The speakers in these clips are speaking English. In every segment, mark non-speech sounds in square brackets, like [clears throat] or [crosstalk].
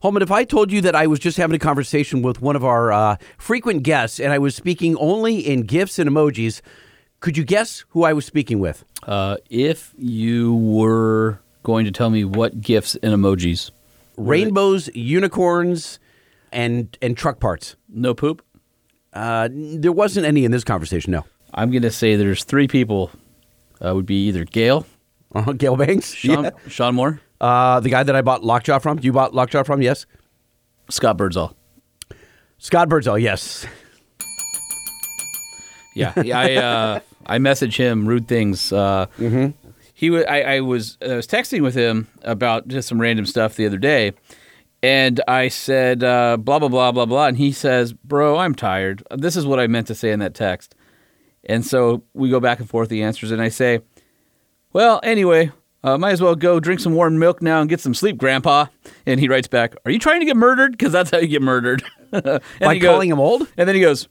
Holman, if I told you that I was just having a conversation with one of our uh, frequent guests and I was speaking only in GIFs and emojis, could you guess who I was speaking with? Uh, if you were going to tell me what gifts and emojis, Rainbows, unicorns, and and truck parts. no poop, Uh, there wasn't any in this conversation. No. I'm going to say there's three people. Uh, would be either Gail, Uh-huh. Gail Banks, Sean, [laughs] Yeah. Sean Moore, Uh, the guy that I bought Lockjaw from. You bought Lockjaw from? Yes. Scott Birdsall. Scott Birdsall. Yes. Yeah, yeah, I uh, I message him rude things. Uh, He wa- I, I was I was texting with him about just some random stuff the other day, and I said uh, blah blah blah blah blah, and he says, "Bro, I'm tired. This is what I meant to say in that text." And so we go back and forth the answers, and I say, "Well, anyway." Uh, might as well go drink some warm milk now and get some sleep, Grandpa. And he writes back, "Are you trying to get murdered? Because that's how you get murdered." [laughs] and By he goes- calling him old? and then he goes,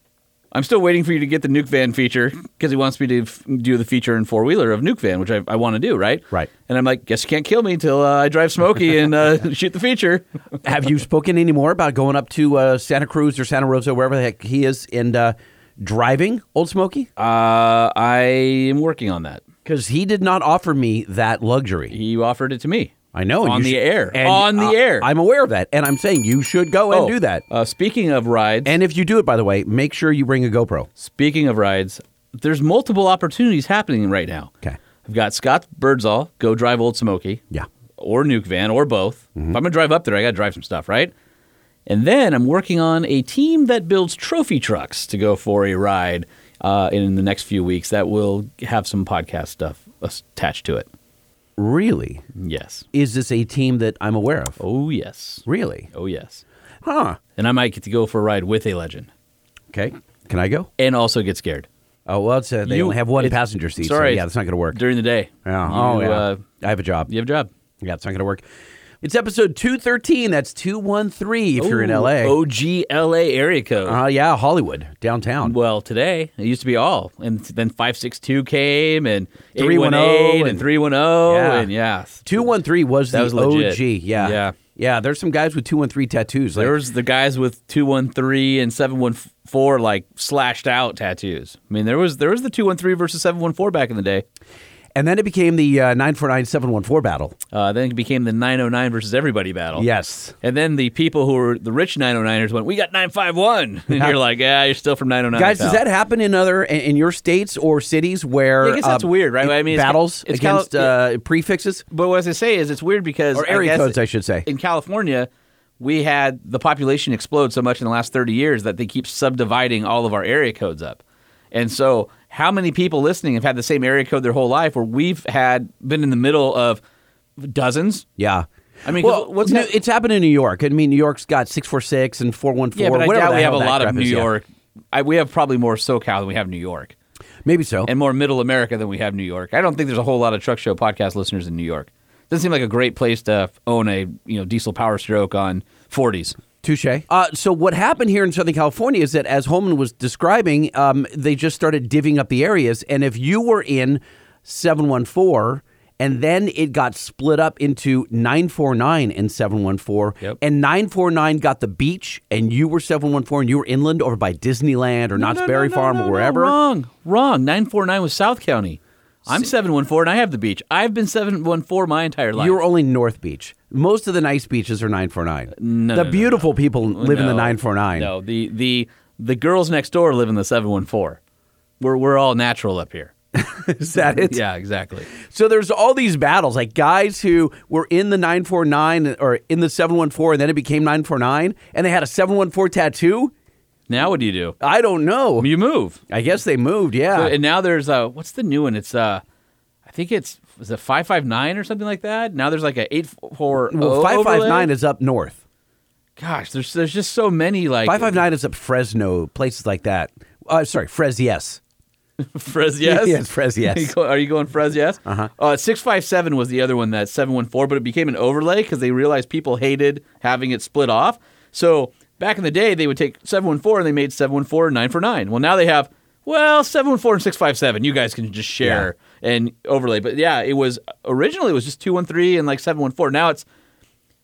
I'm still waiting for you to get the Nuke Van feature because he wants me to f- do the feature in four wheeler of Nuke Van, which I, I want to do, right? Right. And I'm like, guess you can't kill me until uh, I drive Smokey and uh, [laughs] shoot the feature. [laughs] Have you spoken anymore about going up to uh, Santa Cruz or Santa Rosa, wherever the heck he is, and uh, driving Old Smoky? Uh, I am working on that. Because he did not offer me that luxury. He offered it to me. I know. On the should- air. and, On the uh, air. I'm aware of that. And I'm saying you should go and Oh, do that. Uh, speaking of rides, And if you do it, by the way, make sure you bring a GoPro. speaking of rides, there's multiple opportunities happening right now. Okay. I've got Scott Birdsall, go drive Old Smoky. Yeah. or Nuke Van or both. Mm-hmm. If I'm gonna drive up there, I gotta drive some stuff, right? And then I'm working on a team that builds trophy trucks to go for a ride uh, in the next few weeks. That will have some podcast stuff attached to it. Really? Yes. Is this a team that I'm aware of? Oh yes. Really? Oh yes. Huh. And I might get to go for a ride with a legend Okay. Can I go? and also get scared Oh, well, it's, uh, they You- only have one it's- passenger seat. sorry. So yeah, that's not going to work. during the day. Yeah. You, oh, yeah. Uh, I have a job. you have a job. Yeah, it's not going to work. It's episode 213. That's 213 if you're in Ooh, LA. OG LA area code. Uh, yeah, Hollywood, downtown. Well, today it used to be all, and then five six two came, and 310 318 and and- three one zero, Yeah. and yeah, 213 was That the was legit. OG. Yeah. Yeah. Yeah, there's some guys with 213 tattoos. Like, There was the guys with two one three and seven one four like slashed out tattoos. I mean, there was there was the two one three versus seven one four back in the day. And then it became the uh, 949 714 battle. Uh, then it became the nine oh nine versus everybody battle. Yes. And then the people who were the rich 909ers went, we got 951. [laughs] And you're like, yeah, you're still from 909. Guys, does that happen in other in your states or cities where Yeah, I guess that's uh, weird, right? I mean, battles it's against uh, prefixes But what I say is it's weird because or area guess codes, I should say. in California, we had the population explode so much in the last 30 years that they keep subdividing all of our area codes up. And so, how many people listening have had the same area code their whole life where we've had been in the middle of dozens? Yeah. I mean, well, what's it's happened in New York. I mean, New York's got 646 and 414. Yeah, but I doubt we have a lot of New is, yeah. York. I, we have probably more SoCal than we have New York, Maybe so. and more Middle America than we have New York. I don't think there's a whole lot of truck show podcast listeners in New York. Doesn't seem like a great place to own a you know diesel Power Stroke on 40s. Touche. Uh, so what happened here in Southern California is that, as Holman was describing, um, they just started divvying up the areas, and if you were in 714, and then it got split up into 949 and 714, Yep. and 949 got the beach, and you were 714, and you were inland over by Disneyland or Knott's No, no, Berry no, Farm no, or no, wherever. wrong, wrong. Nine four nine was South County. I'm seven one four, and I have the beach. I've been seven one four my entire life. You were only North Beach. Most of the nice beaches are 949. No, the no, no, beautiful people live in the 949. No, the the the girls next door live in the seven one four. We're we're all natural up here. [laughs] Is that it? Yeah, exactly. So there's all these battles, like guys who were in the 949 or in the 714, and then it became 949, and they had a 714 tattoo. Now what do you do? I don't know. You move. I guess they moved. Yeah. And now there's uh what's the new one? It's uh I think it's is it five five nine or something like that. Now there's like a eight four well, 559 is up north. Gosh, there's there's just so many like 559 is up Fresno, places like that. Uh, sorry, Fres, yes. [laughs] Frez yes. Yeah, it's Frez, yes. Are [laughs] you, go- are you going Frez yes? Uh-huh. Uh, 657 was the other one that 714, but it became an overlay because they realized people hated having it split off. So back in the day, they would take 714 and they made 714 and 949. Well, now they have, well, 714 and 657. You guys can just share and overlay. But yeah, it was originally it was just 213 and like 714. Now it's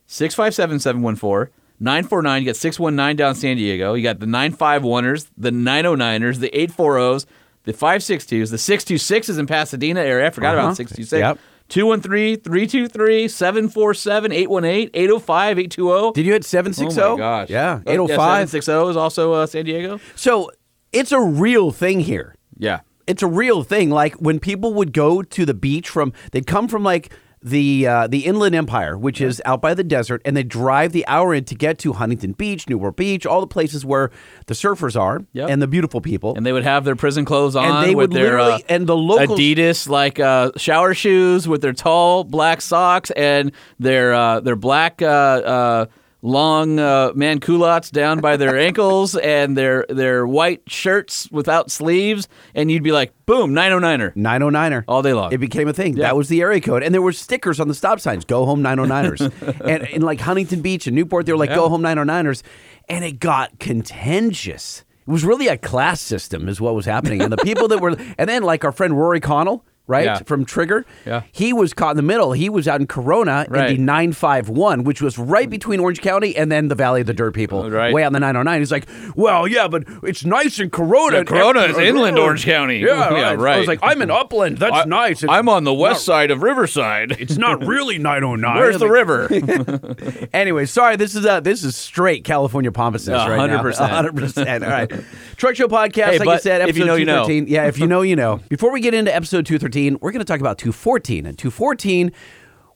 657 714. 949, you got 619 down San Diego. You got the 951ers, the 909ers, the 840s, the 562s, the 626s in Pasadena area. I forgot Uh-huh. about 626. Yep. 213 323 747 818 805 820. Did you hit 760? Oh my gosh. Yeah, Uh, 805. 760 is also uh, San Diego. so it's a real thing here. Yeah. It's a real thing. Like when people would go to the beach from, they'd come from like the uh, the Inland Empire, which is out by the desert, and they drive the hour in to get to Huntington Beach, Newport Beach, all the places where the surfers are Yep. and the beautiful people. And they would have their prison clothes on they with would their literally- uh, and the locals- Adidas like uh, shower shoes with their tall black socks and their uh, their black uh, uh, long uh, man culottes down by their ankles and their their white shirts without sleeves and you'd be like boom 909er 909er. all day long. It became a thing. Yeah. That was the area code. And there were stickers on the stop signs, go home 909ers. [laughs] and in like Huntington Beach and Newport, they were like, go home 909ers. And it got contentious. It was really a class system, is what was happening. And the people that were, and then like our friend Rory Connell, right, Yeah. from Trigger, Yeah. he was caught in the middle. He was out in Corona Right. in the 951, which was right between Orange County and then the Valley of the Dirt People, right. way in the 909. He's like, well, yeah, but it's nice in Corona. Yeah, Corona is inland Orange County. Yeah, Yeah, I right. was like, I'm in Upland. That's I- nice. It's I'm on the west not- side of Riverside. [laughs] It's not really 909. Where's the river? [laughs] Anyway, sorry. This is uh, this is straight California pompousness A right now. hundred percent. [laughs] hundred percent. All right. Truck Show podcast. Hey, like I said, episode if you know, you know. 213. Yeah, if you know, you know. Before we get into episode two we're going to talk about two fourteen and two fourteen.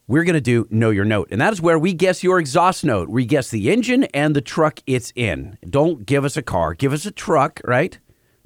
We're going to do Know Your Note. And that is where we guess your exhaust note. We guess the engine and the truck it's in. Don't give us a car. Give us a truck, right?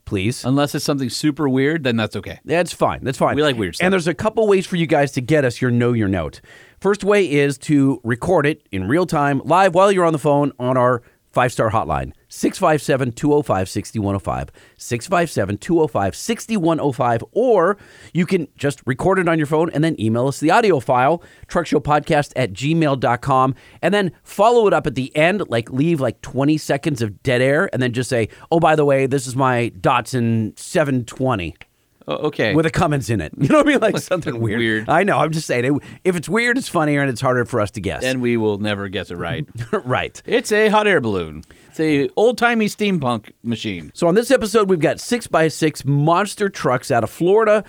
Please. Unless it's something super weird, then that's okay. That's fine. That's fine. We like weird stuff. And there's a couple ways for you guys to get us your know your note. First way is to record it in real time, live while you're on the phone on our five star hotline 657 205 6105. 657 205 6105. Or you can just record it on your phone and then email us the audio file, truckshowpodcast at gmail.com. And then follow it up at the end, like leave like 20 seconds of dead air, and then just say, oh, by the way, this is my Datsun 720 O- Uh, okay. with a Cummins in it. [laughs] You know what I mean? Like something weird. Weird. I know. I'm just saying. It, if it's weird, it's funnier and it's harder for us to guess. and we will never guess it right. [laughs] right. It's a hot air balloon. It's a old timey steampunk machine. So on this episode, we've got six by six monster trucks out of Florida.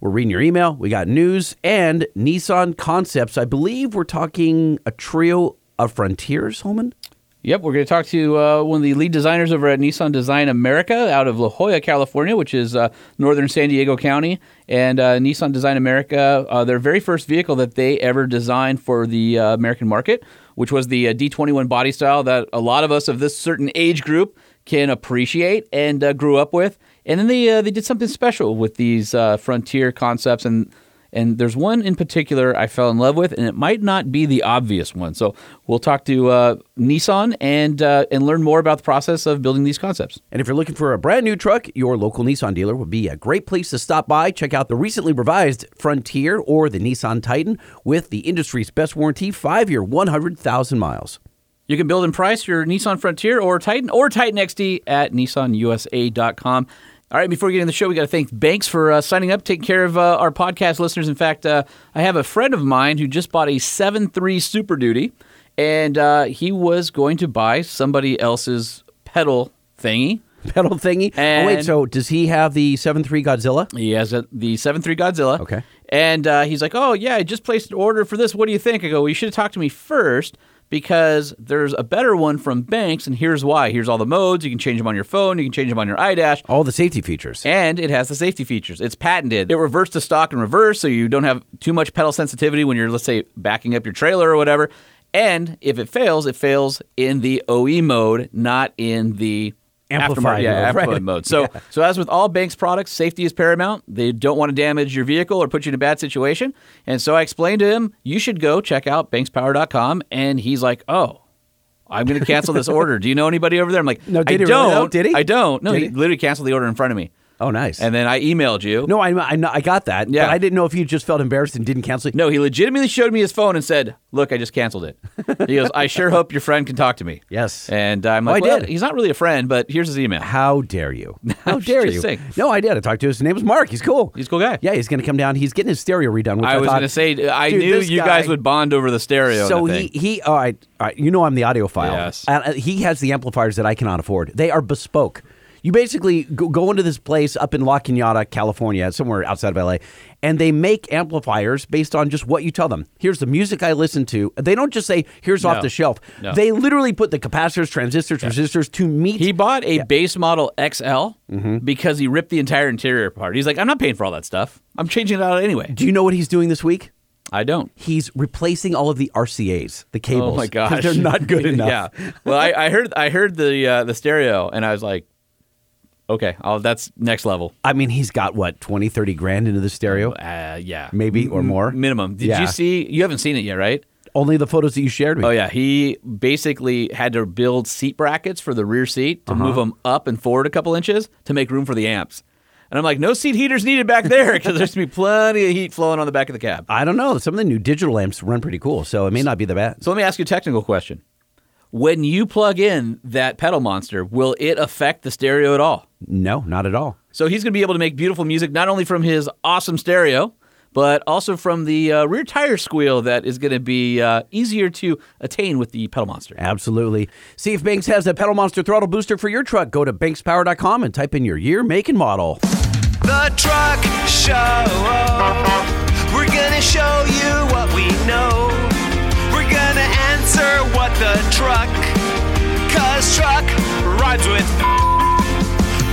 We're reading your email. We got news and Nissan concepts. I believe we're talking a trio of Frontiers, Holman. Yep, we're going to talk to uh, one of the lead designers over at Nissan Design America out of La Jolla, California, which is uh, northern San Diego County. And uh, Nissan Design America, uh, their very first vehicle that they ever designed for the uh, American market, which was the uh, D21 body style that a lot of us of this certain age group can appreciate and grew up with. And then they they did something special with these Frontier concepts and. And there's one in particular I fell in love with, and it might not be the obvious one. So we'll talk to uh, Nissan and uh, and learn more about the process of building these concepts. And if you're looking for a brand new truck, your local Nissan dealer would be a great place to stop by. Check out the recently revised Frontier or the Nissan Titan with the industry's best warranty, five year, 100,000 miles. You can build and price your Nissan Frontier or Titan or Titan XD at nissanusa.com. All right, before we get into the show, we got to thank Banks for uh, signing up, taking care of uh, our podcast listeners. In fact, uh, I have a friend of mine who just bought a 7.3 Super Duty, and uh, he was going to buy somebody else's pedal thingy. Pedal thingy. oh, wait, so does he have the 7.3 Godzilla? He has a, the 7.3 Godzilla. Okay. And uh, he's like, oh, yeah, I just placed an order for this. What do you think? I go, well, you should have talked to me first because there's a better one from Banks, and here's why. Here's all the modes. You can change them on your phone. You can change them on your iDash. All the safety features. And it has the safety features. It's patented. It reverts to stock in reverse, so you don't have too much pedal sensitivity when you're, let's say, backing up your trailer or whatever. And if it fails, it fails in the OE mode, not in the Amplified yeah, mode, amplified right. mode. So, so as with all Banks products, safety is paramount. They don't want to damage your vehicle or put you in a bad situation. And so I explained to him, you should go check out bankspower.com. And he's like, oh. I'm going to cancel this [laughs] order. Do you know anybody over there? I'm like, No, did I he don't. though? Did he? I don't. No, he he? literally canceled the order in front of me. Oh, nice. And then I emailed you. no, I, I I got that. Yeah. But I didn't know if you just felt embarrassed and didn't cancel it. No, he legitimately showed me his phone and said, "Look, I just canceled it." He goes, "I sure hope your friend can talk to me." Yes. And I'm Oh, like, I well, did. he's not really a friend, but here's his email. How dare you? [laughs] How dare you? saying. No, I did. I talked to him. his name was Mark. He's cool. He's a cool guy. Yeah, he's going to come down. He's getting his stereo redone. Which I, I was going to say, I knew you guy- guys would bond over the stereo. So he he all right, all right. You know I'm the audiophile. Yes. And, uh, he has the amplifiers that I cannot afford. They are bespoke. You basically go, go into this place up in La Cañada, California, somewhere outside of LA, and they make amplifiers based on just what you tell them. Here's the music I listen to. They don't just say, here's off the shelf. No. They literally put the capacitors, transistors, resistors to meet. He bought a base model XL Mm-hmm. because he ripped the entire interior apart. He's like, I'm not paying for all that stuff. I'm changing it out anyway. Do you know what he's doing this week? I don't. He's replacing all of the RCAs, the cables. Oh my gosh, They're not good [laughs] enough. yeah. Well, I, I heard I heard the uh, the stereo, and I was like, okay, oh, that's next level. I mean, he's got what, 20, 30 grand into the stereo? Uh, yeah, Maybe or more? minimum. Did Yeah. you see? You haven't seen it yet, right? Only the photos that you shared with me. Oh yeah, he basically had to build seat brackets for the rear seat to Uh-huh. move them up and forward a couple inches to make room for the amps. And I'm like, no seat heaters needed back there because there's gonna be plenty of heat flowing on the back of the cab. I don't know. Some of the new digital amps run pretty cool, so it may not be the best. So let me ask you a technical question. When you plug in that pedal monster, will it affect the stereo at all? No, not at all. So he's going to be able to make beautiful music not only from his awesome stereo, but also from the uh, rear tire squeal that is going to be uh, easier to attain with the pedal monster. Absolutely. See if Banks has a Pedal Monster throttle booster for your truck. Go to bankspower.com and type in your year, make, and model. The Truck Show. We're gonna show you what we know. We're gonna answer what the truck. Cause truck rhymes with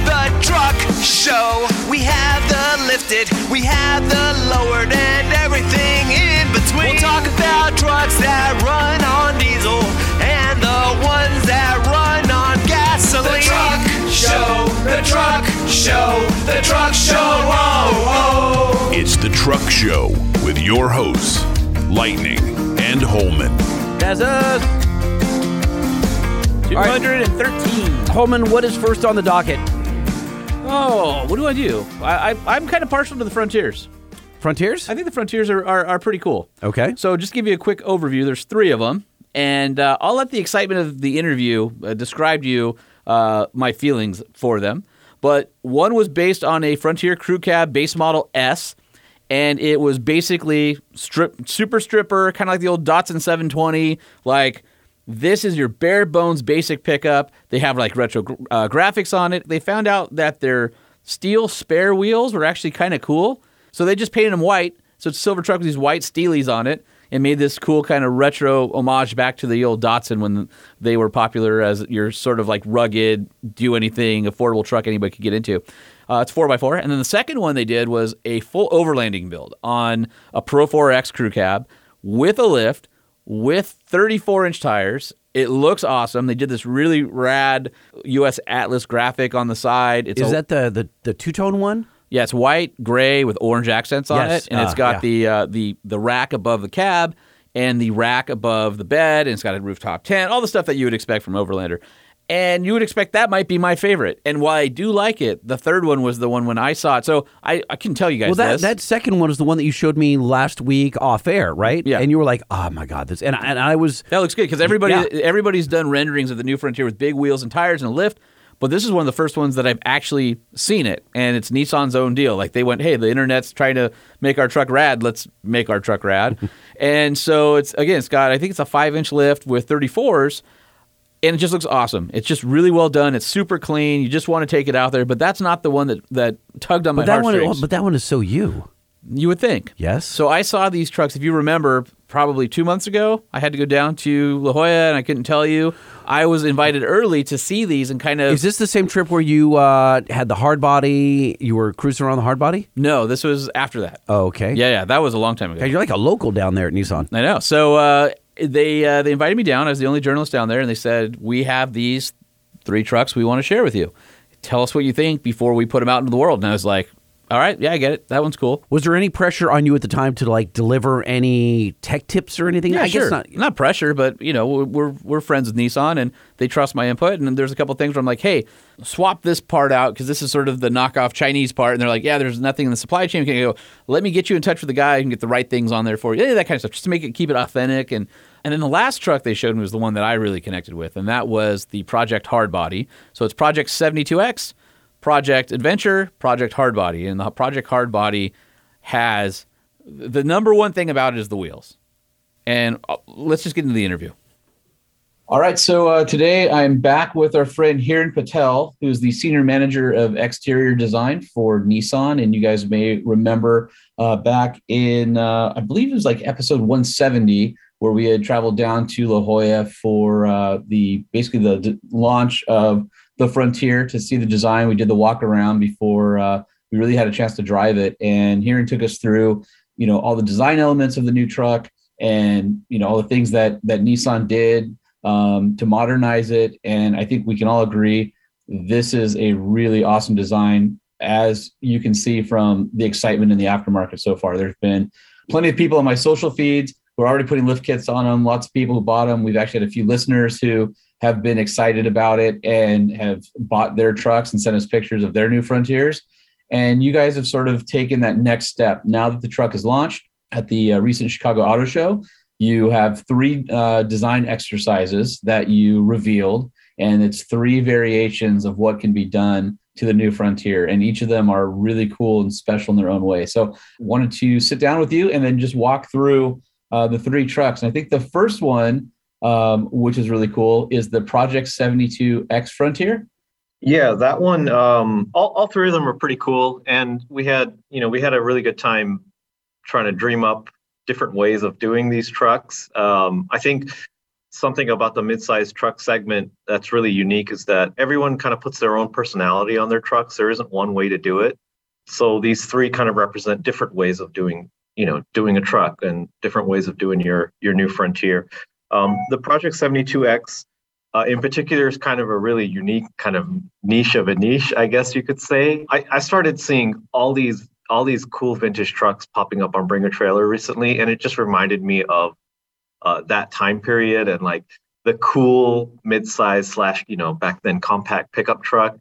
the truck show. We have the lifted, we have the lowered, and everything in between. We'll talk about trucks that run on diesel and the ones that run on gasoline. The truck show, the truck show, the truck show. Oh, oh. It's the Truck Show with your hosts, Lightning and Holman. That's us. 213. Holman, what is first on the docket? Oh, what do I do? I, I, I'm kind of partial to the Frontiers. Frontiers? I think the Frontiers are, are, are pretty cool. Okay. So just give you a quick overview. There's three of them, and uh, I'll let the excitement of the interview uh, describe to you uh, my feelings for them. But one was based on a Frontier Crew Cab base model S, and it was basically strip super stripper, kind of like the old Datsun 720. Like this is your bare bones basic pickup. They have like retro uh, graphics on it. They found out that their steel spare wheels were actually kind of cool, so they just painted them white. So it's a silver truck with these white steelies on it and made this cool kind of retro homage back to the old Datsun when they were popular as your sort of like rugged, do anything, affordable truck anybody could get into. Uh, it's 4x4. And then the second one they did was a full overlanding build on a Pro 4X crew cab with a lift, with 34 inch tires. It looks awesome. They did this really rad US Atlas graphic on the side. It's Is a- that the, the, the two tone one? yeah, it's white, gray with orange accents on Yes. it, and it's got yeah. the uh, the the rack above the cab and the rack above the bed, and it's got a rooftop tent, all the stuff that you would expect from Overlander. And you would expect that might be my favorite. And while I do like it, the third one was the one when I saw it. So I, I can tell you guys Well, that, this. that second one is the one that you showed me last week off air, right? Yeah. And you were like, oh my God, this. And, I- and I was. That looks good because everybody Yeah. everybody's done renderings of the new Frontier with big wheels and tires and a lift. But this is one of the first ones that I've actually seen it, and it's Nissan's own deal. Like they went, "Hey, the internet's trying to make our truck rad. Let's make our truck rad." [laughs] and so it's again, it's got I think it's a five inch lift with 34s, and it just looks awesome. It's just really well done. It's super clean. You just want to take it out there, but that's not the one that that tugged on my But that, one, heartstrings. but that one is so you. You would think. Yes. So I saw these trucks. If you remember, probably two months ago, I had to go down to La Jolla, and I couldn't tell you. I was invited early to see these, and kind of Is this the same trip where you uh, had the hard body? You were cruising around the hard body? no. This was after that. Oh, okay. Yeah, yeah, that was a long time ago. Okay, You're like a local down there at Nissan. I know. So uh, they uh, they invited me down. I was the only journalist down there, and they said we have these three trucks we want to share with you. Tell us what you think before we put them out into the world. And I was like, All right, yeah, I get it. That one's cool. Was there any pressure on you at the time to like deliver any tech tips or anything? Yeah, I sure. guess not. pressure, but you know, we're, we're friends with Nissan, and they trust my input. And there's a couple things where I'm like, hey, swap this part out because this is sort of the knockoff Chinese part. And they're like, yeah, there's nothing in the supply chain. Can go? Let me get you in touch with the guy and get the right things on there for you. Yeah, that kind of stuff, just to make it keep it authentic. And and then the last truck they showed me was the one that I really connected with, and that was the Project Hardbody. So it's Project 72X. Project Adventure, Project Hardbody, and the Project Hardbody has the number one thing about it is the wheels. And uh, let's just get into the interview. All right, so uh, today I'm back with our friend Hiren Patel, who's the senior manager of exterior design for Nissan. And you guys may remember uh, back in, uh, I believe it was like episode 170, where we had traveled down to La Jolla for uh, the basically the d- launch of the Frontier to see the design. We did the walk around before uh, we really had a chance to drive it. And Hiren took us through, you know, all the design elements of the new truck and you know all the things that that Nissan did um, to modernize it. And I think we can all agree this is a really awesome design. As you can see from the excitement in the aftermarket so far, there's been plenty of people on my social feeds who are already putting lift kits on them. Lots of people who bought them. We've actually had a few listeners who have been excited about it and have bought their trucks and sent us pictures of their new Frontiers. And you guys have sort of taken that next step. Now that the truck is launched at the uh, recent Chicago Auto Show, you have three uh, design exercises that you revealed, and it's three variations of what can be done to the new Frontier. And each of them are really cool and special in their own way. So, I wanted to sit down with you and then just walk through uh, the three trucks. And I think the first one um, which is really cool, is the Project 72X Frontier. Yeah, that one. Um, all, all three of them are pretty cool, and we had, you know, we had a really good time trying to dream up different ways of doing these trucks. Um, I think something about the mid-sized truck segment that's really unique is that everyone kind of puts their own personality on their trucks. There isn't one way to do it. So these three kind of represent different ways of doing, you know, doing a truck and different ways of doing your your new frontier. Um, the Project 72X uh, in particular is kind of a really unique kind of niche of a niche, I guess you could say. I, I started seeing all these all these cool vintage trucks popping up on Bring a Trailer recently, and it just reminded me of uh, that time period and like the cool mid-size slash you know back then compact pickup truck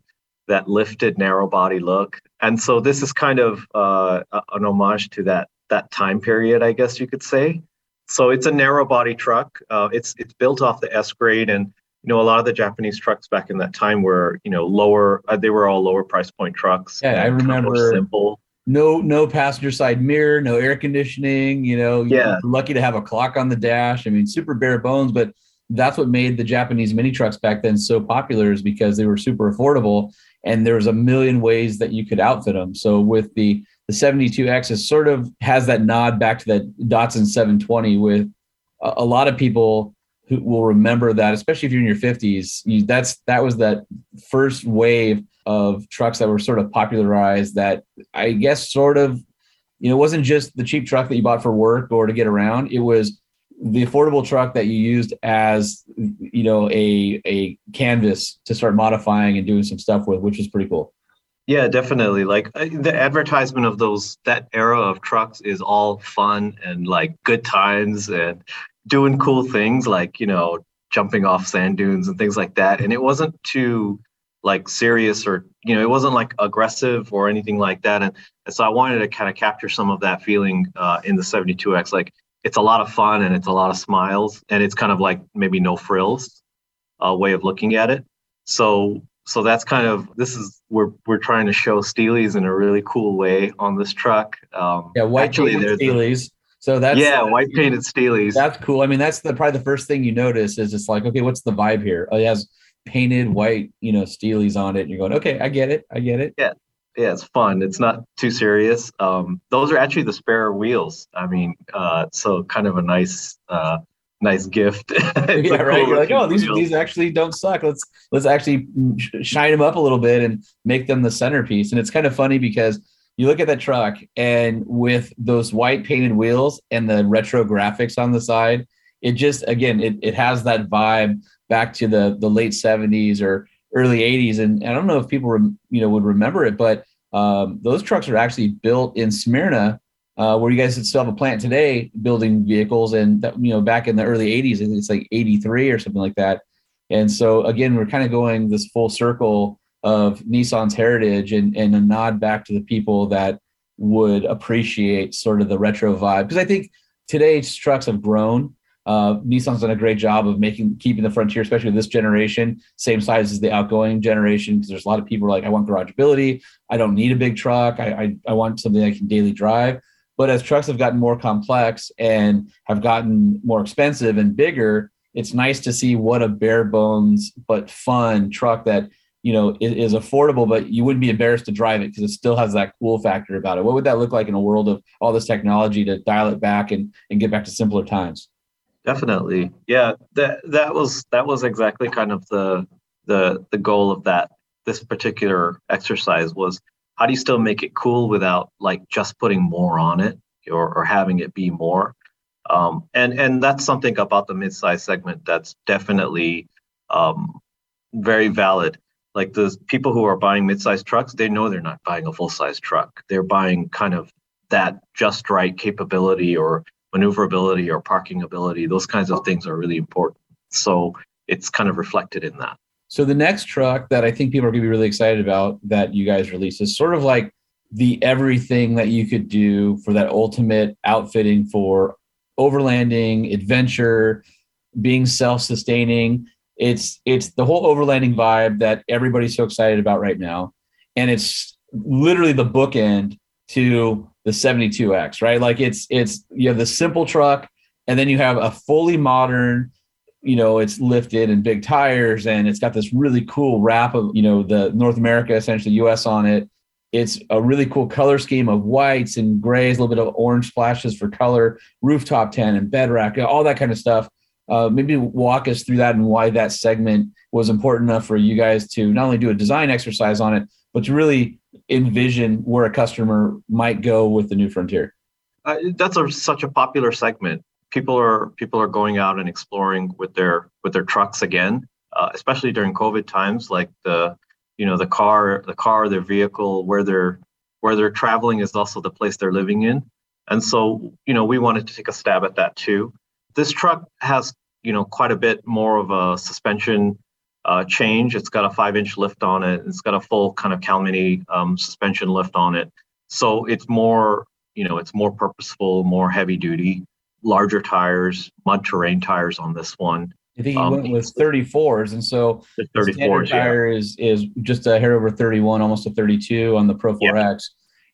that lifted narrow body look and so this is kind of uh, an homage to that that time period i guess you could say so it's a narrow body truck. Uh, it's it's built off the S grade, and you know a lot of the Japanese trucks back in that time were you know lower. Uh, they were all lower price point trucks. Yeah, I remember. Simple. No, no passenger side mirror, no air conditioning. You know, yeah. lucky to have a clock on the dash. I mean, super bare bones, but that's what made the Japanese mini trucks back then so popular is because they were super affordable and there was a million ways that you could outfit them. So with the the 72X is sort of has that nod back to that Datsun 720 with a, a lot of people who will remember that, especially if you're in your 50s. You, that's that was that first wave of trucks that were sort of popularized. That I guess sort of, you know, it wasn't just the cheap truck that you bought for work or to get around. It was the affordable truck that you used as you know a a canvas to start modifying and doing some stuff with, which was pretty cool. Yeah, definitely. Like uh, the advertisement of those that era of trucks is all fun and like good times and doing cool things like, you know, jumping off sand dunes and things like that. And it wasn't too like serious or, you know, it wasn't like aggressive or anything like that. And, and so I wanted to kind of capture some of that feeling uh, in the 72X. Like it's a lot of fun and it's a lot of smiles and it's kind of like maybe no frills uh, way of looking at it. So so that's kind of this is we're we're trying to show Steelies in a really cool way on this truck. Um, yeah, white actually, painted Steelies. so that's yeah, uh, white painted Steelies. That's cool. I mean, that's the probably the first thing you notice is it's like, okay, what's the vibe here? Oh, it has painted white, you know, Steelies on it. And you're going, okay, I get it, I get it. Yeah, yeah, it's fun. It's not too serious. Um, those are actually the spare wheels. I mean, uh, so kind of a nice uh, nice gift. [laughs] [laughs] yeah, right. Cool You're like, oh, these these actually don't suck. Let's let's actually shine them up a little bit and make them the centerpiece. And it's kind of funny because you look at that truck and with those white painted wheels and the retro graphics on the side, it just again it it has that vibe back to the the late 70s or early 80s. And I don't know if people rem, you know would remember it, but Um, those trucks are actually built in Smyrna, uh, where you guys still have a plant today building vehicles. And that, you know, back in the early '80s, I think it's like '83 or something like that. And so again, we're kind of going this full circle of Nissan's heritage and, and a nod back to the people that would appreciate sort of the retro vibe. Because I think today's trucks have grown. Uh, Nissan's done a great job of making keeping the Frontier, especially this generation, same size as the outgoing generation. Because there's a lot of people like, I want garageability. I don't need a big truck. I, I, I want something I can daily drive. But as trucks have gotten more complex and have gotten more expensive and bigger, it's nice to see what a bare bones but fun truck that you know is, is affordable, but you wouldn't be embarrassed to drive it because it still has that cool factor about it. What would that look like in a world of all this technology to dial it back and and get back to simpler times? Definitely. Yeah, that that was that was exactly kind of the the the goal of that this particular exercise was how do you still make it cool without like just putting more on it or, or having it be more? Um, and and that's something about the mid-size segment that's definitely um, very valid. Like the people who are buying mid-size trucks they know they're not buying a full-size truck. They're buying kind of that just right capability or maneuverability or parking ability. Those kinds of things are really important. So it's kind of reflected in that so the next truck that i think people are going to be really excited about that you guys release is sort of like the everything that you could do for that ultimate outfitting for overlanding adventure being self-sustaining it's it's the whole overlanding vibe that everybody's so excited about right now and it's literally the bookend to the 72X, right? Like it's it's you have the simple truck, and then you have a fully modern, you know, it's lifted and big tires, and it's got this really cool wrap of you know the North America, essentially US on it. It's a really cool color scheme of whites and grays, a little bit of orange splashes for color, rooftop tent and bed rack, all that kind of stuff. Uh, maybe walk us through that and why that segment was important enough for you guys to not only do a design exercise on it, but to really envision where a customer might go with the new frontier? Uh, that's a, such a popular segment. People are people are going out and exploring with their with their trucks again, uh, especially during COVID times. Like the you know the car, the car, their vehicle, where they're where they're traveling is also the place they're living in. And so you know we wanted to take a stab at that too. This truck has you know quite a bit more of a suspension uh, change. It's got a five inch lift on it. It's got a full kind of Calmini um, suspension lift on it. So it's more, you know, it's more purposeful, more heavy duty, larger tires, mud terrain tires on this one. I think he um, went with 34s, and so the 34s tire yeah. is is just a hair over 31, almost a 32 on the Pro 4X. Yeah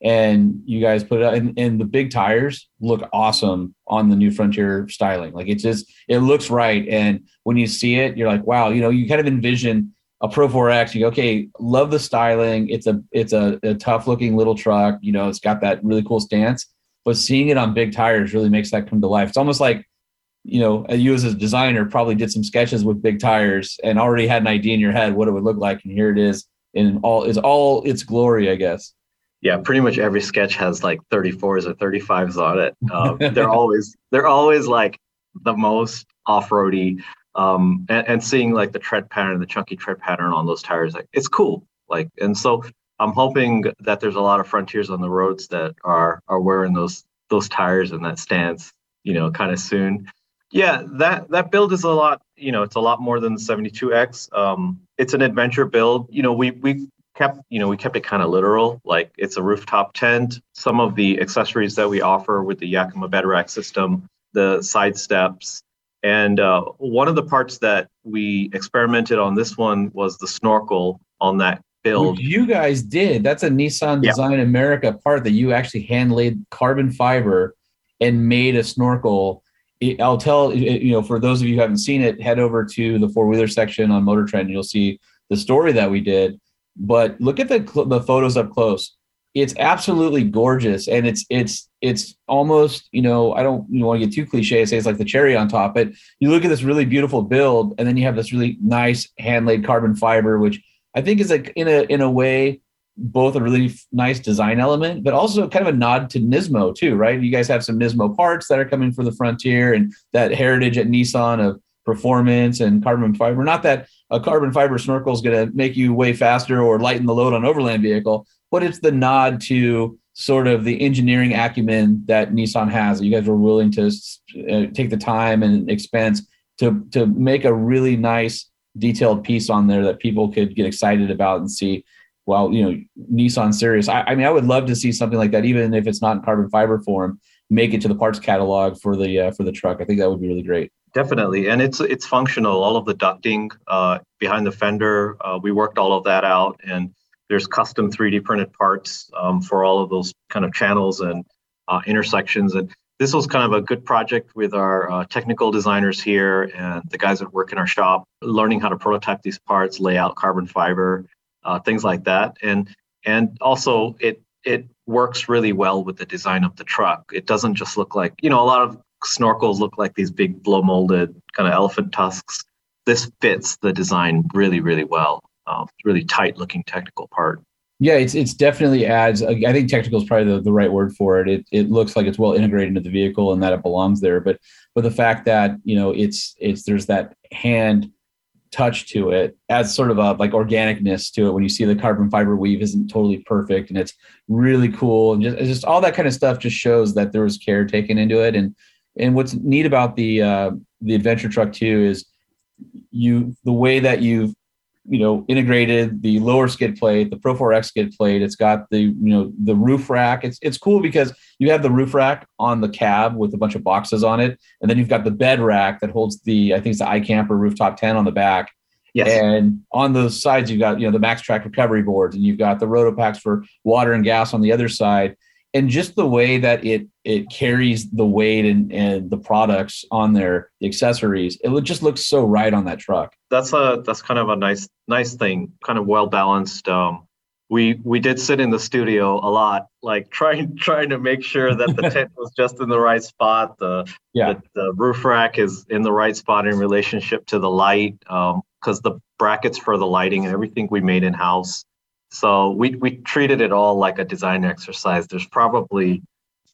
and you guys put it out and, and the big tires look awesome on the new frontier styling. Like it just it looks right. And when you see it you're like wow you know you kind of envision a pro 4x you go okay love the styling. It's a it's a, a tough looking little truck. You know it's got that really cool stance but seeing it on big tires really makes that come to life it's almost like you know you as a designer probably did some sketches with big tires and already had an idea in your head what it would look like and here it is in all it's all its glory i guess yeah, pretty much every sketch has like 34s or 35s on it. Um, [laughs] they're always they're always like the most off-roady. Um, and, and, seeing like the tread pattern, the chunky tread pattern on those tires, like it's cool. Like, and so I'm hoping that there's a lot of frontiers on the roads that are are wearing those those tires and that stance, you know, kind of soon. Yeah, that that build is a lot. You know, it's a lot more than the 72X. Um, it's an adventure build. You know, we we kept you know we kept it kind of literal like it's a rooftop tent some of the accessories that we offer with the yakima bed rack system the side steps and uh, one of the parts that we experimented on this one was the snorkel on that build Which you guys did that's a nissan design yeah. america part that you actually hand laid carbon fiber and made a snorkel I'll tell you know for those of you who haven't seen it, head over to the four wheeler section on Motor Trend. You'll see the story that we did but look at the the photos up close. It's absolutely gorgeous, and it's it's it's almost you know I don't you want to get too cliche. Say it's like the cherry on top. But you look at this really beautiful build, and then you have this really nice hand laid carbon fiber, which I think is like in a in a way both a really nice design element, but also kind of a nod to Nismo too, right? You guys have some Nismo parts that are coming for the Frontier, and that heritage at Nissan of performance and carbon fiber. Not that a carbon fiber snorkel is going to make you way faster or lighten the load on overland vehicle, but it's the nod to sort of the engineering acumen that Nissan has. You guys were willing to uh, take the time and expense to to make a really nice detailed piece on there that people could get excited about and see. Well, you know, Nissan serious. I, I mean, I would love to see something like that, even if it's not in carbon fiber form, make it to the parts catalog for the uh, for the truck. I think that would be really great. Definitely, and it's it's functional. All of the ducting uh, behind the fender, uh, we worked all of that out, and there's custom 3D printed parts um, for all of those kind of channels and uh, intersections. And this was kind of a good project with our uh, technical designers here and the guys that work in our shop, learning how to prototype these parts, lay out carbon fiber, uh, things like that. And and also it it works really well with the design of the truck. It doesn't just look like you know a lot of snorkels look like these big blow molded kind of elephant tusks. This fits the design really really well um, really tight looking technical part. Yeah, it's it's definitely adds. I think technical is probably the, the right word for it. It it looks like it's well integrated into the vehicle and that it belongs there. But but the fact that you know it's it's there's that hand touch to it adds sort of a like organicness to it when you see the carbon fiber weave isn't totally perfect and it's really cool and just just all that kind of stuff just shows that there was care taken into it and and what's neat about the uh, the adventure truck too is you the way that you've you know integrated the lower skid plate the pro 4x skid plate. It's got the you know the roof rack. It's it's cool because you have the roof rack on the cab with a bunch of boxes on it and then you've got the bed rack that holds the i think it's the iCamper rooftop 10 on the back. Yes. and on those sides you've got you know the MaxTrax recovery boards and you've got the RotopaX for water and gas on the other side and just the way that it it carries the weight and, and the products on there, the accessories, it just looks so right on that truck. That's a that's kind of a nice nice thing, kind of well balanced. Um, we we did sit in the studio a lot, like [laughs] trying trying to make sure that the tent was just in the right spot. The, yeah. the, the roof rack is in the right spot in relationship to the light, because um, the brackets for the lighting and everything we made in house so we, we treated it all like a design exercise. There's probably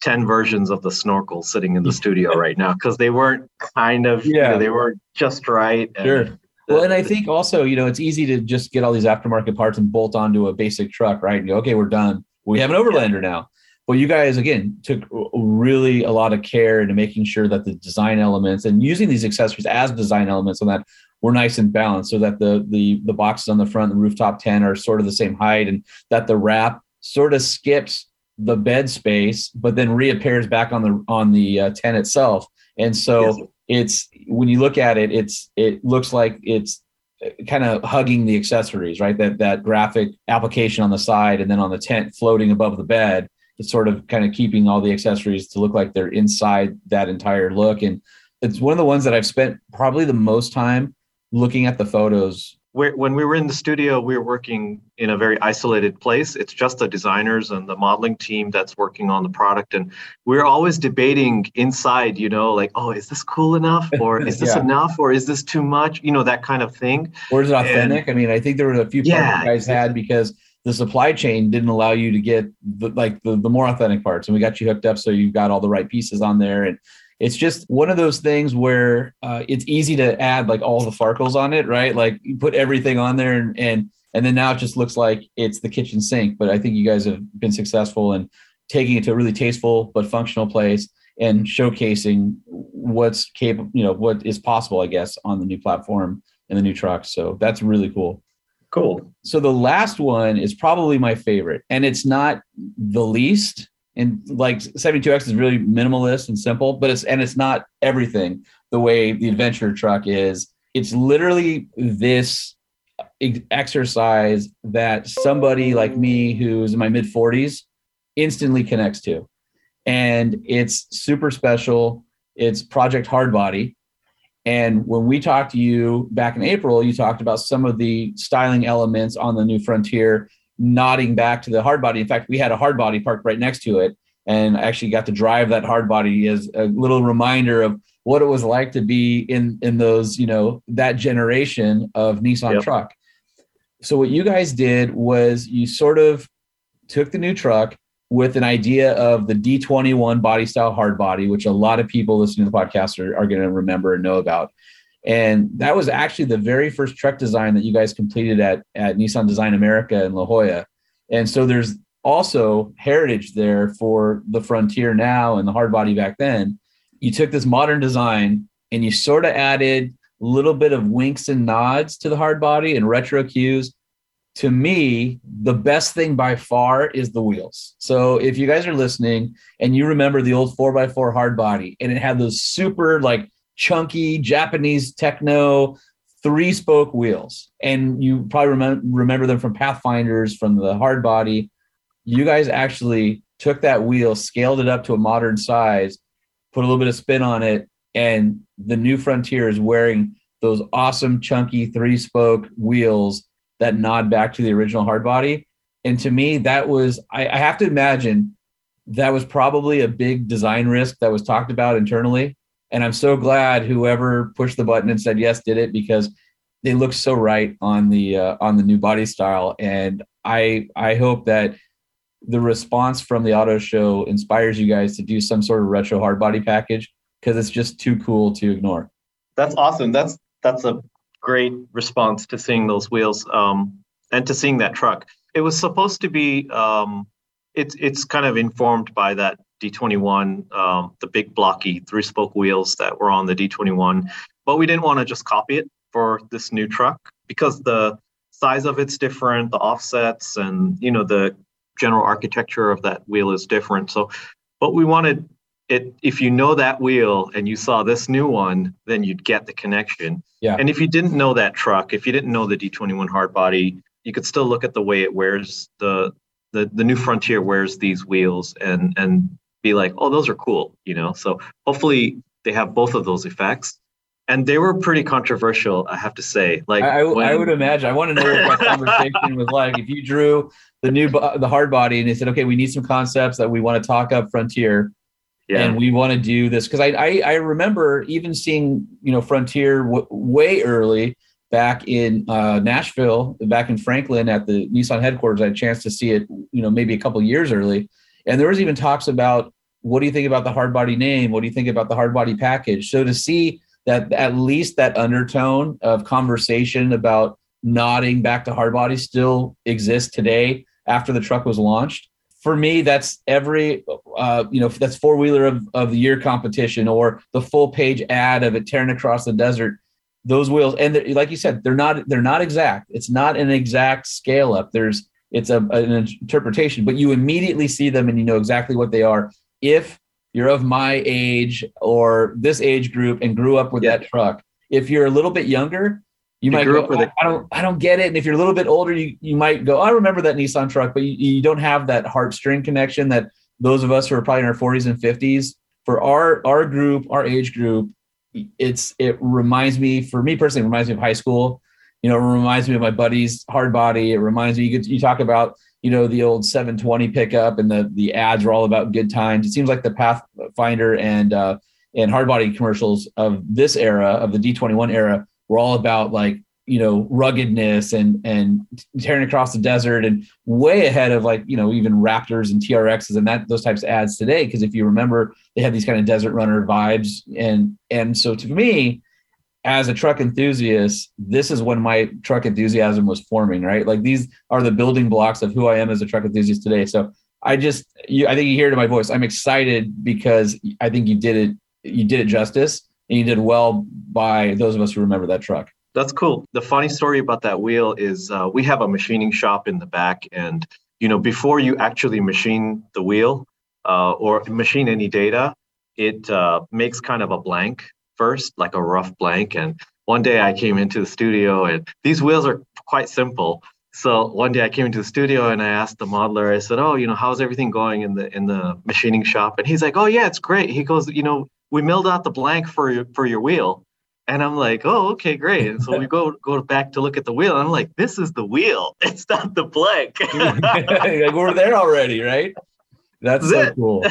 10 versions of the snorkel sitting in the [laughs] studio right now because they weren't kind of, yeah, you know, they weren't just right. And, sure. Well, and I think also, you know, it's easy to just get all these aftermarket parts and bolt onto a basic truck, right? And go, okay, we're done. We have an Overlander now. Well, you guys again took really a lot of care into making sure that the design elements and using these accessories as design elements on that were nice and balanced so that the the the boxes on the front, the rooftop 10 are sort of the same height and that the wrap sort of skips the bed space, but then reappears back on the on the uh, 10 itself. And so yes. it's when you look at it, it's it looks like it's uh, kind of hugging the accessories, right? That that graphic application on the side and then on the tent floating above the bed. It's sort of kind of keeping all the accessories to look like they're inside that entire look. And it's one of the ones that I've spent probably the most time looking at the photos. We're, when we were in the studio we were working in a very isolated place. It's just the designers and the modeling team that's working on the product. And we're always debating inside you know like oh is this cool enough? Or [laughs] is this yeah. enough? Or is this too much? You know that kind of thing. Or is it authentic? And, i mean i think there were a few yeah, parts you guys had because the supply chain didn't allow you to get the, like the, the more authentic parts. And we got you hooked up so you've got all the right pieces on there and it's just one of those things where uh, it's easy to add like all the farkles on it, right? Like you put everything on there and, and and then now it just looks like it's the kitchen sink. But I think you guys have been successful in taking it to a really tasteful but functional place and showcasing what's capable, you know, what is possible, I guess, on the new platform and the new truck. So that's really cool. Cool. So the last one is probably my favorite, and it's not the least, and like 72x is really minimalist and simple but it's and it's not everything the way the adventure truck is. It's literally this exercise that somebody like me who's in my mid 40s instantly connects to. And it's super special. It's project hardbody. And when we talked to you back in april you talked about some of the styling elements on the new frontier nodding back to the hard body. In fact, we had a hard body parked right next to it, and I actually got to drive that hard body as a little reminder of what it was like to be in in those you know that generation of Nissan yep. truck. So what you guys did was you sort of took the new truck with an idea of the D21 body style hard body, which a lot of people listening to the podcast are, are going to remember and know about And that was actually the very first truck design that you guys completed at, at Nissan Design America in La Jolla. And so there's also heritage there for the Frontier now and the hard body back then. You took this modern design and you sort of added a little bit of winks and nods to the hard body and retro cues. To me, the best thing by far is the wheels. So if you guys are listening and you remember the old 4x4 hard body and it had those super like chunky Japanese techno three spoke wheels, and you probably remember, remember them from Pathfinders from the hard body. You guys actually took that wheel, scaled it up to a modern size, put a little bit of spin on it, and the new Frontier is wearing those awesome chunky three spoke wheels that nod back to the original hard body. And to me, that was I, I have to imagine that was probably a big design risk that was talked about internally. And I'm so glad whoever pushed the button and said yes did it because they look so right on the uh, on the new body style. And I I hope that the response from the auto show inspires you guys to do some sort of retro hard body package because it's just too cool to ignore. That's awesome. That's that's a great response to seeing those wheels um, and to seeing that truck. It was supposed to be. Um, it's it's kind of informed by that D21, um, the big blocky three spoke wheels that were on the D21, but we didn't want to just copy it for this new truck because the size of it's different, the offsets, and you know the general architecture of that wheel is different. So, but we wanted it. If you know that wheel and you saw this new one, then you'd get the connection. Yeah. And if you didn't know that truck, if you didn't know the D21 hard body, you could still look at the way it wears the the the new Frontier wears these wheels and and be like, oh, those are cool, you know. So hopefully they have both of those effects. And they were pretty controversial, I have to say. Like I, I, when- I would imagine. I want to know what that conversation was like. If you drew the new bo- the hard body and they said, okay, we need some concepts that we want to talk up Frontier, yeah. and we want to do this because I, I I remember even seeing you know Frontier w- way early back in uh, Nashville, back in Franklin at the Nissan headquarters. I had a chance to see it, you know, maybe a couple years early, and there was even talks about what do you think about the hard body name? What do you think about the hard body package? So to see that at least that undertone of conversation about nodding back to hard body still exists today after the truck was launched. For me, that's every uh, you know that's four wheeler of, of the year competition or the full page ad of it tearing across the desert. Those wheels and like you said, they're not they're not exact. It's not an exact scale up. There's it's a, an interpretation, but you immediately see them and you know exactly what they are. If you're of my age or this age group and grew up with Yeah. that truck, if you're a little bit younger, you, You might go, up with I, it. I don't I don't get it. And if you're a little bit older, you you might go, I remember that Nissan truck, but you, you don't have that heartstring connection that those of us who are probably in our 40s and 50s. For our our group, our age group, it's it reminds me, for me personally, it reminds me of high school. You know, it reminds me of my buddies' hard body. It reminds me you, get, you talk about you know the old 720 pickup and the the ads are all about good times. It seems like the Pathfinder and uh, and hard body commercials of this era of the D21 era were all about like you know ruggedness and and tearing across the desert and way ahead of like you know even Raptors and TRXs and that those types of ads today because if you remember they had these kind of desert runner vibes and and so to me as a truck enthusiast this is when my truck enthusiasm was forming right? Like these are the building blocks of who I am as a truck enthusiast today. So I just you I think you hear it in my voice. I'm excited because I think you did it you did it justice and you did well by those of us who remember that truck. That's cool. The funny story about that wheel is uh, we have a machining shop in the back, and you know before you actually machine the wheel uh, or machine any data, it uh, makes kind of a blank first, like a rough blank. And one day I came into the studio, and these wheels are quite simple. So one day I came into the studio and I asked the modeler. I said, "Oh, you know, how's everything going in the in the machining shop?" And he's like, "Oh yeah, it's great." He goes, "You know, we milled out the blank for your for your wheel." And I'm like, oh, okay, great. And so we go [laughs] go back to look at the wheel. And I'm like, this is the wheel. [laughs] It's not the blank. [laughs] like we're there already, right? That's so it. cool.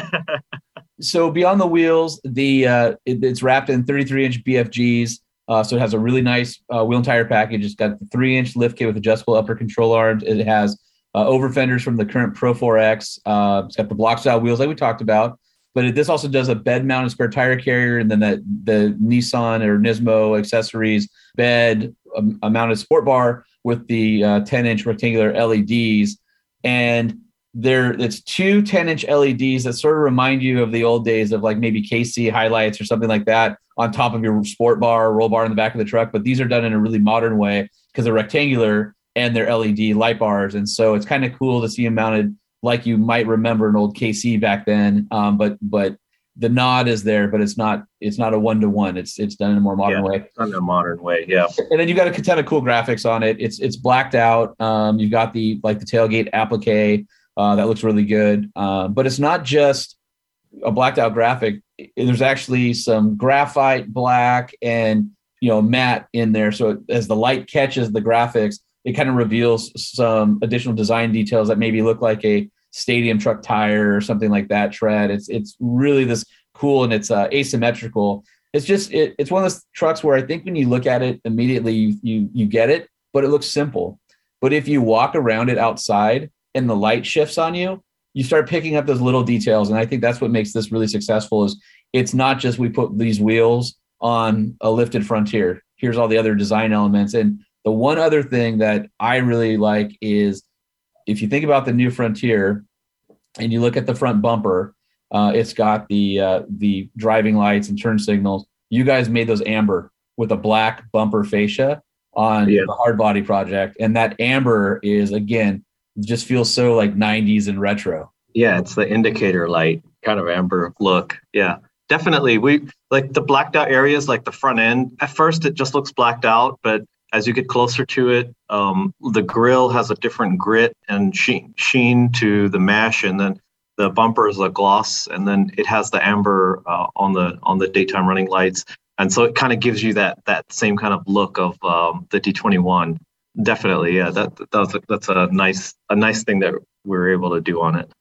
So beyond the wheels, the uh, it- it's wrapped in 33 inch BFGs. Uh, so it has a really nice uh, wheel and tire package. It's got the three inch lift kit with adjustable upper control arms. It has uh, over fenders from the current Pro 4X. Uh, it's got the block style wheels like we talked about, but it, this also does a bed mounted spare tire carrier, and then that the Nissan or Nismo accessories bed, a mounted sport bar with the uh, 10 inch rectangular LEDs, and there it's two 10 inch LEDs that sort of remind you of the old days of like maybe KC HiLiTES or something like that on top of your sport bar, or roll bar in the back of the truck. But these are done in a really modern way because they're rectangular and they're LED light bars. And so it's kind of cool to see them mounted like you might remember an old KC back then. Um, but but the nod is there, but it's not it's not a one to one. It's it's done in a more modern Yeah, way. done in a modern way. Yeah. And then you've got a ton of cool graphics on it. It's it's blacked out. Um, you've got the like the tailgate applique uh, that looks really good. Um, but it's not just a blacked out graphic. There's actually some graphite black and you know matte in there. So as the light catches the graphics, it kind of reveals some additional design details that maybe look like a stadium truck tire or something like that tread. It's it's really this cool and it's uh, asymmetrical. It's just it, it's one of those trucks where I think when you look at it immediately you you you get it, but it looks simple. But if you walk around it outside and the light shifts on you, you start picking up those little details. And I think that's what makes this really successful is it's not just we put these wheels on a lifted frontier. Here's all the other design elements. And the one other thing that I really like is if you think about the new frontier and you look at the front bumper, uh, it's got the uh, the driving lights and turn signals. You guys made those amber with a black bumper fascia on Yeah. the hard body project, and that amber is again just feels so like 90s and retro. Yeah, it's the indicator light kind of amber look. Yeah, definitely. We like the blacked out areas, like the front end. At first, it just looks blacked out, but as you get closer to it, um, the grill has a different grit and sheen, sheen to the mesh, and then the bumper is a gloss, and then it has the amber uh, on the on the daytime running lights, and so it kind of gives you that that same kind of look of um, the D21. Definitely, yeah. That that's a, that's a nice a nice thing that we are able to do on it.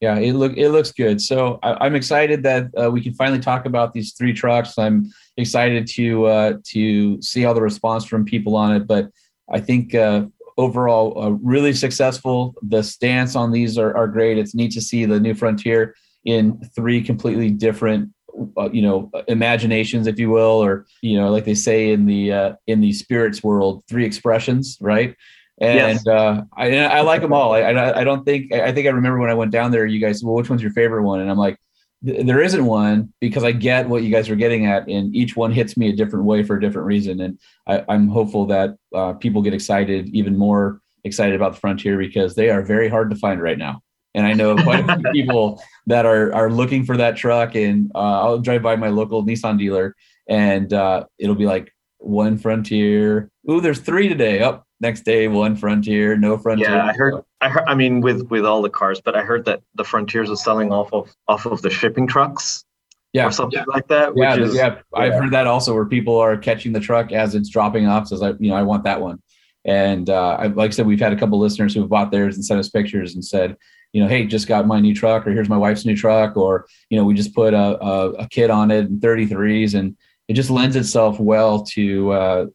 Yeah, it look it looks good. So I, I'm excited that uh, we can finally talk about these three trucks. I'm excited to uh, to see all the response from people on it. But I think uh, overall, uh, really successful. The stance on these are, are great. It's neat to see the new frontier in three completely different, uh, you know, imaginations, if you will, or you know, like they say in the uh, in the spirits world, three expressions, right? And Yes. uh, I, I like them all. I, I, don't think I think I remember when I went down there. You guys, said, well, which one's your favorite one? And I'm like, there isn't one because I get what you guys are getting at, and each one hits me a different way for a different reason. And I, I'm hopeful that uh, people get excited, even more excited about the Frontier because they are very hard to find right now. And I know quite a few [laughs] people that are are looking for that truck. And uh, I'll drive by my local Nissan dealer, and uh, it'll be like one Frontier. Ooh, there's three today. Up next day, one Frontier, no Frontier. Yeah, I heard. I heard. I mean, with with all the cars, but I heard that the Frontiers are selling off of off of the shipping trucks Yeah, or something like that. Which yeah, is, yeah. I've yeah. heard that also, where people are catching the truck as it's dropping off. Says, like, you know, I want that one. And uh, I, like I said, we've had a couple listeners who have bought theirs and sent us pictures and said, you know, hey, just got my new truck, or here's my wife's new truck, or you know, we just put a, a, a kit on it and 33s, and it just lends itself well to uh,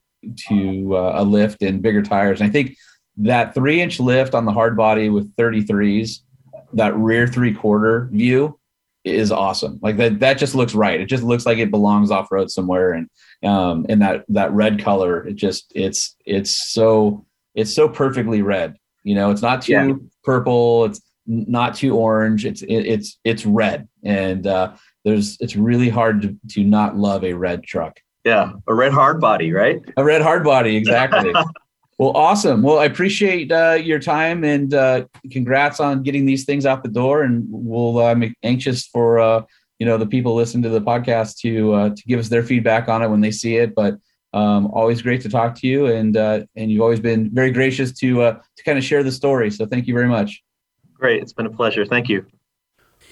to uh, a lift and bigger tires. And I think that three inch lift on the hard body with 33s, that rear three quarter view is awesome. Like that, that just looks right. It just looks like it belongs off road somewhere. And um, and that that red color, it just it's it's so it's so perfectly red. You know, it's not too Yeah. purple. It's not too orange. It's it, it's it's red. And uh, there's it's really hard to to not love a red truck. yeah, a red hard body, right? A red hard body, exactly. [laughs] well, awesome. Well, I appreciate uh, your time and uh, congrats on getting these things out the door. And we'll uh, I'm anxious for uh, you know the people listening to the podcast to uh, to give us their feedback on it when they see it. But um, always great to talk to you, and uh, and you've always been very gracious to uh, to kind of share the story. So thank you very much. Great, it's been a pleasure. Thank you.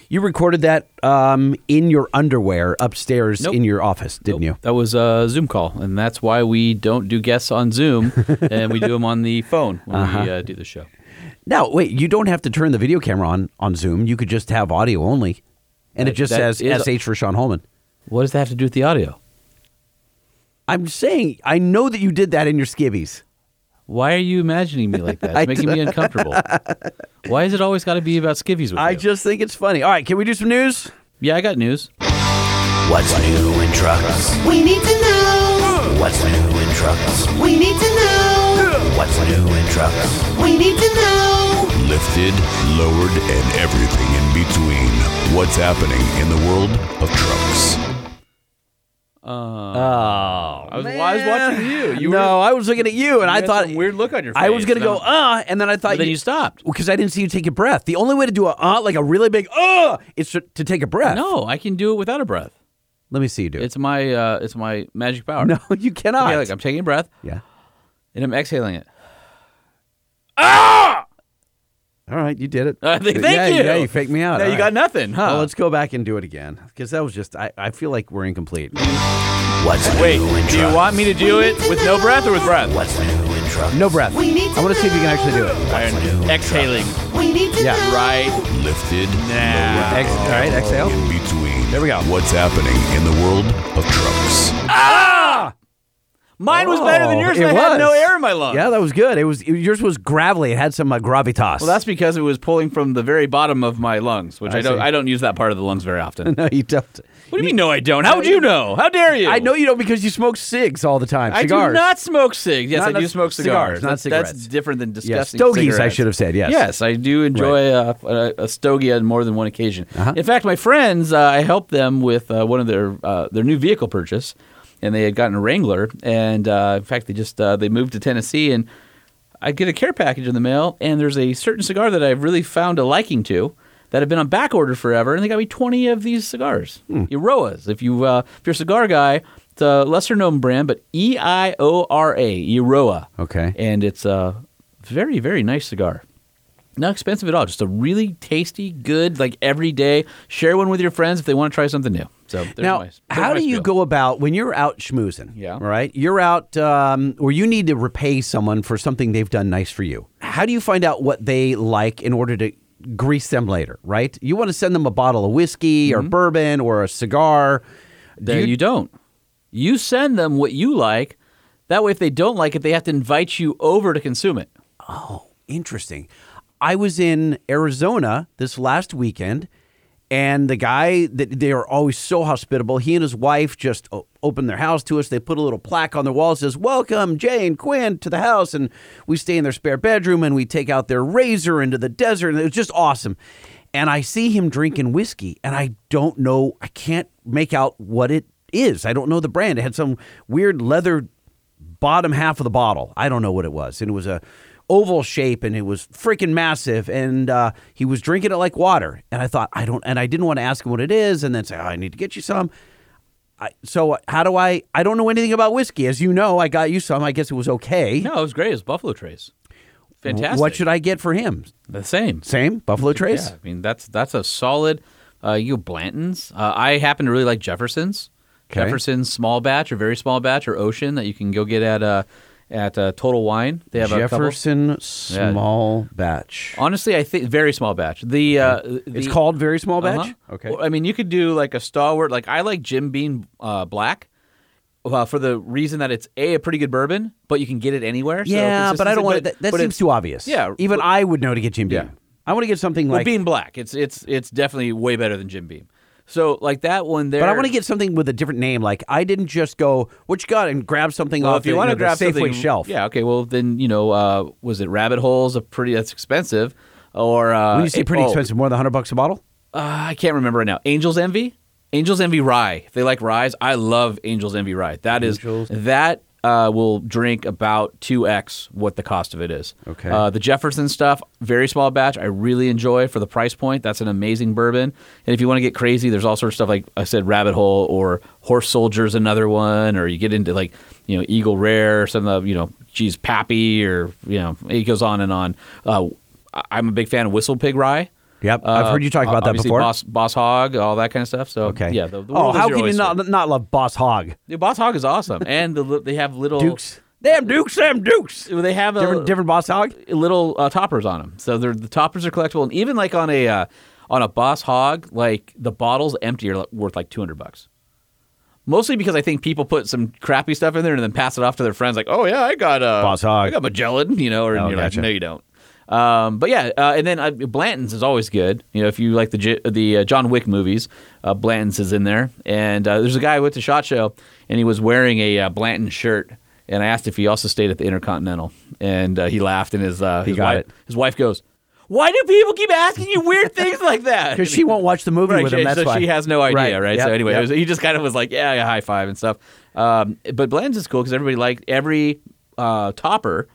You recorded that um, in your underwear upstairs Nope. in your office, didn't Nope, That was a Zoom call, and that's why we don't do guests on Zoom, [laughs] and we do them on the phone when we Uh-huh. uh, do the show. you? No, wait. You don't have to turn the video camera on on Zoom. You could just have audio only, and it just says is- "sh" for Sean Holman. What does that have to do with the audio? I'm saying I know that you did that in your skivvies. Why are you imagining me like that? It's [laughs] making me uncomfortable. [laughs] Why is it always got to be about skivvies with I you? just think it's funny. All right, can we do some news? Yeah, I got news. What's new in trucks? We need to know. What's new in trucks? We need to know. What's new in trucks? We need to know. Lifted, lowered, and everything in between. What's happening in the world of trucks? Oh, I was, I was watching you. You no, were, I was looking at you, and you I thought weird look on your face. I was gonna go uh, and then I thought But then you stopped. because I didn't see you take a breath. The only way to do a uh, like a really big uh, is to, to take a breath. No, I can do it without a breath. let me see you do it. It's my uh, it's my magic power. No, [laughs] you cannot. Okay, like I'm taking a breath yeah. and I'm exhaling it. All right, you did it. Uh, thank yeah, you. Yeah, you faked me out. Now All you right. got nothing, huh? Well, let's go back and do it again because that was just. I, I feel like we're incomplete. What's Wait, new in trucks? do you want me to do it with no breath or with breath? What's new in trucks? No breath. We need to I want to see if you can actually do it. I'm exhaling. We need to Yeah. know. Right. Lifted, Now. Ex- all right, exhale. in between. There we go. What's happening in the world of trucks? Mine was better than Oh, yours. it and I had no air in my lungs. Yeah, that was good. It was yours was gravelly. It had some uh, gravitas. Well, that's because it was pulling from the very bottom of my lungs, which I I, don't. see. I don't use that part of the lungs very often. [laughs] no, you don't. what do you mean? No, I don't. How would you know? How dare you? I know you don't because you smoke cigs all the time. I Cigars. do not smoke cigs. Yes, Not- I do not smoke cigars, cigars. not That's- cigarettes. That's different than Yeah, discussing stogies. I cigarettes. should have said yes. Yes, I do enjoy uh, a, a stogie on more than one occasion. Uh-huh. In fact, my friends, uh, I helped them with uh, one of their uh, their new vehicle purchase, and they had gotten a Wrangler, and uh, in fact, they just uh, they moved to Tennessee, and I get a care package in the mail, and there's a certain cigar that I've really found a liking to. That have been on back order forever, and they got me twenty of these cigars, Hmm. Eiroas. If you uh, if you're a cigar guy, it's a lesser known brand, but E I O R A, Eiroa Okay. and it's a very very nice cigar not expensive at all just a really tasty good like every day share one with your friends if they want to try something new so there's Now, my- how do you go about when you're out schmoozing? Yeah. Right. You're out, um, or you need to repay someone for something they've done nice for you. How do you find out what they like in order to grease them later? Right. You want to send them a bottle of whiskey or bourbon or a cigar. There you, don't you send them what you like that way if they don't like it they have to invite you over to consume it Oh, Interesting. I was in Arizona this last weekend, and the guy that they are always so hospitable. He and his wife just opened their house to us. They put a little plaque on their wall that says "Welcome Jay and Quinn to the house," and we stay in their spare bedroom and we take out their razor into the desert, and it was just awesome. And I see him drinking whiskey, and I don't know. I can't make out what it is. I don't know the brand. It had some weird leather bottom half of the bottle. I don't know what it was. And it was a oval shape and it was freaking massive. And uh, he was drinking it like water. And I thought, I don't, and I didn't want to ask him what it is and then say, oh, I need to get you some. I, so how do I, I don't know anything about whiskey. As you know, I got you some. I guess it was okay. no it was great it was buffalo trace fantastic What should I get for him? the same Same Buffalo Trace? Yeah, I mean that's that's a solid. Uh, you Blanton's. Uh, I happen to really like Jefferson's. Okay. Jefferson's small batch or very small batch or Ocean that you can go get at uh, at uh, Total Wine. They have a couple. Jefferson small batch. Honestly, I think very small batch. The, uh, It's called very small batch. Uh-huh. Okay. Well, I mean, you could do like a stalwart. Like I like Jim Beam uh, Black. Uh, for the reason that it's a a pretty good bourbon, but you can get it anywhere. so yeah, but I don't want but- that. That seems too obvious. Yeah, even but- I would know to get Jim Beam. Yeah. I want to get something Well, like Beam Black. It's it's it's definitely way better than Jim Beam. So like that one there. But I want to get something with a different name. Like I didn't just go, "What you got?" and grab something Well, off if you the, want to grab Safeway shelf. yeah, okay. Well, then you know, uh, was it Rabbit Holes? A pretty that's expensive, or uh, When you say pretty oh, expensive, more than hundred bucks a bottle. Uh, I can't remember right now. Angels Envy, Angels Envy Rye. If they like ryes, I love Angels Envy Rye. That is Angels. that uh, will drink about two x what the cost of it is. Okay. Uh, the Jefferson stuff, very small batch. I really enjoy for the price point. That's an amazing bourbon. And if you want to get crazy, there's all sorts of stuff like I said, Rabbit Hole or Horse Soldier's another one, or you get into like you know Eagle Rare, or some of the, you know, geez, Pappy, or you know, it goes on and on. Uh, I'm a big fan of Whistle Pig Rye. Yep, I've heard you talk about that Uh, before. Boss, Boss Hog, all that kind of stuff. So okay. yeah. The, the oh, how can you not not love Boss Hog? The Boss Hog is awesome, and the, they have little Dukes. Damn Dukes, damn Dukes. They have a, Different different Boss Hog. little uh, toppers on them, so they're, the toppers are collectible, and even like on a uh, on a Boss Hog, like the bottles empty are worth like two hundred bucks. Mostly because I think people put some crappy stuff in there and then pass it off to their friends, like, "Oh yeah, I got uh, Boss Hog. I got Magellan," you know, or Oh, you're gotcha. like, "No, you don't." Um, but yeah, uh, and then uh, Blanton's is always good. You know, if you like the J- the uh, John Wick movies, uh, Blanton's is in there. And uh, there's a guy with the Shot Show, and he was wearing a uh, Blanton shirt. And I asked if he also stayed at the Intercontinental, and uh, he laughed. And his uh, his got wife, it. his wife goes, "Why do people keep asking you weird things like that?" [laughs] Because she won't watch the movie Right, with him. so why she has no idea, right? Yep, So anyway, yep. was, he just kind of was like, yeah, yeah, high five and stuff. Um, but Bland's is cool because everybody liked every uh, topper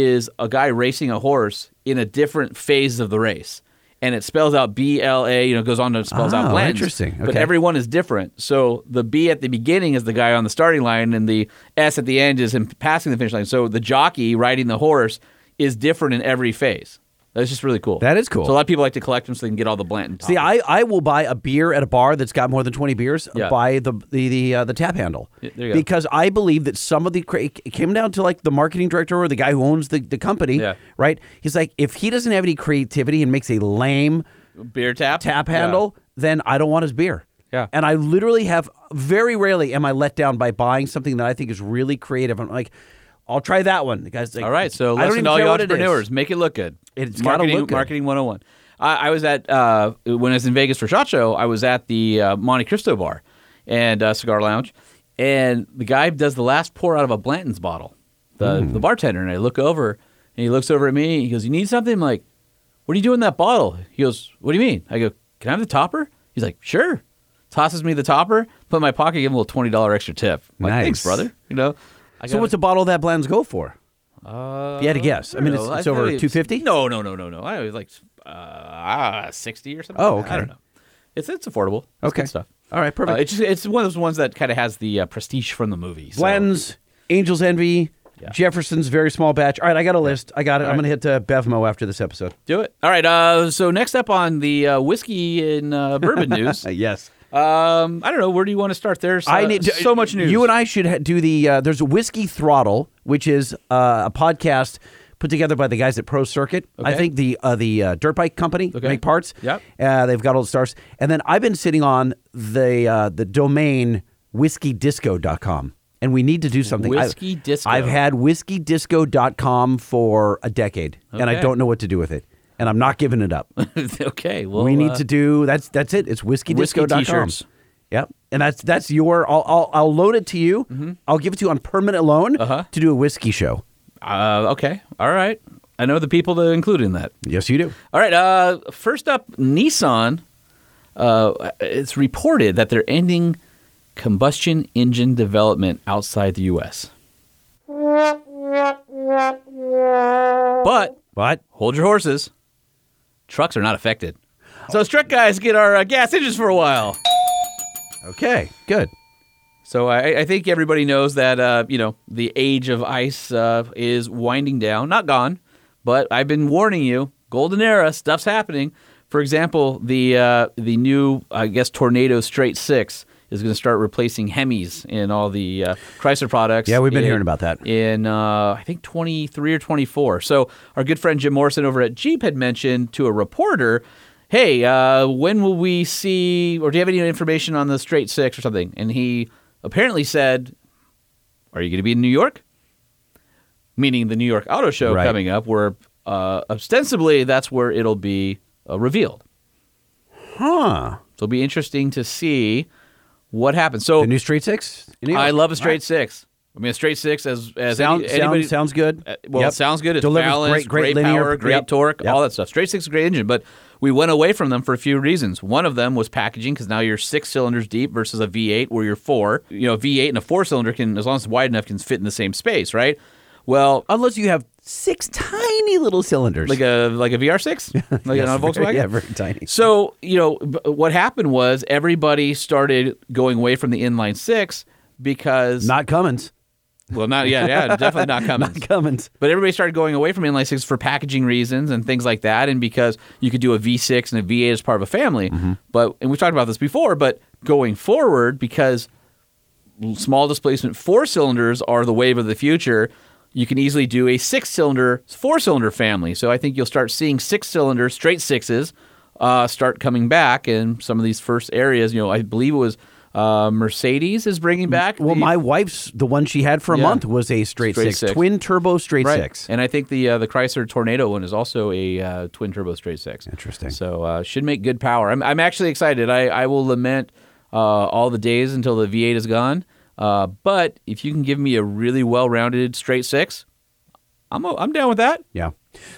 is a guy racing a horse in a different phase of the race. And it spells out B L A, you know, goes on to spells out Oh, Blanton's. interesting. But everyone is different. So the B at the beginning is the guy on the starting line, and the S at the end is him passing the finish line. So the jockey riding the horse is different in every phase. That's just really cool. That is cool. So a lot of people like to collect them so they can get all the Blanton. See. I, I will buy a beer at a bar that's got more than twenty beers. Yeah. Buy the the the, uh, the tap handle Yeah, there you go. because I believe that some of the it came down to like the marketing director or the guy who owns the, the company. Yeah. Right. He's like, if he doesn't have any creativity and makes a lame beer tap tap Yeah. handle, then I don't want his beer. Yeah. And I literally have very rarely am I let down by buying something that I think is really creative. I'm like, I'll try that one. The guy's like, All right, so I listen to all you what it entrepreneurs. Make it look good. It's marketing, look good. Marketing 101. I, I was at uh, when I was in Vegas for Shot Show. I was at the uh, Monte Cristo bar and uh, cigar lounge, and the guy does the last pour out of a Blanton's bottle. The Hmm. the bartender and I look over, and he looks over at me. He goes, "You need something?" I'm like, "What are you doing in that bottle?" He goes, "What do you mean?" I go, "Can I have the topper?" He's like, "Sure." Tosses me the topper, put in my pocket, give him a little twenty dollar extra tip. Like, thanks, Nice. brother. You know. So what's a bottle of that Blends go for? uh, If you had to guess. I mean, it's, it's over two fifty. No, no, no, no, no. I was like uh, sixty or something. Oh, that. I don't know. It's it's affordable. It's Okay. stuff. All right, perfect. Uh, it's just, it's one of those ones that kind of has the uh, prestige from the movie. so- Blends, Angels Envy, Jefferson's very small batch. All right, I got a list. I got it. I'm going to hit uh, Bevmo after this episode. Do it. All right. Uh, so next up on the uh, whiskey and uh, bourbon news. [laughs] yes. Um, I don't know. Where do you want to start? There's uh, I need to, so much news. You and I should ha- do the. Uh, there's a whiskey throttle, which is uh, a podcast put together by the guys at Pro Circuit. I think the uh, the uh, dirt bike company Okay. make parts. Yep. Uh, they've got all the stars, and then I've been sitting on the uh, the domain whiskeydisco.com. And we need to do something. Whiskey Disco. I've had whiskeydisco.com for a decade, and I don't know what to do with it. And I'm not giving it up. [laughs] okay. Well, we need uh, to do that's that's it. It's whiskeydisco.com. t-shirts. Yep. And that's that's your I'll I'll, I'll load it to you. I'll give it to you on permanent loan Mm-hmm. Uh-huh. to do a whiskey show. Uh, okay. All right. I know the people to include in that. Yes, you do. All right. Uh, first up, Nissan. Uh, it's reported that they're ending combustion engine development outside the U.S. [laughs] But but hold your horses. Trucks are not affected. So truck guys get our uh, gas engines for a while. Okay. Good. So I, I think everybody knows that uh, you know the age of ice uh, is winding down, not gone, but I've been warning you. Golden era stuff's happening. For example, the uh, the new I guess Tornado Straight Six is going to start replacing Hemis in all the uh, Chrysler products. Yeah, we've been in- hearing about that. in uh, I think 23 or 24. So our good friend Jim Morrison over at Jeep had mentioned to a reporter, "Hey, uh, when will we see, or do you have any information on the Straight Six or something?" And he apparently said, "Are you going to be in New York?" Meaning the New York Auto Show Right. coming up, where uh, ostensibly that's where it'll be uh, revealed. Huh. So it'll be interesting to see what happens. So The new straight Six? I love a straight six. I mean, a straight six as as Sound, any, anybody sound, sounds good. Uh, well, Yep. it sounds good. It's Delivers balanced, great, great, linear power, great yep. torque, Yep. all that stuff. Straight six is a great engine, but we went away from them for a few reasons. One of them was packaging because now you're six cylinders deep versus a V8 where you're four. You know, a V8 and a four cylinder can, as long as it's wide enough, can fit in the same space, right? Well, Unless you have six tiny little cylinders. like a like a VR6, [laughs] like Yes, on a very- Volkswagen. yeah, very tiny. So you know b- what happened was everybody started going away from the inline six because Not Cummins. well, not yeah, yeah, definitely not Cummins. [laughs] Not Cummins. But everybody started going away from inline six for packaging reasons and things like that, and because you could do a V6 and a V8 as part of a family. Mm-hmm. But and we've talked about this before, but going forward, because small displacement four cylinders are the wave of the future, you can easily do a six cylinder, four cylinder family. So I think you'll start seeing six cylinder straight sixes uh, start coming back in some of these first areas. You know, I believe it was Uh, Mercedes is bringing back. Well, the- my wife's the one she had for a Yeah. month was a straight, Straight six, six. twin turbo straight right. six. and I think the uh, the Chrysler Tornado one is also a uh, twin turbo straight six. Interesting. So uh, should make good power. I'm I'm actually excited. I I will lament uh, all the days until the V8 is gone. Uh, but if you can give me a really well rounded straight six, I'm o- I'm down with that. Yeah.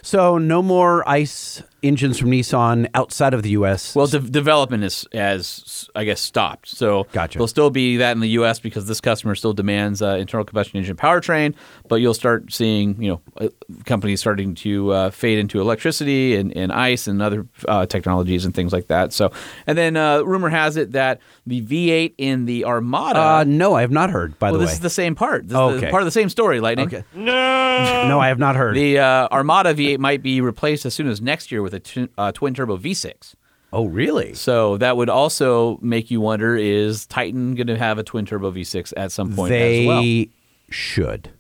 So no more ICE engines from Nissan outside of the U.S. Well, de- development is has I guess stopped. So Gotcha. there'll still be that in the U.S. because this customer still demands uh, internal combustion engine powertrain. But you'll start seeing you know uh, companies starting to uh, fade into electricity and, and ice and other uh, technologies and things like that. So and then uh, rumor has it that the V8 in the Armada. uh, no, I have not heard. By well, the way, this is the same part. This is Okay. part of the same story. Lightning. okay. No, [laughs] no, I have not heard. The uh, Armada V8 might be replaced as soon as next year with a tw- uh, twin turbo V6. oh, really? So that would also make you wonder: Is Titan going to have a twin turbo V6 at some point they as well? should.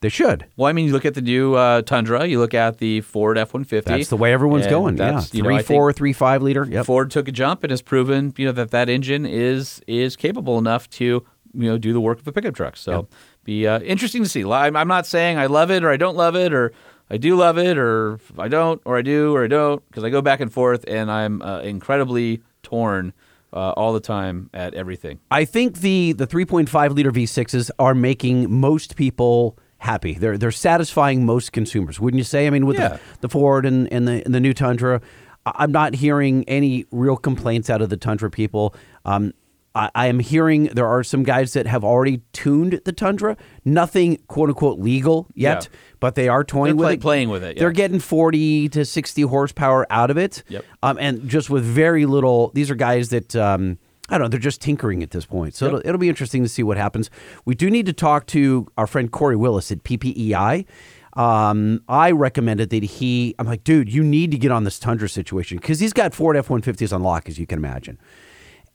They should. Well, I mean, you look at the new uh, Tundra, you look at the Ford F one fifty. That's the way everyone's going. Yeah, know, three think four, three five liter. Yep. Ford took a jump and has proven, you know, that that engine is is capable enough to you know do the work of a pickup truck. So be uh, interesting to see. I'm, I'm not saying I love it or I don't love it or I do love it or I don't or I do or I don't because I go back and forth and I'm uh, incredibly torn uh, all the time at everything. I think the the 3.5 liter V6s are making most people happy. They're they're satisfying most consumers, wouldn't you say? I mean, with Yeah. the, the Ford and, and the and the new Tundra, I'm not hearing any real complaints out of the Tundra people. Um, I, I am hearing there are some guys that have already tuned the Tundra. Nothing quote unquote legal yet, Yeah. but they are toying They're with play- it. playing with it, yeah. They're getting 40 to 60 horsepower out of it. Yep. Um, and just with very little, these are guys that, um, I don't know, they're just tinkering at this point. So it'll, it'll be interesting to see what happens. We do need to talk to our friend Kory Willis at PPEI. Um, I recommended that he, I'm like, dude, you need to get on this Tundra situation because he's got Ford F 150s on lock, as you can imagine.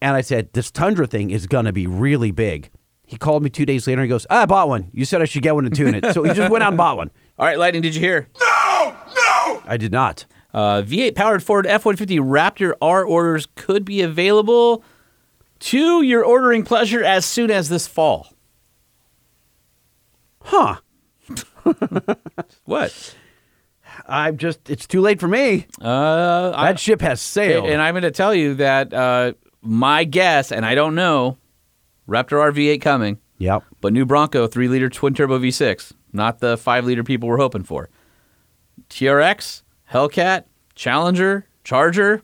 And I said, this Tundra thing is going to be really big. He called me two days later and he goes, "Ah, I bought one. You said I should get one and tune it. So he just went out and bought one. All right, Lightning, did you hear? No, no. I did not. Uh, V8 powered Ford F 150 Raptor R orders could be available to your ordering pleasure as soon as this fall. Huh. [laughs] What? I'm just, it's too late for me. Uh, I, That ship has sailed. and I'm going to tell you that uh, my guess, and I don't know, Raptor R V8 coming, yep. but new Bronco 3 liter twin turbo V6, not the 5 liter people were hoping for. TRX, Hellcat, Challenger, Charger,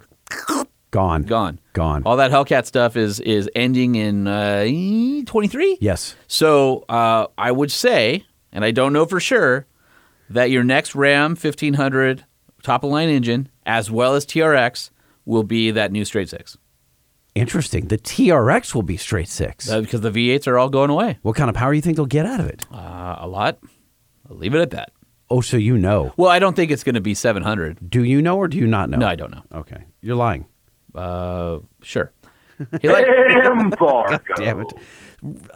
Gone. gone. Gone. All that Hellcat stuff is is ending in uh, 23. Yes. So uh, I would say, and I don't know for sure, that your next Ram 1500 top of line engine, as well as TRX, will be that new straight six Interesting. The TRX will be straight six. uh, because the V8s are all going away. what kind of power do you think they'll get out of it? Uh, a lot. I'll leave it at that. Oh, so you know. Well, I don't think it's going to be 700. Do you know or do you not know? No, I don't know. Okay. You're lying. Uh, sure. [laughs] He like- [laughs] Damn it.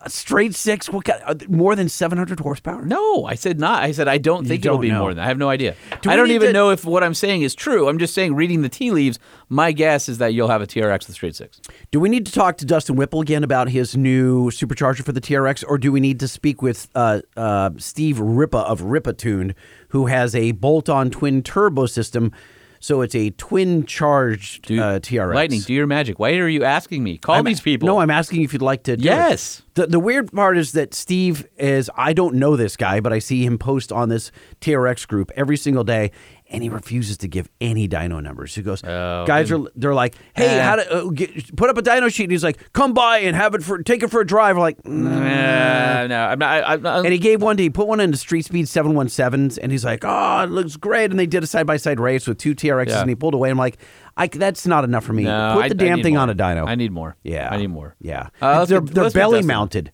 A straight six? What kind, uh, more than 700 horsepower? No, I said not. I said I don't think it'll don't be know. more than that. I have no idea. Do I don't even to- know if what I'm saying is true. I'm just saying, reading the tea leaves, my guess is that you'll have a TRX with straight six. Do we need to talk to Dustin Whipple again about his new supercharger for the TRX, or do we need to speak with uh, uh, Steve Ripa of Ripa Tuned, who has a bolt-on twin turbo system? So it's a twin charged Do- uh, TRX. Lightning, do your magic. Why are you asking me? Call I'm- these people. No, I'm asking if you'd like to. do it. Yes. The the weird part is that Steve is I don't know this guy, but I see him post on this TRX group every single day, and he refuses to give any dyno numbers. He goes, Oh, guys are they're like, hey, Eh. how to uh, get, put up a dyno sheet? And he's like, come by and have it for take it for a drive. We're like, "Mm." Uh, no, I'm not. I, I'm not and he gave one to he put one into Street Speed 717s, and he's like, oh, it looks great. And they did a side by side race with two TRXs, Yeah. and he pulled away. I'm like, I, that's not enough for me. no, put the I damn need thing more. on a dyno. I need more. Yeah, I need more. Yeah, Uh, they're get- they're belly mounted.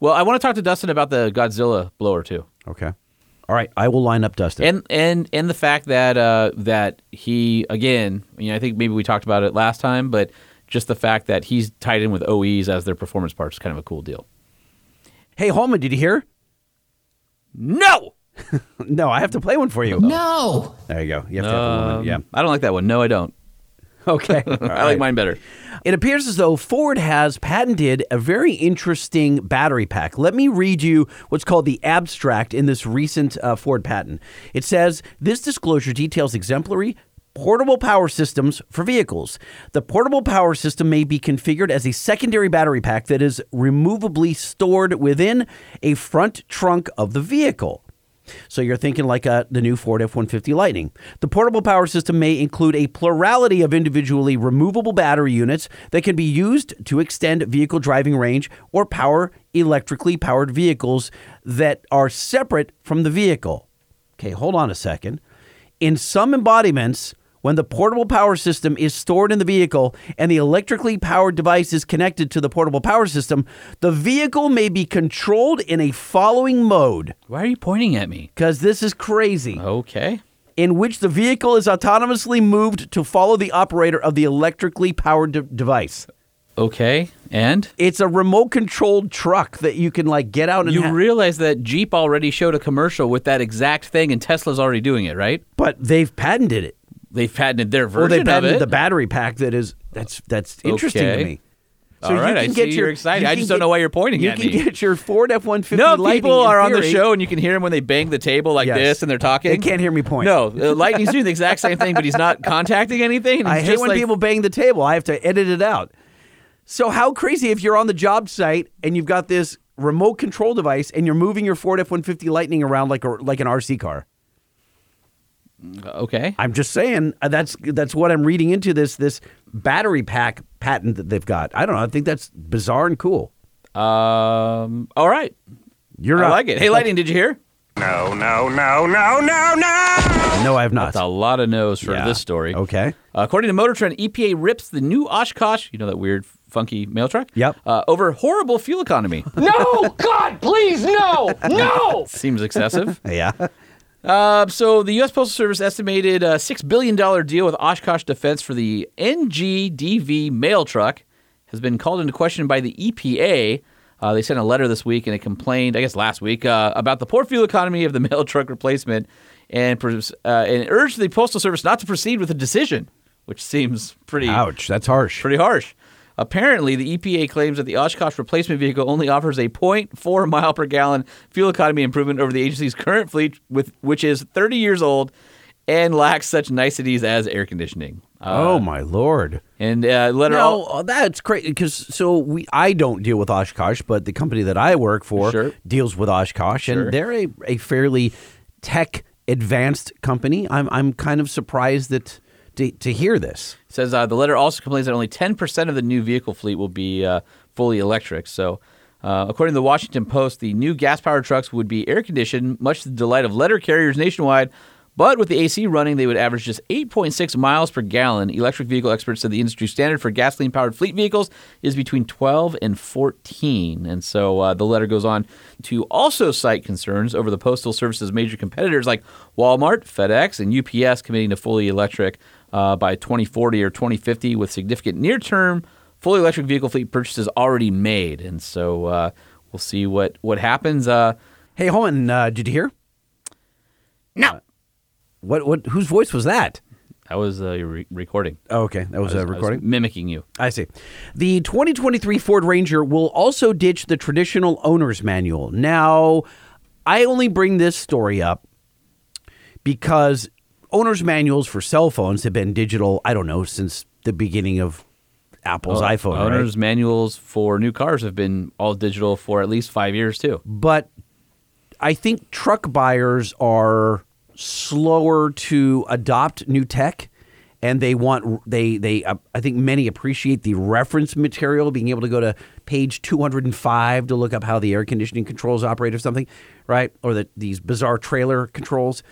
Well, I want to talk to Dustin about the Godzilla blower too. Okay. All right, I will line up Dustin. and and and the fact that uh, that he again, you know, I think maybe we talked about it last time, but just the fact that he's tied in with OEs as their performance parts is kind of a cool deal. hey, Holman, did you hear? No, [laughs] No, I have to play one for you. No. There you go. You have to have a woman. Yeah. I don't like that one. No, I don't. Okay. [laughs] I like mine better. It appears as though Ford has patented a very interesting battery pack. Let me read you what's called the abstract in this recent uh, Ford patent. It says this disclosure details exemplary portable power systems for vehicles. The portable power system may be configured as a secondary battery pack that is removably stored within a front trunk of the vehicle. So you're thinking like uh, the new Ford F-150 Lightning. The portable power system may include a plurality of individually removable battery units that can be used to extend vehicle driving range or power electrically powered vehicles that are separate from the vehicle. Okay, hold on a second. In some embodiments, when the portable power system is stored in the vehicle and the electrically powered device is connected to the portable power system, the vehicle may be controlled in a following mode. Why are you pointing at me? Because this is crazy. Okay. In which the vehicle is autonomously moved to follow the operator of the electrically powered de- device. Okay. And It's a remote controlled truck that you can like get out and you ha- realize that Jeep already showed a commercial with that exact thing, and Tesla's already doing it, right? but they've patented it. They've patented their version they of patented it. the battery pack that is that's that's interesting Okay. to me. All right, I see you're excited. you I just don't know why you're pointing you at can get your Ford F one fifty. no, people are on the show, and you can hear them when they bang the table like Yes. this, and they're talking. They can't hear me point. No, uh, [laughs] Lightning's doing the exact same thing, but he's not contacting anything. I hate when like- people bang the table. I have to edit it out. So how crazy if you're on the job site and you've got this remote control device and you're moving your Ford F one fifty Lightning around like a, like an RC car. Okay. I'm just saying uh, that's that's what I'm reading into this this battery pack patent that they've got. I don't know. I think that's bizarre and cool. Um. All right. You're I up. like it. Hey, Lightning, did you hear? No, no, no, no, no, no! No, I have not. That's a lot of no's for Yeah. this story. Okay. According to Motor Trend, EPA rips the new Oshkosh, you know that weird, funky mail truck? Yep. Uh, over horrible fuel economy. [laughs] No! God, please, no! No! [laughs] Seems excessive. [laughs] Yeah. Uh, so the U.S. Postal Service estimated a $6 billion deal with Oshkosh Defense for the NGDV mail truck has been called into question by the EPA. Uh, they sent a letter this week and it complained, I guess last week, uh, about the poor fuel economy of the [laughs] mail truck replacement and, uh, and urged the Postal Service not to proceed with the decision, which seems pretty Ouch. That's harsh. pretty harsh. Apparently, the EPA claims that the Oshkosh replacement vehicle only offers a 0.4 mile per gallon fuel economy improvement over the agency's current fleet, with which is 30 years old and lacks such niceties as air conditioning. Uh, oh my lord. and uh, letter No, al- uh, that's great because so we I don't deal with Oshkosh, but the company that I work for Sure. deals with Oshkosh, Sure. and they're a, a fairly tech advanced company. I'm I'm kind of surprised that to, to hear this. says uh, the letter also complains that only 10% of the new vehicle fleet will be uh, fully electric. So, uh, according to the Washington Post, the new gas powered trucks would be air conditioned, much to the delight of letter carriers nationwide. But with the AC running, they would average just 8.6 miles per gallon. Electric vehicle experts said the industry standard for gasoline powered fleet vehicles is between 12 and 14. And so uh, the letter goes on to also cite concerns over the Postal Service's major competitors like Walmart, FedEx, and UPS committing to fully electric uh, by 2040 or 2050 with significant near term fully electric vehicle fleet purchases already made. And so uh, we'll see what, what happens. Uh, Hey, Holman, uh, did you hear? No! What what whose voice was that? that was uh, re- recording. Oh, okay, that was, I a I recording. mimicking you. I see. The 2023 Ford Ranger will also ditch the traditional owner's manual. Now, I only bring this story up because owner's manuals for cell phones have been digital, I don't know, since the beginning of Apple's iPhone. right? Owners' manuals for new cars have been all digital for at least five years, too. But I think truck buyers are slower to adopt new tech and they want they they uh, I think many appreciate the reference material being able to go to page 205 to look up how the air conditioning controls operate or something, right? Or that these bizarre trailer controls.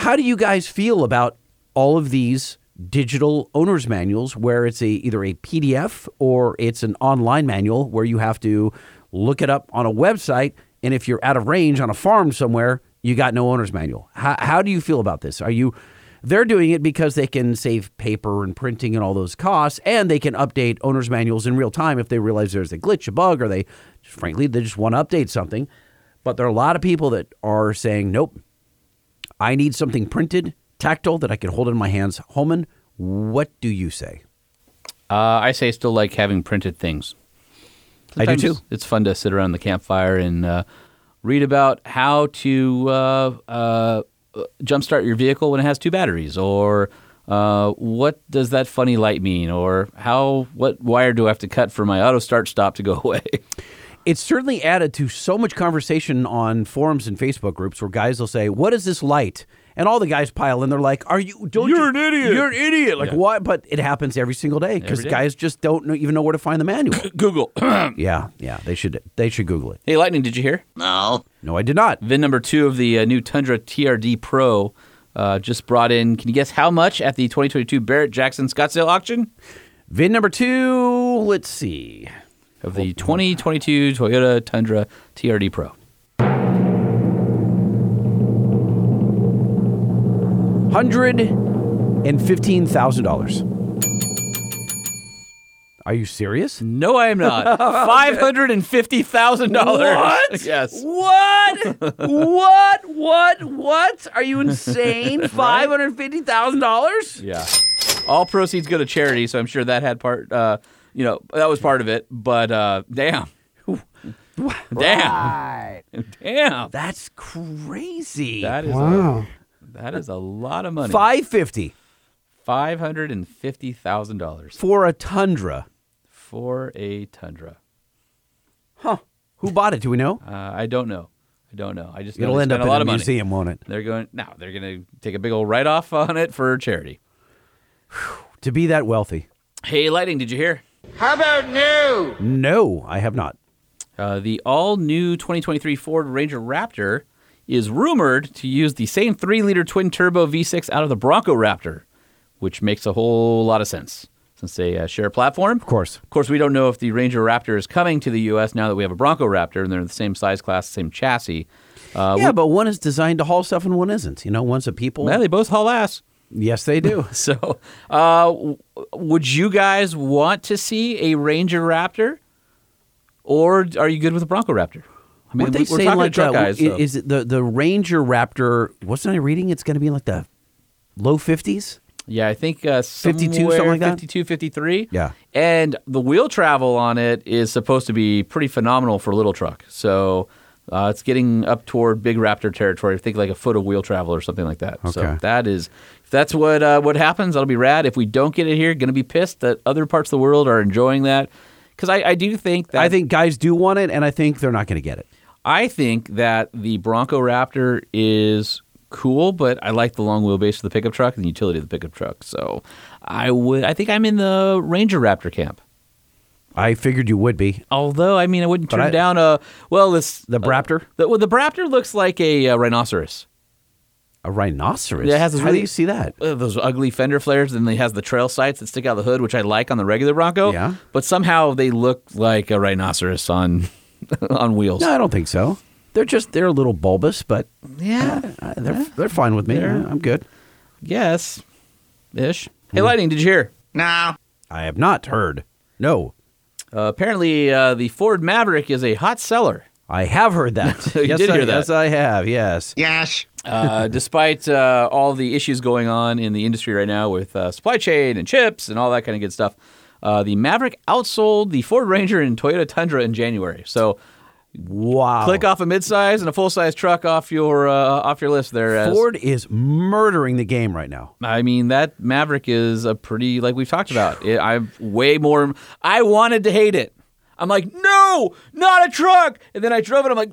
How do you guys feel about all of these digital owner's manuals where it's a either a PDF or it's an online manual where you have to look it up on a website and if you're out of range on a farm somewhere, you got no owner's manual. How, how do you feel about this? Are you they're doing it because they can save paper and printing and all those costs and they can update owner's manuals in real time if they realize there's a glitch, a bug or they frankly they just want to update something. But there are a lot of people that are saying, "Nope, I need something printed, tactile that I can hold in my hands. Holman, What do you say? Uh, I say I still like having printed things. I do too. It's fun to sit around the campfire and uh, read about how to uh, uh, jumpstart your vehicle when it has two batteries, or uh, what does that funny light mean, or how what wire do I have to cut for my auto start stop to go [laughs] away? It's certainly added to so much conversation on forums and Facebook groups where guys will say, "What is this light?" And all the guys pile in. They're like, "Are you? Don't You're you- an idiot." You're an idiot!" Like Yeah. what? But it happens every single day because guys just don't know, even know where to find the manual. [coughs] Google. [coughs] yeah, yeah. They should. They should Google it. hey, Lightning, did you hear? No. No, I did not. VIN number two of the uh, new Tundra TRD Pro uh, just brought in. Can you guess how much at the 2022 Barrett Jackson Scottsdale auction? VIN number two. Let's see. Of the 2022 Toyota Tundra TRD Pro. Hundred and fifteen thousand dollars. Are you serious? No, I am not. [laughs] Five hundred and fifty thousand dollars. What? Yes. What? what? What? What? Are you insane? [laughs] Five hundred fifty thousand dollars? Yeah. All proceeds go to charity, so I'm sure that had part. Uh, you know, that was part of it. But uh, damn, [laughs] damn, damn. That's crazy. That is a, that is a lot of money. Five fifty Five hundred and fifty thousand dollars for a Tundra. for a Tundra. Huh? Who bought it? Do we know? Uh, I don't know. I don't know. I just It'll end up spent in a lot a of money. museum, won't it? They're going now. They're going to take a big old write off on it for charity. To be that wealthy? Hey, lighting! Did you hear? How about new? No, I have not. Uh, the all new 2023 Ford Ranger Raptor is rumored to use the same 3 liter twin turbo V6 out of the Bronco Raptor, which makes a whole lot of sense since they uh, share a platform. Of course. Of course, we don't know if the Ranger Raptor is coming to the U.S. now that we have a Bronco Raptor and they're the same size class, same chassis. Uh, yeah, but one is designed to haul stuff and one isn't. You know, one's a people. Yeah, they both haul ass. Yes, they do. [laughs] So, uh, would you guys want to see a Ranger Raptor, or are you good with a Bronco Raptor? I Weren't they talking like uh, guys. so- is it the the Ranger Raptor? Wasn't I reading? It's going to be like the low fifties. Yeah, I think uh, 52, somewhere something like that? 52, 53. Yeah. And the wheel travel on it is supposed to be pretty phenomenal for a little truck. So uh, it's getting up toward big Raptor territory. I think like a foot of wheel travel or something like that. So Okay. that is, if that's what uh, what happens, that'll be rad. If we don't get it here, going to be pissed that other parts of the world are enjoying that. Because I, I do think that I think guys do want it, and I think they're not going to get it. I think that the Bronco Raptor is cool, but I like the long wheelbase of the pickup truck and the utility of the pickup truck. So I would I think I'm in the Ranger Raptor camp. I figured you would be. Although I mean I wouldn't turn I- down a well this The Braptor? the, well, the Braptor looks like a, uh rhinoceros. A rhinoceros. Yeah, it has this How really- do you see that? Uh, those ugly fender flares, and then it has the trail sights that stick out the hood, which I like on the regular Bronco. Yeah. But somehow they look like a rhinoceros on [laughs] on wheels. No, I don't think so. They're just they're a little bulbous, but Yeah. uh, they're they're fine with me. They're- I'm good. Yes. Ish. Hey, Lightning, did you hear? No. I have not heard. No, Uh, apparently, uh, the Ford Maverick is a hot seller. I have heard that. [laughs] You yes, did I, hear that. Yes, I have. Yes. Yes. Uh, [laughs] despite uh, all the issues going on in the industry right now with uh, supply chain and chips and all that kind of good stuff, uh, the Maverick outsold the Ford Ranger and Toyota Tundra in January. So Wow. click off a midsize and a full size truck off your uh, off your list there. As, Ford is murdering the game right now. I mean, that Maverick is a pretty like we've talked about. It, I'm way more. I wanted to hate it. I'm like, no, not a truck. And then I drove it. I'm like,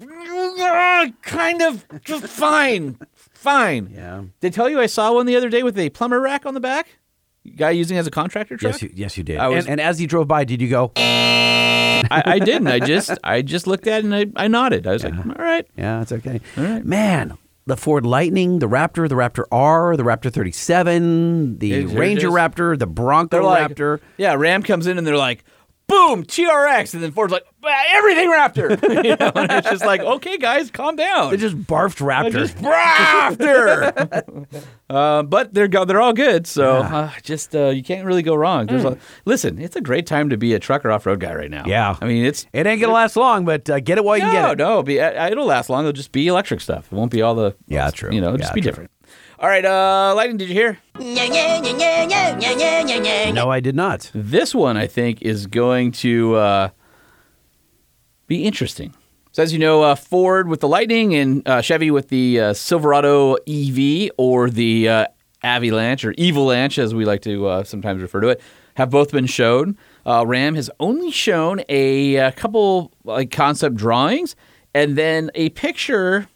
"Ah, kind of, just fine, fine. Yeah. Did I tell you I saw one the other day with a plumber rack on the back? Guy using it as a contractor truck. Yes, you, yes, you did. Was- and, and as you drove by, did you go? I, I didn't. I just, [laughs] I just looked at it and I, I nodded. I was like, all right. Yeah, it's okay. All right. Man, the Ford Lightning, the Raptor, the Raptor R, the Raptor 37, the Yeah, it Ranger. Raptor, the Bronco like, Raptor. yeah, Ram comes in and they're like, boom, TRX, and then Ford's like, "Ah, everything Raptor. [laughs] you know, and it's just like, okay, guys, calm down. They just barfed Raptor. just Raptor. [laughs] uh, but they're go- they're all good, so uh, just uh, you can't really go wrong. There's a, listen, it's a great time to be a trucker off road guy right now. Yeah. I mean it's. it ain't gonna last long, but uh, get it while you can get it. no, be, uh, it'll last long. It'll just be electric stuff. It won't be all the. Yeah, true. You know, it'll Yeah, just be true. different. All right, uh, Lightning, did you hear? No, I did not. This one, I think, is going to uh, be interesting. So, as you know, uh, Ford with the Lightning and uh, Chevy with the uh, Silverado EV or the uh, Avalanche or Evalanche, as we like to uh, sometimes refer to it, have both been shown. Uh, Ram has only shown a, uh couple like concept drawings and then a picture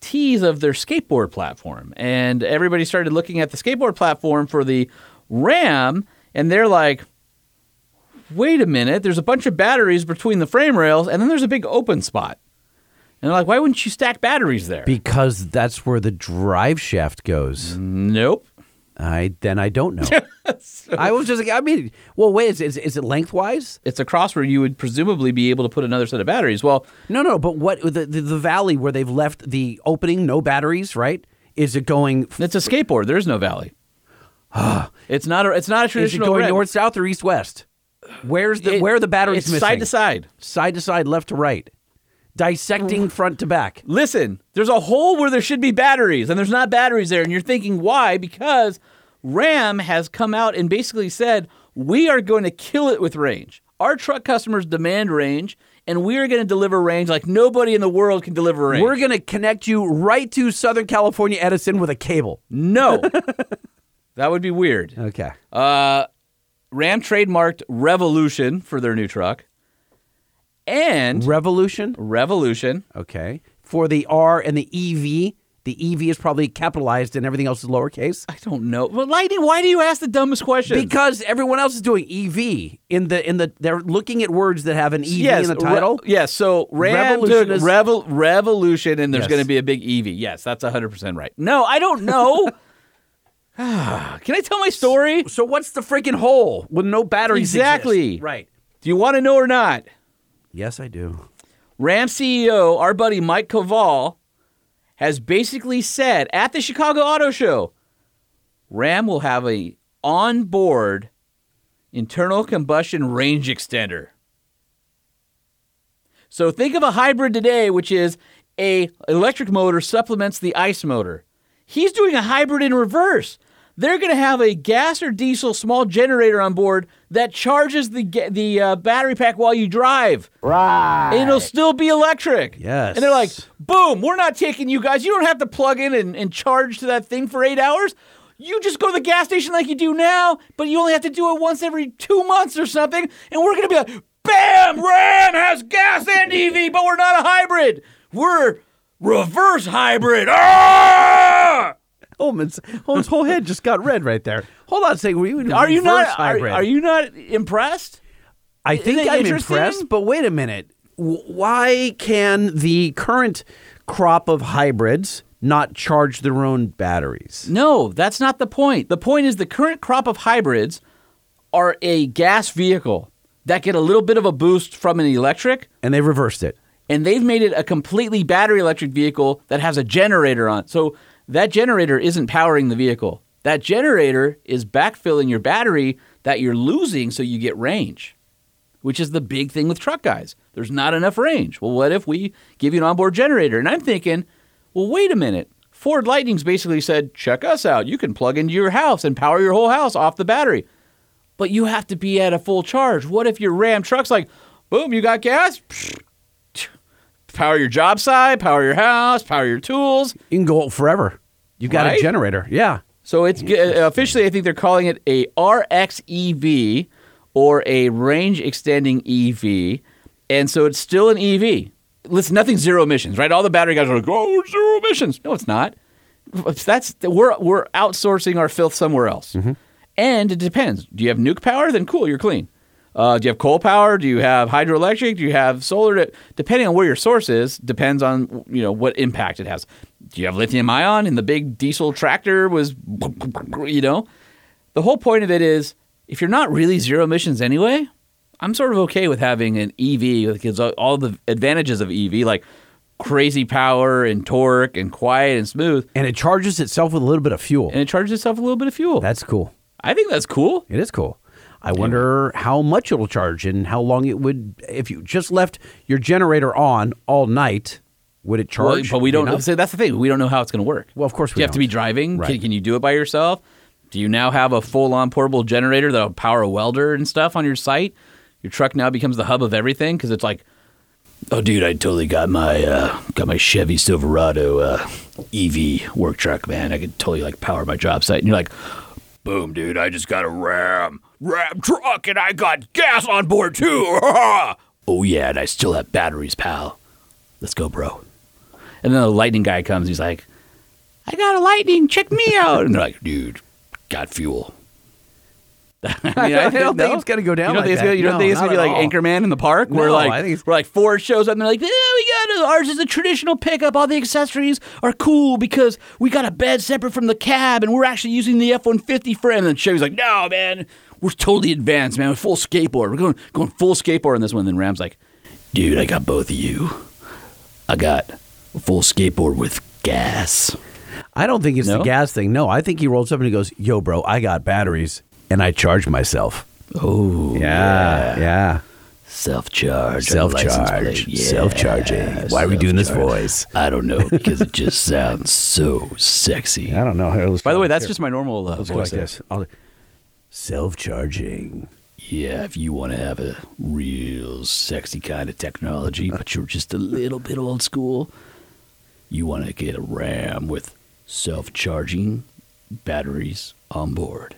tease of their skateboard platform. And everybody started looking at the skateboard platform for the Ram, and they're like, wait a minute, there's a bunch of batteries between the frame rails, and then there's a big open spot. And they're like, why wouldn't you stack batteries there? Because that's where the drive shaft goes. nope. I then I don't know. [laughs] I was just like, I mean, well, wait, is, is, is it lengthwise? It's a cross where you would presumably be able to put another set of batteries. Well, No, no, but what the, the the valley where they've left the opening, no batteries, right? Is it going? it's a skateboard. There is no valley. [sighs] it's not a. It's not a Is it traditional. going ramp. north, south, or east, west? Where's the It- where are the batteries missing? side to side. side to side, left to right, dissecting front to back. Listen, there's a hole where there should be batteries, and there's not batteries there. And you're thinking, why? Because Ram has come out and basically said, we are going to kill it with range. Our truck customers demand range, and we are going to deliver range like nobody in the world can deliver range. We're gonna connect you right to Southern California Edison with a cable. no. [laughs] that would be weird. Okay. Uh, Ram trademarked Revolution for their new truck. And Revolution. Revolution. Okay. For the R and the EV, the EV is probably capitalized and everything else is lowercase. I don't know. Well, Lightning, why do you ask the dumbest question? Because everyone else is doing EV in the in the they're looking at words that have an EV yes, in the title. Re- yes, so Ram Revolution is- Revol- Revolution, and there's Yes. going to be a big EV. Yes, that's 100% right. No, I don't know. [laughs] [sighs] Can I tell my story? So what's the freaking hole with no batteries? Exactly. exist? Right. Do you want to know or not? Yes, I do. Ram CEO, our buddy Mike Koval, has basically said at the Chicago Auto Show, Ram will have a onboard internal combustion range extender. So think of a hybrid today, which is a electric motor supplements the ICE motor. He's doing a hybrid in reverse. They're going to have a gas or diesel small generator on board that charges the the uh, battery pack while you drive. Right. And it'll still be electric. Yes. And they're like, boom, we're not taking you guys. You don't have to plug in and, and charge to that thing for eight hours. You just go to the gas station like you do now, but you only have to do it once every two months or something. And we're going to be like, bam, Ram has gas and EV, but we're not a hybrid. We're reverse hybrid. Ah! Holman's, Holman's whole head just got red right there. Hold on a second. Were you Are you not? Are, are you not impressed? I think I'm impressed, but wait a minute. Why can the current crop of hybrids not charge their own batteries? No, that's not the point. The point is the current crop of hybrids are a gas vehicle that get a little bit of a boost from an electric, And they reversed it. and they've made it a completely battery electric vehicle that has a generator on. it. So that generator isn't powering the vehicle. That generator is backfilling your battery that you're losing so you get range, which is the big thing with truck guys. There's not enough range. Well, what if we give you an onboard generator? And I'm thinking, well, wait a minute. Ford Lightning's basically said, check us out. You can plug into your house and power your whole house off the battery. But you have to be at a full charge. What if your Ram truck's like, boom, you got gas? Power your job site, power your house, power your tools. You can go forever. You've got Right? a generator. Yeah. So it's uh, officially, I think they're calling it a RXEV or a range extending EV, and so it's still an EV. Listen, nothing zero emissions, right? All the battery guys are like, "Oh, zero emissions." No, it's not. That's we're we're outsourcing our filth somewhere else, and it depends. Do you have nuke power? Then cool, you're clean. Uh, do you have coal power? Do you have hydroelectric? Do you have solar? Depending on where your source is, depends on you know what impact it has. Do you have lithium ion? And the big diesel tractor was, you know, the whole point of it is if you're not really zero emissions anyway, I'm sort of okay with having an EV because all the advantages of EV, like crazy power and torque and quiet and smooth, And it charges itself with a little bit of fuel. and it charges itself a little bit of fuel. That's cool. I think that's cool. It is cool. I wonder how much it'll charge and how long it would if you just left your generator on all night. Would it Well, charge? but we don't. enough? So that's the thing. We don't know how it's going to work. Well, of course Do we you have to be driving? Right. Can, can you do it by yourself? Do you now have a full-on portable generator that'll power a welder and stuff on your site? Your truck now becomes the hub of everything because it's like, oh, dude, I totally got my uh, got my Chevy Silverado uh, EV work truck, man. I could totally like power my job site. And you're like, boom, dude, I just got a Ram Ram truck and I got gas on board too. oh yeah, and I still have batteries, pal. Let's go, bro. And then the lightning guy comes. He's like, I got a lightning. Check me out. And they're like, dude, got fuel. [laughs] I, mean, I [laughs] don't think no. it's gonna go down You don't like think it's gonna, you don't No, think it's gonna be like all. Anchorman in the park, where No, like I think it's- where like Ford shows up and they're like, yeah, we got ours is a traditional pickup. All the accessories are cool because we got a bed separate from the cab, and we're actually using the F one fifty frame. And then Chevy's like, no, man, we're totally advanced, man. We're full skateboard. We're going going full skateboard on this one. And then Ram's like, dude, I got both of you. I got a full skateboard with gas. I don't think it's No? the gas thing. No, I think he rolls up and he goes, "Yo, bro, I got batteries and I charge myself." Oh, Yeah, yeah. Self charge. Self charge, self charging. Why are we doing this voice? I don't know because it just sounds so sexy. I don't know. Here, let's By the way, that's here, just my normal uh, let's voice. go like there. this. I'll- Self-charging. Yeah, if you want to have a real sexy kind of technology, but you're just a little bit old school, you want to get a RAM with self charging batteries on board.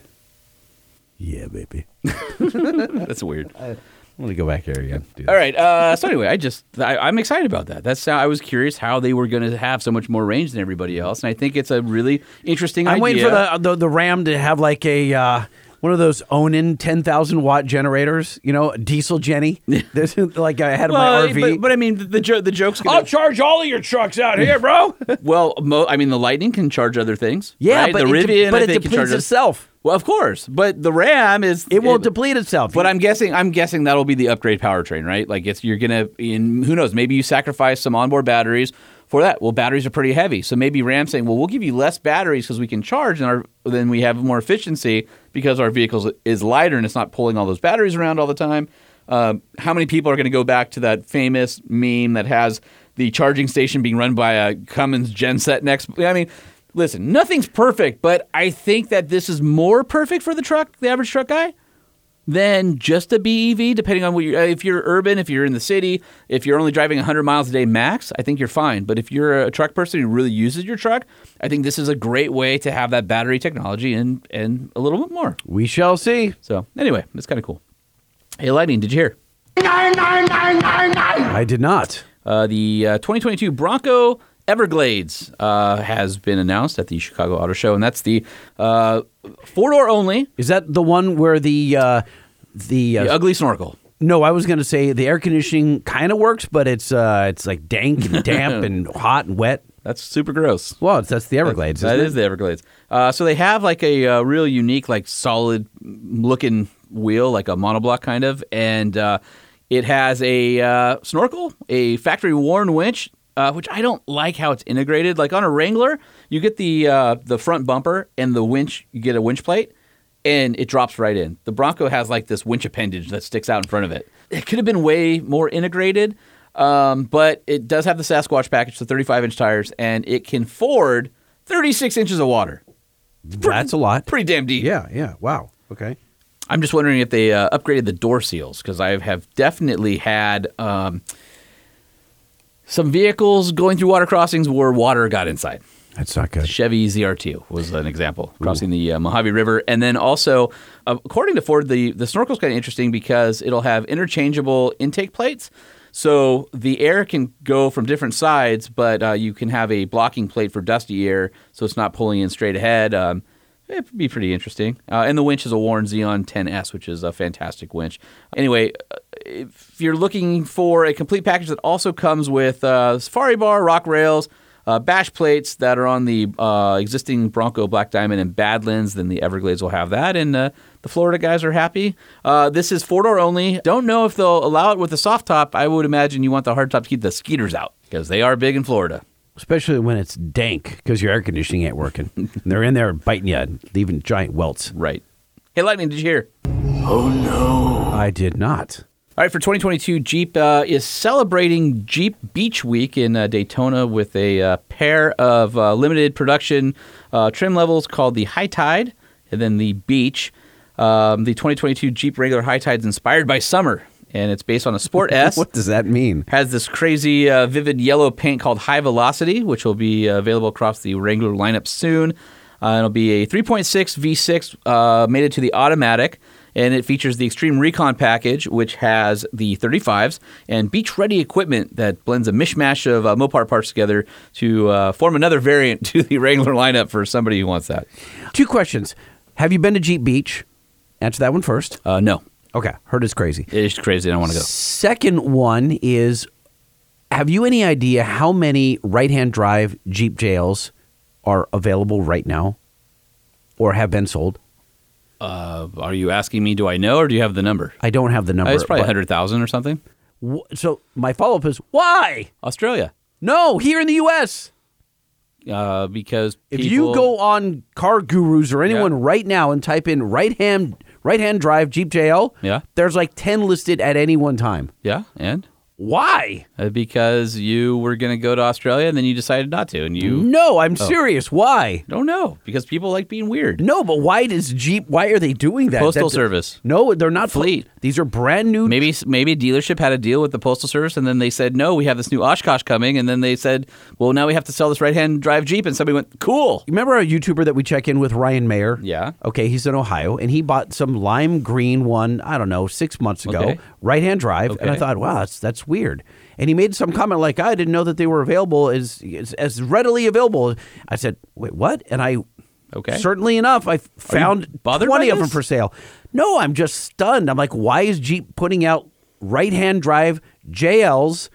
Yeah, baby. [laughs] That's weird. Let me go back here again. Do All right. Uh, so anyway, I just I, I'm excited about that. That's how I was curious how they were going to have so much more range than everybody else, and I think it's a really interesting. I'm idea. waiting for the, the the Ram to have like a uh, one of those Onan 10,000 watt generators. You know, diesel Jenny. [laughs] This is like I had in Well, my RV. but, but I mean, the the, jo- the joke's gonna. I'll charge all of your trucks out here, bro. [laughs] well, mo- I mean, the Lightning can charge other things. yeah, right? but the it, de- Rivian, but I it depletes itself. Well, of course, but the Ram is It won't deplete itself. But I'm guessing I'm guessing that'll be the upgrade powertrain, right? Like it's you're gonna in who knows, maybe you sacrifice some onboard batteries for that. Well, batteries are pretty heavy. So maybe Ram saying, Well, we'll give you less batteries because we can charge and our then we have more efficiency because our vehicle is lighter and it's not pulling all those batteries around all the time. Um, how many people are going to go back to that famous meme that has the charging station being run by a Cummins genset next? I mean, listen, nothing's perfect, but I think that this is more perfect for the truck, the average truck guy, than just a BEV. Depending on what you're, if you're urban, if you're in the city, if you're only driving 100 miles a day max, I think you're fine. But if you're a truck person who really uses your truck, I think this is a great way to have that battery technology and and a little bit more. we shall see. So anyway, it's kind of cool. Hey, Lightning, did you hear? I did not. Uh, the uh, 2022 Bronco Everglades uh, has been announced at the Chicago Auto Show, and that's the uh, four door only, Is that the one where the uh, the, uh, the ugly snorkel. no? I was going to say the air conditioning kind of works, but it's uh, it's like dank and [laughs] damp and hot and wet. That's super gross. Well, it's, that's the Everglades. That isn't is the Everglades. Uh, so they have like a, uh real unique, like solid looking wheel, like a monoblock kind of, and uh, it has a uh, snorkel, a factory Warn winch, uh, which I don't like how it's integrated. Like on a Wrangler, you get the uh, the front bumper and the winch, you get a winch plate. And it drops right in. The Bronco has like this winch appendage that sticks out in front of it. It could have been way more integrated, um, but it does have the Sasquatch package, the 35 inch tires, and it can ford 36 inches of water. That's a lot. Pretty damn deep. Yeah, yeah. Wow. Okay. I'm just wondering if they uh, upgraded the door seals because I have definitely had um, some vehicles going through water crossings where water got inside. That's not good. Chevy ZR2 was an example crossing the uh, Mojave River, and then also, uh, according to Ford, the the snorkel's kind of interesting because it'll have interchangeable intake plates. So the air can go from different sides, but uh, you can have a blocking plate for dusty air, so it's not pulling in straight ahead. Um, it'd be pretty interesting. Uh, and the winch is a Warn Zeon 10S, which is a fantastic winch. Anyway, uh, if you're looking for a complete package that also comes with uh, Safari bar, rock rails, uh, bash plates that are on the uh, existing Bronco Black Diamond and Badlands, then the Everglades will have that, and uh, the Florida guys are happy. Uh, this is four door only. Don't know if they'll allow it with the soft top. I would imagine you want the hard top to keep the skeeters out because they are big in Florida. Especially when it's dank because your air conditioning ain't working. [laughs] And they're in there biting you, leaving giant welts. Right. Hey, Lightning, did you hear? Oh, no. I did not. All right, for 2022, Jeep uh, is celebrating Jeep Beach Week in uh, Daytona with a uh, pair of uh, limited production uh, trim levels called the High Tide and then the Beach. Um, the 2022 Jeep Wrangler High Tide is inspired by summer, and it's based on a Sport [laughs] S. What does that mean? Has this crazy uh, vivid yellow paint called High Velocity, which will be uh, available across the Wrangler lineup soon. Uh, it'll be a 3.6 V6 uh, mated to the automatic, and it features the Extreme Recon package, which has the 35s and beach-ready equipment that blends a mishmash of uh, Mopar parts together to uh, form another variant [laughs] to the Wrangler lineup for somebody who wants that. Two questions. Have you been to Jeep Beach? Answer that one first. Uh, no, Okay. Heard it's crazy. it's crazy. I don't want to go. Second one is have you any idea how many right hand drive Jeep JLs are available right now or have been sold? Uh, are you asking me? Do I know, or do you have the number? I don't have the number. Uh, it's probably hundred thousand or something. So my follow up is why? Australia, No, here in the U.S. uh, because If you go on Car Gurus or anyone Yeah. right now and type in right hand right hand drive Jeep JL, Yeah. there's like ten listed at any one time. yeah, and Why? Uh, because you were going to go to Australia and then you decided not to, and you No, I'm Oh. serious. Why? don't know because people like being weird. No, but why does Jeep? Why are they doing that? Postal Service. No, they're not Fleet. These are brand new. Maybe maybe a dealership had a deal with the postal service, and then they said no, we have this new Oshkosh coming, and then they said, well, now we have to sell this right-hand drive Jeep, and somebody went, cool. Remember our YouTuber that we check in with, Ryan Mayer? Yeah. Okay, he's in Ohio, and he bought some lime green one. I don't know, six months ago, Okay. right hand drive, and I Okay. thought, wow, that's that's weird. And he made some comment like, I didn't know that they were available as as, as readily available. I said, wait, what? And I. Okay. Certainly enough, I found bothered twenty of them for sale. No, I'm just stunned. I'm like, why is Jeep putting out right-hand drive JLs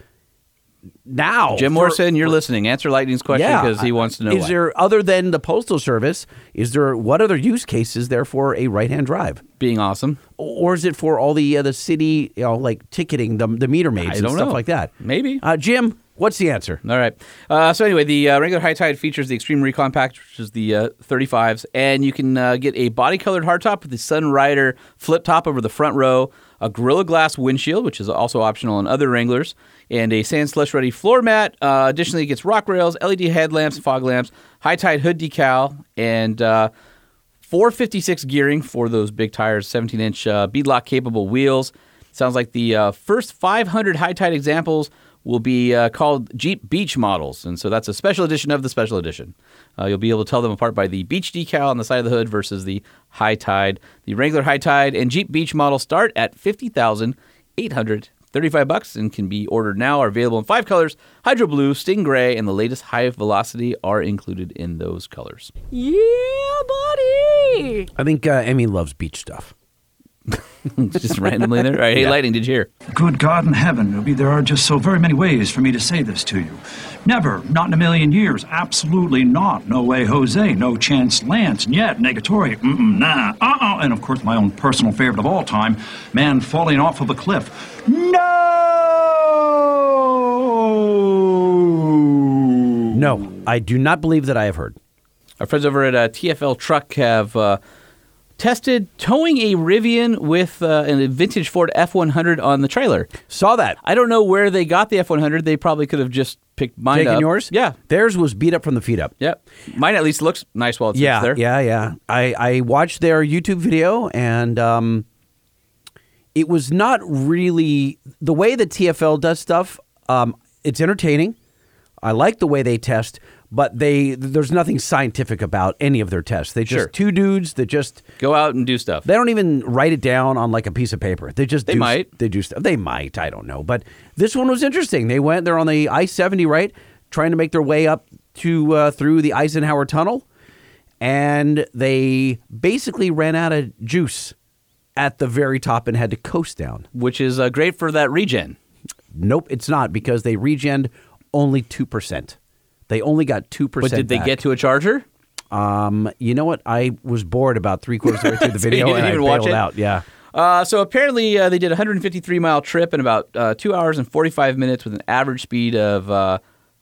now? Jim Morrison, you're listening. Answer Lightning's question because he wants to know Is why. there other than the postal service? Is there what other use cases there for a right-hand drive, being awesome. or is it for all the uh, the city, you know, like ticketing, the the meter maids I and stuff know. like that? Maybe. Uh, Jim, what's the answer? All right. Uh, so anyway, the uh, regular high tide features the Extreme Recon package, which is the uh, 35s, and you can uh, get a body-colored hardtop with the Sun Rider flip top over the front row, a Gorilla Glass windshield, which is also optional on other Wranglers, and a sand slush ready floor mat. Uh, additionally, it gets rock rails, LED headlamps, fog lamps, high tide hood decal, and uh, 456 gearing for those big tires, 17 inch uh, beadlock capable wheels. Sounds like the uh, first 500 high tide examples will be uh, called Jeep Beach models. And so that's a special edition of the special edition. Uh, you'll be able to tell them apart by the beach decal on the side of the hood versus the high tide. The Wrangler High Tide and Jeep Beach models start at 50835 bucks and can be ordered now. Are available in five colors Hydro Blue, Sting Gray, and the latest High Velocity are included in those colors. Yeah, buddy. I think uh, Emmy loves beach stuff. [laughs] just randomly there. All right, hey, Lightning, did you hear? Good God in heaven, Ruby, there are just so very many ways for me to say this to you. Never, not in a million years, absolutely not. No way, Jose, no chance, Lance, And yet, negatory, mm-mm, nah, uh-uh, and of course my own personal favorite of all time, man falling off of a cliff. No! No, I do not believe that I have heard. Our friends over at uh, TFL Truck have uh, tested towing a Rivian with uh, a vintage Ford F100 on the trailer. Saw that. I don't know where they got the F100. They probably could have just picked mine Taking up. yours? Yeah. Theirs was beat up from the feet up. Yep. Mine at least looks nice while it's yeah, there. Yeah, yeah. I, I watched their YouTube video and um, it was not really the way that TFL does stuff. Um, it's entertaining. I like the way they test, but they there's nothing scientific about any of their tests. They just Sure. two dudes that just Go out and do stuff. they don't even write it down on like a piece of paper. They just They do, might. they do stuff. They might. I don't know. But this one was interesting. They went. They're on the I seventy right, trying to make their way up to uh, through the Eisenhower Tunnel, and they basically ran out of juice at the very top and had to coast down. which is uh, great for that regen. Nope, it's not because they regened only two percent. They only got 2%. But did they get to a charger? Um, you know what? I was bored about three quarters of the way through the [laughs] So you video didn't and I even watch bailed it? out. Yeah. Uh, so apparently uh, they did a 153 mile trip in about uh, two hours and 45 minutes with an average speed of uh,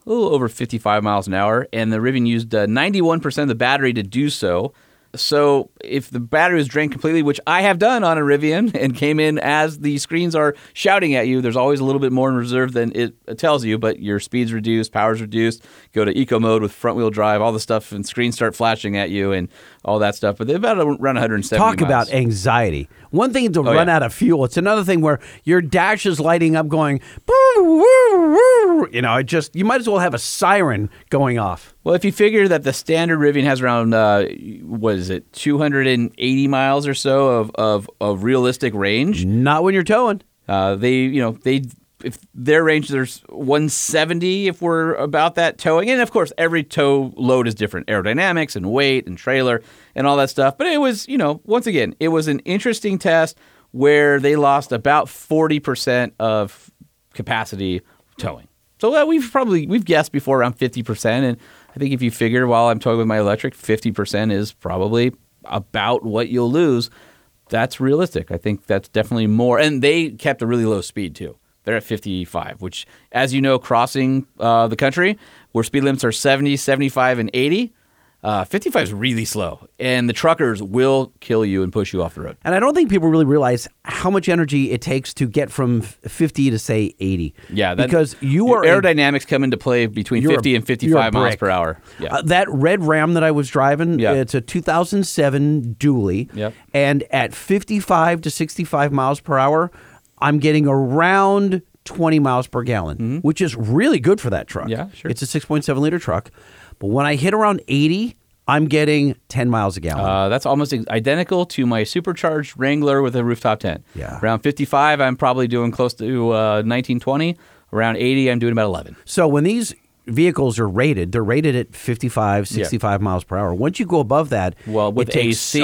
a little over 55 miles an hour, and the Rivian used uh, 91% of the battery to do so. So if the battery is drained completely, which I have done on a Rivian, and came in as the screens are shouting at you, there's always a little bit more in reserve than it tells you. But your speed's reduced, power's reduced. Go to eco mode with front wheel drive, all the stuff, and screens start flashing at you and all that stuff. But they're about around 170. Talk miles. about anxiety. One thing to Oh, run yeah. out of fuel. It's another thing where your dash is lighting up, going, "Boo, woo, woo." you know, it just you might as well have a siren going off. Well, if you figure that the standard Rivian has around, uh, what is it, 280 miles or so of, of, of realistic range, Not when you're towing. uh, they, you know, they, if their range, there's 170 if we're about that towing. And of course, every tow load is different aerodynamics and weight and trailer and all that stuff. But it was, you know, once again, it was an interesting test where they lost about 40% of capacity towing. So uh, we've probably we've guessed before around 50%, and I think if you figure while I'm towing with my electric, 50% is probably about what you'll lose. That's realistic. I think that's definitely more. And they kept a really low speed too. They're at 55, which, as you know, crossing uh, the country where speed limits are 70, 75, and 80, uh, 55 is really slow. And the truckers will kill you and push you off the road. And I don't think people really realize how much energy it takes to get from 50 to say 80. Yeah, that, because you are a- aerodynamics come into play between you're a- 50 and 55 miles per hour. Yeah. Uh, that red Ram that I was driving, Yeah. it's a 2007 dually. Yep. And at 55 to 65 miles per hour, I'm getting around 20 miles per gallon, which is really good for that truck. Mm-hmm. Yeah, sure. It's a 6.7 liter truck. But when I hit around 80, I'm getting 10 miles a gallon. Uh, that's almost identical to my supercharged Wrangler with a rooftop tent. Yeah. Around 55, I'm probably doing close to uh, 1920. Around 80, I'm doing about 11. So when these vehicles are rated, they're rated at 55, 65 miles per hour. Once you go above that, Well, with it takes AC,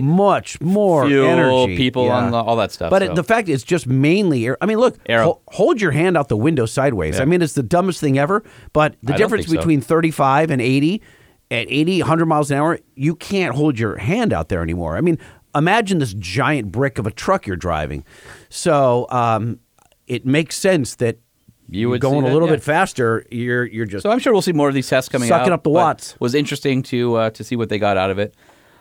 so much more fuel, energy. people, Yeah. all that stuff. But so. it, the fact is just mainly air. I mean, look, hol- hold your hand out the window sideways. Yeah. I mean, it's the dumbest thing ever. But the I difference so. between 35 and 80, at 80, 100 miles an hour, you can't hold your hand out there anymore. I mean, imagine this giant brick of a truck you're driving. So um, it makes sense that You would going see a little yeah. bit faster. You're you're just So I'm sure we'll see more of these tests coming out. Sucking up the watts. Was interesting to uh, to see what they got out of it.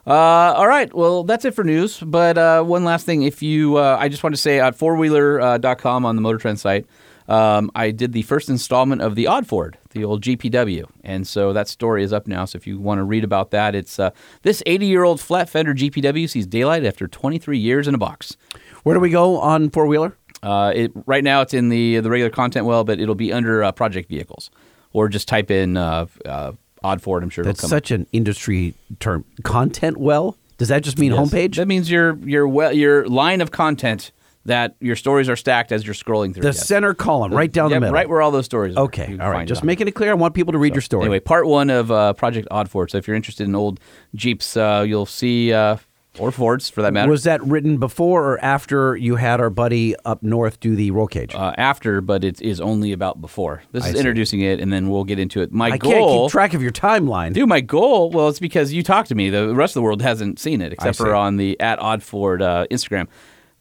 Uh, all right, well that's it for news. But uh, one last thing, if you, uh, I just want to say at fourwheeler.com on the Motor Trend site, um, I did the first installment of the Odd Ford, the old GPW, and so that story is up now. So if you want to read about that, it's uh, this 80 year old flat fender GPW sees daylight after 23 years in a box. Where do we go on four wheeler? Uh, it right now it's in the the regular content well, but it'll be under uh, project vehicles, or just type in uh, uh, Odd Ford. I'm sure That's it'll come. such an industry term. Content well. Does that just mean Yes. homepage? That means your your well your line of content that your stories are stacked as you're scrolling through. the yes. center column, right down Yep, the middle. right where all those stories. are. Okay, all right. Just making it clear. I want people to read your story. Anyway, part one of uh, Project Odd Ford. So if you're interested in old Jeeps, uh, you'll see uh, or Fords for that matter. was that written before or after you had our buddy up north do the roll cage? uh, after, but it is only about before. This I is see. introducing it, and then we'll get into it. My I goal. can't keep track of your timeline. Dude, my goal, well, it's because you talked to me. The rest of the world hasn't seen it except for on the at Oddford uh, Instagram.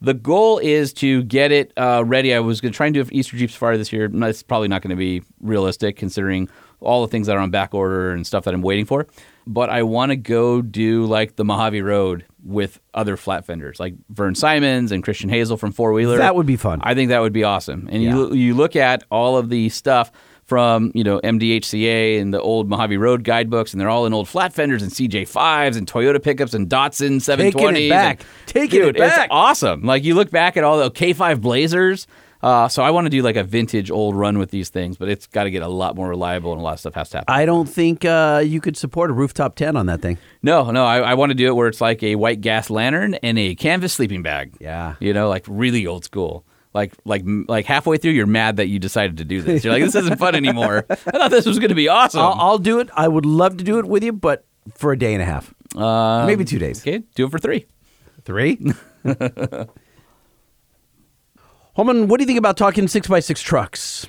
The goal is to get it uh, ready. I was going to try and do it for Easter Jeep Safari this year. No, It's probably not going to be realistic considering all the things that are on back order and stuff that I'm waiting for. But I want to go do like the Mojave Road with other flat fenders, like Verne Simons and Christian Hazel from Four Wheeler. That would be fun. I think that would be awesome. And you you look at all of the stuff from you know MDHCA and the old Mojave Road guidebooks, and they're all in old flat fenders and CJ5s and Toyota pickups and Datsun 720s. Taking it back. and- Taking it back. It's awesome. Like you look back at all the K5 Blazers. Uh, so I want to do like a vintage old run with these things, but it's got to get a lot more reliable, and a lot of stuff has to happen. I don't think uh, you could support a rooftop 10 on that thing. No, no, I, I want to do it where it's like a white gas lantern and a canvas sleeping bag. Yeah. you know, like really old school. Like, like, like halfway through, you're mad that you decided to do this. You're like, this isn't fun anymore. [laughs] I thought this was going to be awesome. I'll, I'll do it. I would love to do it with you, but for a day and a half. Um, Maybe two days. Okay, do it for three. Three? [laughs] Holman, what do you think about talking 6x6 trucks?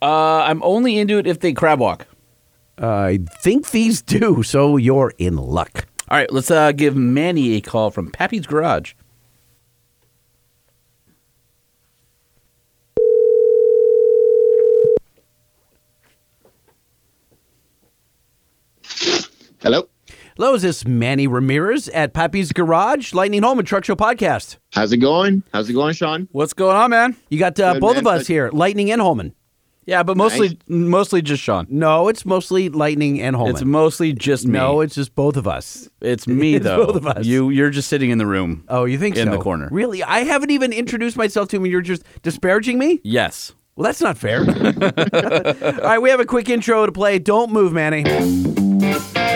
Uh, I'm only into it if they crab walk. I think these do, so you're in luck. All right, let's uh, give Manny a call from Pappy's Garage. Hello. Hello, is this Manny Ramirez at Pappy's Garage, Lightning Home and Truck Show podcast? How's it going? How's it going, Sean? What's going on, man? You got uh, Good, both man. of us Good. here, Lightning and Holman. Yeah, but mostly mostly just Sean. No, it's mostly Lightning and Holman. It's mostly just me. no, it's just both of us. It's [laughs] me It's though. both of us. You you're just sitting in the room. Oh, you think in so? the corner? Really? I haven't even introduced myself to him and you're just disparaging me? Yes. Well, that's not fair. [laughs] [laughs] All right, we have a quick intro to play. Don't move, Manny.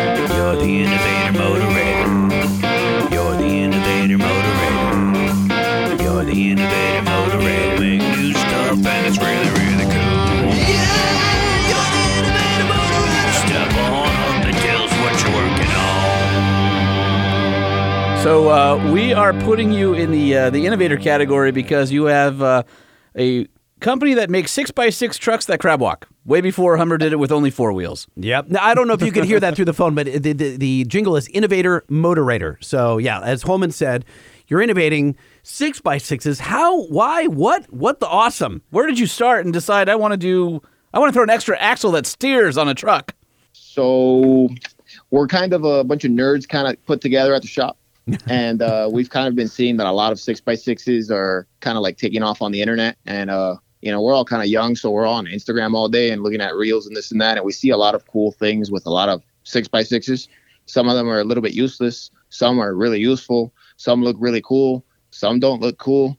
You're the innovator motivator. You're the innovator motivator. You're the innovator motivator. Make new stuff and it's really, really cool. Yeah, you're the innovator motivator. Step on up and tell us what you're working on. So uh, we are putting you in the uh, the innovator category because you have uh, a company that makes six by six trucks that crab walk. Way before Hummer did it with only four wheels. Yep. Now, I don't know if you could hear that through the phone, but the, the, the jingle is Innovator Motorator. So, yeah, as Holman said, you're innovating six by sixes. How? Why? What? What the awesome? Where did you start and decide I want to do? I want to throw an extra axle that steers on a truck. So we're kind of a bunch of nerds kind of put together at the shop. [laughs] and uh, we've kind of been seeing that a lot of six by sixes are kind of like taking off on the internet. And, uh, you know, we're all kind of young, so we're on Instagram all day and looking at reels and this and that. And we see a lot of cool things with a lot of six by sixes. Some of them are a little bit useless, some are really useful, some look really cool, some don't look cool.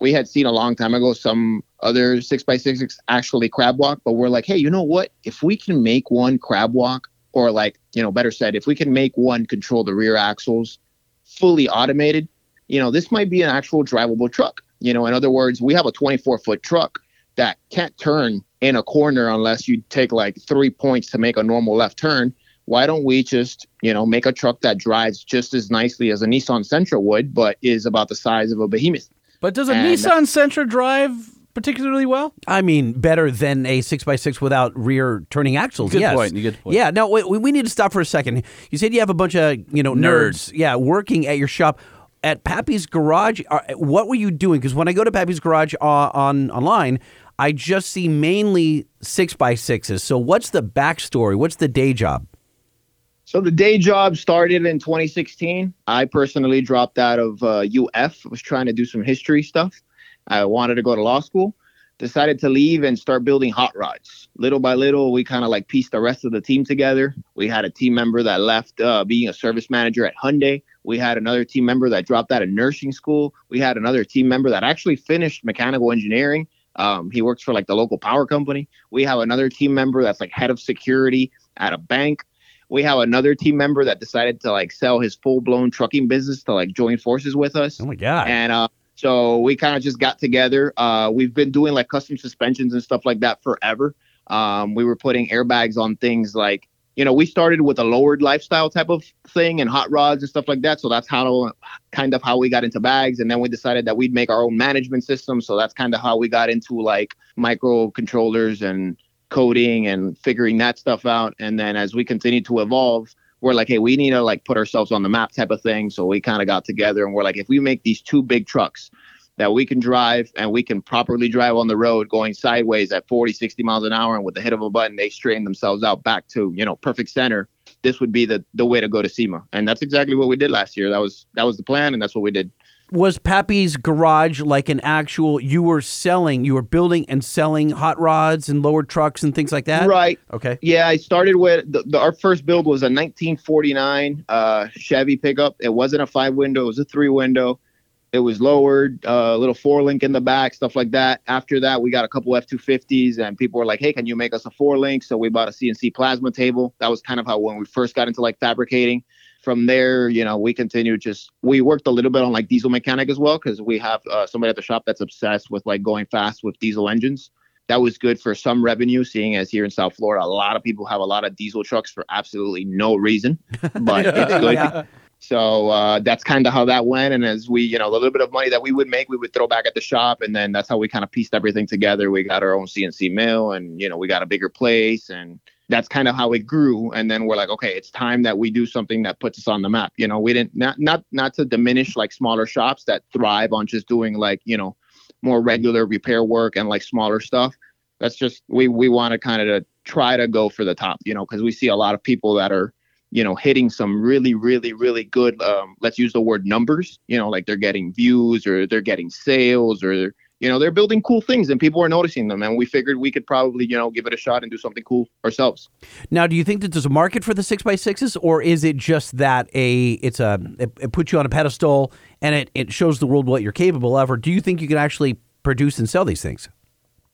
We had seen a long time ago some other six by sixes actually crab walk, but we're like, hey, you know what? If we can make one crab walk, or like, you know, better said, if we can make one control the rear axles fully automated, you know, this might be an actual drivable truck. You know, in other words, we have a 24 foot truck that can't turn in a corner unless you take like three points to make a normal left turn. Why don't we just, you know, make a truck that drives just as nicely as a Nissan Sentra would, but is about the size of a behemoth? But does a And- Nissan Sentra drive particularly well? I mean, better than a six by six without rear turning axles. Good yes. point, good point. Yeah. No, wait, we we need to stop for a second. You said you have a bunch of you know nerds, Nerds. yeah, working at your shop. At Pappy's Garage, uh, what were you doing? Because when I go to Pappy's Garage uh, on online, I just see mainly six by sixes. So what's the backstory? What's the day job? So the day job started in 2016. I personally dropped out of uh, UF. Was trying to do some history stuff. I wanted to go to law school. Decided to leave and start building hot rods. Little by little, we kind of like pieced the rest of the team together. We had a team member that left uh, being a service manager at Hyundai. We had another team member that dropped out of nursing school. We had another team member that actually finished mechanical engineering. Um, he works for like the local power company. We have another team member that's like head of security at a bank we have another team member that decided to like sell his full blown trucking business to like join forces with us. Oh my god! And uh, so we kind of just got together. Uh, we've been doing like custom suspensions and stuff like that forever. Um, we were putting airbags on things like, you know, we started with a lowered lifestyle type of thing and hot rods and stuff like that. So that's how kind of how we got into bags. And then we decided that we'd make our own management system. So that's kind of how we got into like microcontrollers and coding and figuring that stuff out. And then as we continue to evolve, we're like, hey, we need to like put ourselves on the map type of thing. So we kind of got together and we're like, if we make these two big trucks that we can drive and we can properly drive on the road going sideways at 40, 60 miles an hour, and with the hit of a button, they straighten themselves out back to, you know, perfect center. This would be the the way to go to SEMA. And that's exactly what we did last year. That was that was the plan and that's what we did. Was Pappy's Garage like an actual? You were selling, you were building and selling hot rods and lowered trucks and things like that. Right. Okay. Yeah, I started with the, the, our first build was a 1949 uh, Chevy pickup. It wasn't a five window; it was a three window. It was lowered, uh, a little four link in the back, stuff like that. After that, we got a couple F250s, and people were like, "Hey, can you make us a four link?" So we bought a CNC plasma table. That was kind of how when we first got into like fabricating. From there, you know, we continued just we worked a little bit on like diesel mechanic as well because we have uh, somebody at the shop that's obsessed with like going fast with diesel engines that was good for some revenue, seeing as here in South Florida, a lot of people have a lot of diesel trucks for absolutely no reason, [laughs] but it's good. Yeah. So uh, that's kind of how that went. And as we, you know, the little bit of money that we would make, we would throw back at the shop. And then that's how we kind of pieced everything together. We got our own CNC mill and, you know, we got a bigger place. And that's kind of how it grew. And then we're like, okay, it's time that we do something that puts us on the map. You know, we didn't, not, not, not to diminish like smaller shops that thrive on just doing like, you know, more regular repair work and like smaller stuff. That's just, we, we want to kind of try to go for the top, you know, because we see a lot of people that are, you know, hitting some really, really, really good, um, let's use the word numbers, you know, like they're getting views or they're getting sales or, you know, they're building cool things and people are noticing them. And we figured we could probably, you know, give it a shot and do something cool ourselves. Now, do you think that there's a market for the six by sixes, or is it just that a it's a it, it puts you on a pedestal and it, it shows the world what you're capable of, or do you think you can actually produce and sell these things?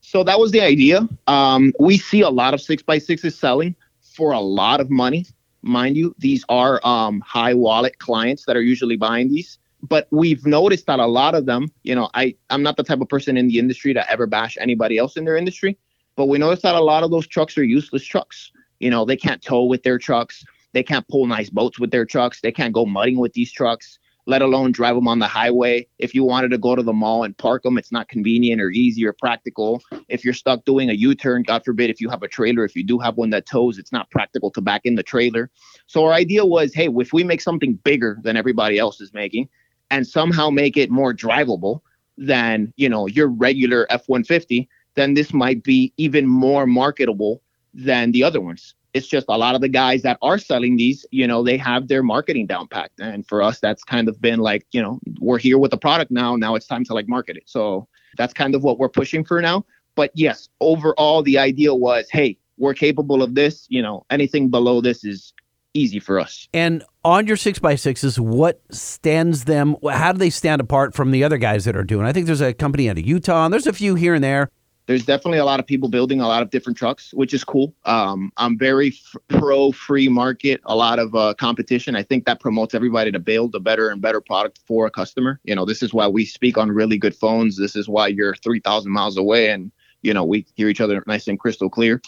So that was the idea. Um, we see a lot of six by sixes selling for a lot of money, mind you. These are um, high wallet clients that are usually buying these. But we've noticed that a lot of them, you know, I I'm not the type of person in the industry to ever bash anybody else in their industry, but we noticed that a lot of those trucks are useless trucks. You know, they can't tow with their trucks. They can't pull nice boats with their trucks. They can't go mudding with these trucks let alone drive them on the highway. If you wanted to go to the mall and park them, it's not convenient or easy or practical. If you're stuck doing a U turn, God forbid, if you have a trailer, if you do have one that tows, it's not practical to back in the trailer. So our idea was hey, if we make something bigger than everybody else is making and somehow make it more drivable than, you know, your regular F 150, then this might be even more marketable than the other ones it's just a lot of the guys that are selling these, you know, they have their marketing down packed. And for us, that's kind of been like, you know, we're here with the product now. Now it's time to like market it. So that's kind of what we're pushing for now. But yes, overall, the idea was, hey, we're capable of this. You know, anything below this is easy for us. And on your six by sixes, what stands them? How do they stand apart from the other guys that are doing? I think there's a company out of Utah, and there's a few here and there there's definitely a lot of people building a lot of different trucks, which is cool. Um, I'm very f- pro free market, a lot of uh, competition. I think that promotes everybody to build a better and better product for a customer. You know, this is why we speak on really good phones. This is why you're 3,000 miles away and you know, we hear each other nice and crystal clear.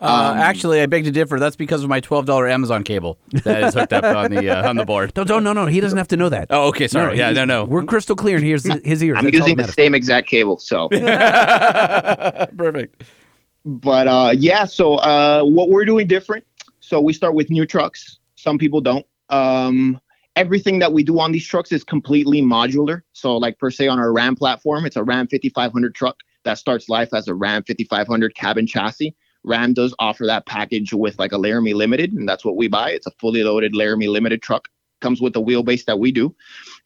Uh, um, actually, I beg to differ. That's because of my twelve dollar Amazon cable that is hooked up on the uh, on the board. No, no, no, no. He doesn't have to know that. Oh, okay. Sorry. No, yeah, no, no. We're crystal clear, and here's his ears. I'm That's using the same exact cable, so [laughs] perfect. But uh, yeah, so uh, what we're doing different. So we start with new trucks. Some people don't. Um, everything that we do on these trucks is completely modular. So, like per se on our Ram platform, it's a Ram 5500 truck that starts life as a Ram 5500 cabin chassis. Ram does offer that package with like a Laramie Limited, and that's what we buy. It's a fully loaded Laramie Limited truck. Comes with the wheelbase that we do.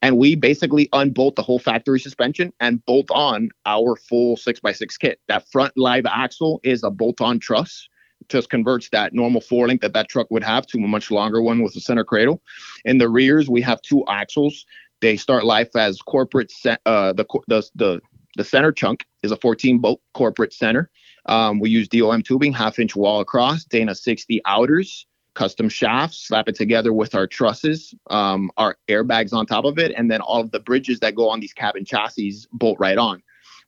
And we basically unbolt the whole factory suspension and bolt on our full 6x6 kit. That front live axle is a bolt on truss just converts that normal four link that that truck would have to a much longer one with a center cradle. In the rears, we have two axles. They start life as corporate, uh, the, the, the the center chunk is a 14 bolt corporate center. Um, we use DOM tubing, half inch wall across, Dana 60 outers, custom shafts, slap it together with our trusses, um, our airbags on top of it, and then all of the bridges that go on these cabin chassis bolt right on.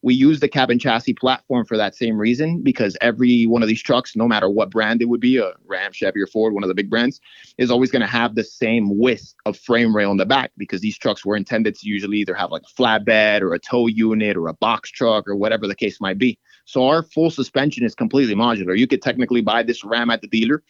We use the cabin chassis platform for that same reason because every one of these trucks, no matter what brand it would be, a Ram, Chevy, or Ford, one of the big brands, is always going to have the same width of frame rail in the back because these trucks were intended to usually either have like a flatbed or a tow unit or a box truck or whatever the case might be. So our full suspension is completely modular. You could technically buy this Ram at the dealer,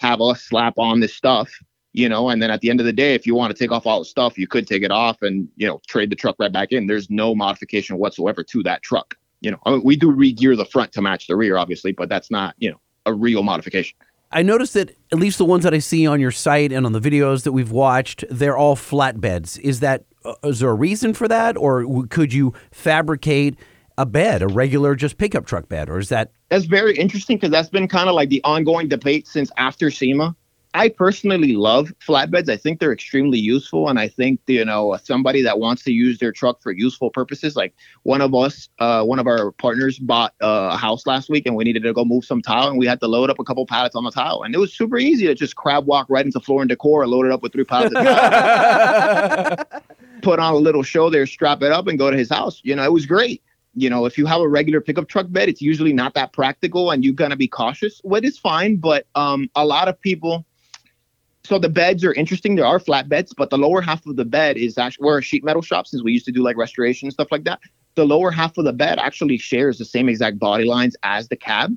have us slap on this stuff, you know, and then at the end of the day, if you want to take off all the stuff, you could take it off and, you know, trade the truck right back in. There's no modification whatsoever to that truck. You know, I mean, we do re-gear the front to match the rear, obviously, but that's not, you know, a real modification. I noticed that at least the ones that I see on your site and on the videos that we've watched, they're all flatbeds. Is that uh, there a reason for that, or could you fabricate a bed, a regular just pickup truck bed, or is that? That's very interesting because that's been kind of like the ongoing debate since after SEMA. I personally love flatbeds. I think they're extremely useful, and I think you know somebody that wants to use their truck for useful purposes. Like one of us, uh, one of our partners bought uh, a house last week, and we needed to go move some tile, and we had to load up a couple pallets on the tile, and it was super easy to just crab walk right into Floor and Decor and load it up with three pallets. of tile. [laughs] Put on a little show there, strap it up, and go to his house. You know, it was great you know, if you have a regular pickup truck bed, it's usually not that practical and you're going to be cautious. What is fine, but um, a lot of people so the beds are interesting. There are flat beds, but the lower half of the bed is actually we're a sheet metal shop since we used to do like restoration and stuff like that. The lower half of the bed actually shares the same exact body lines as the cab.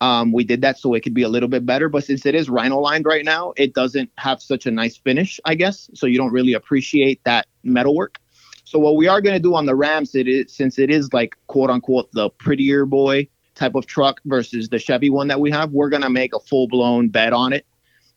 Um, we did that so it could be a little bit better, but since it is rhino lined right now, it doesn't have such a nice finish, I guess. So you don't really appreciate that metalwork. So what we are going to do on the Rams, it is since it is like quote unquote the prettier boy type of truck versus the Chevy one that we have, we're going to make a full blown bed on it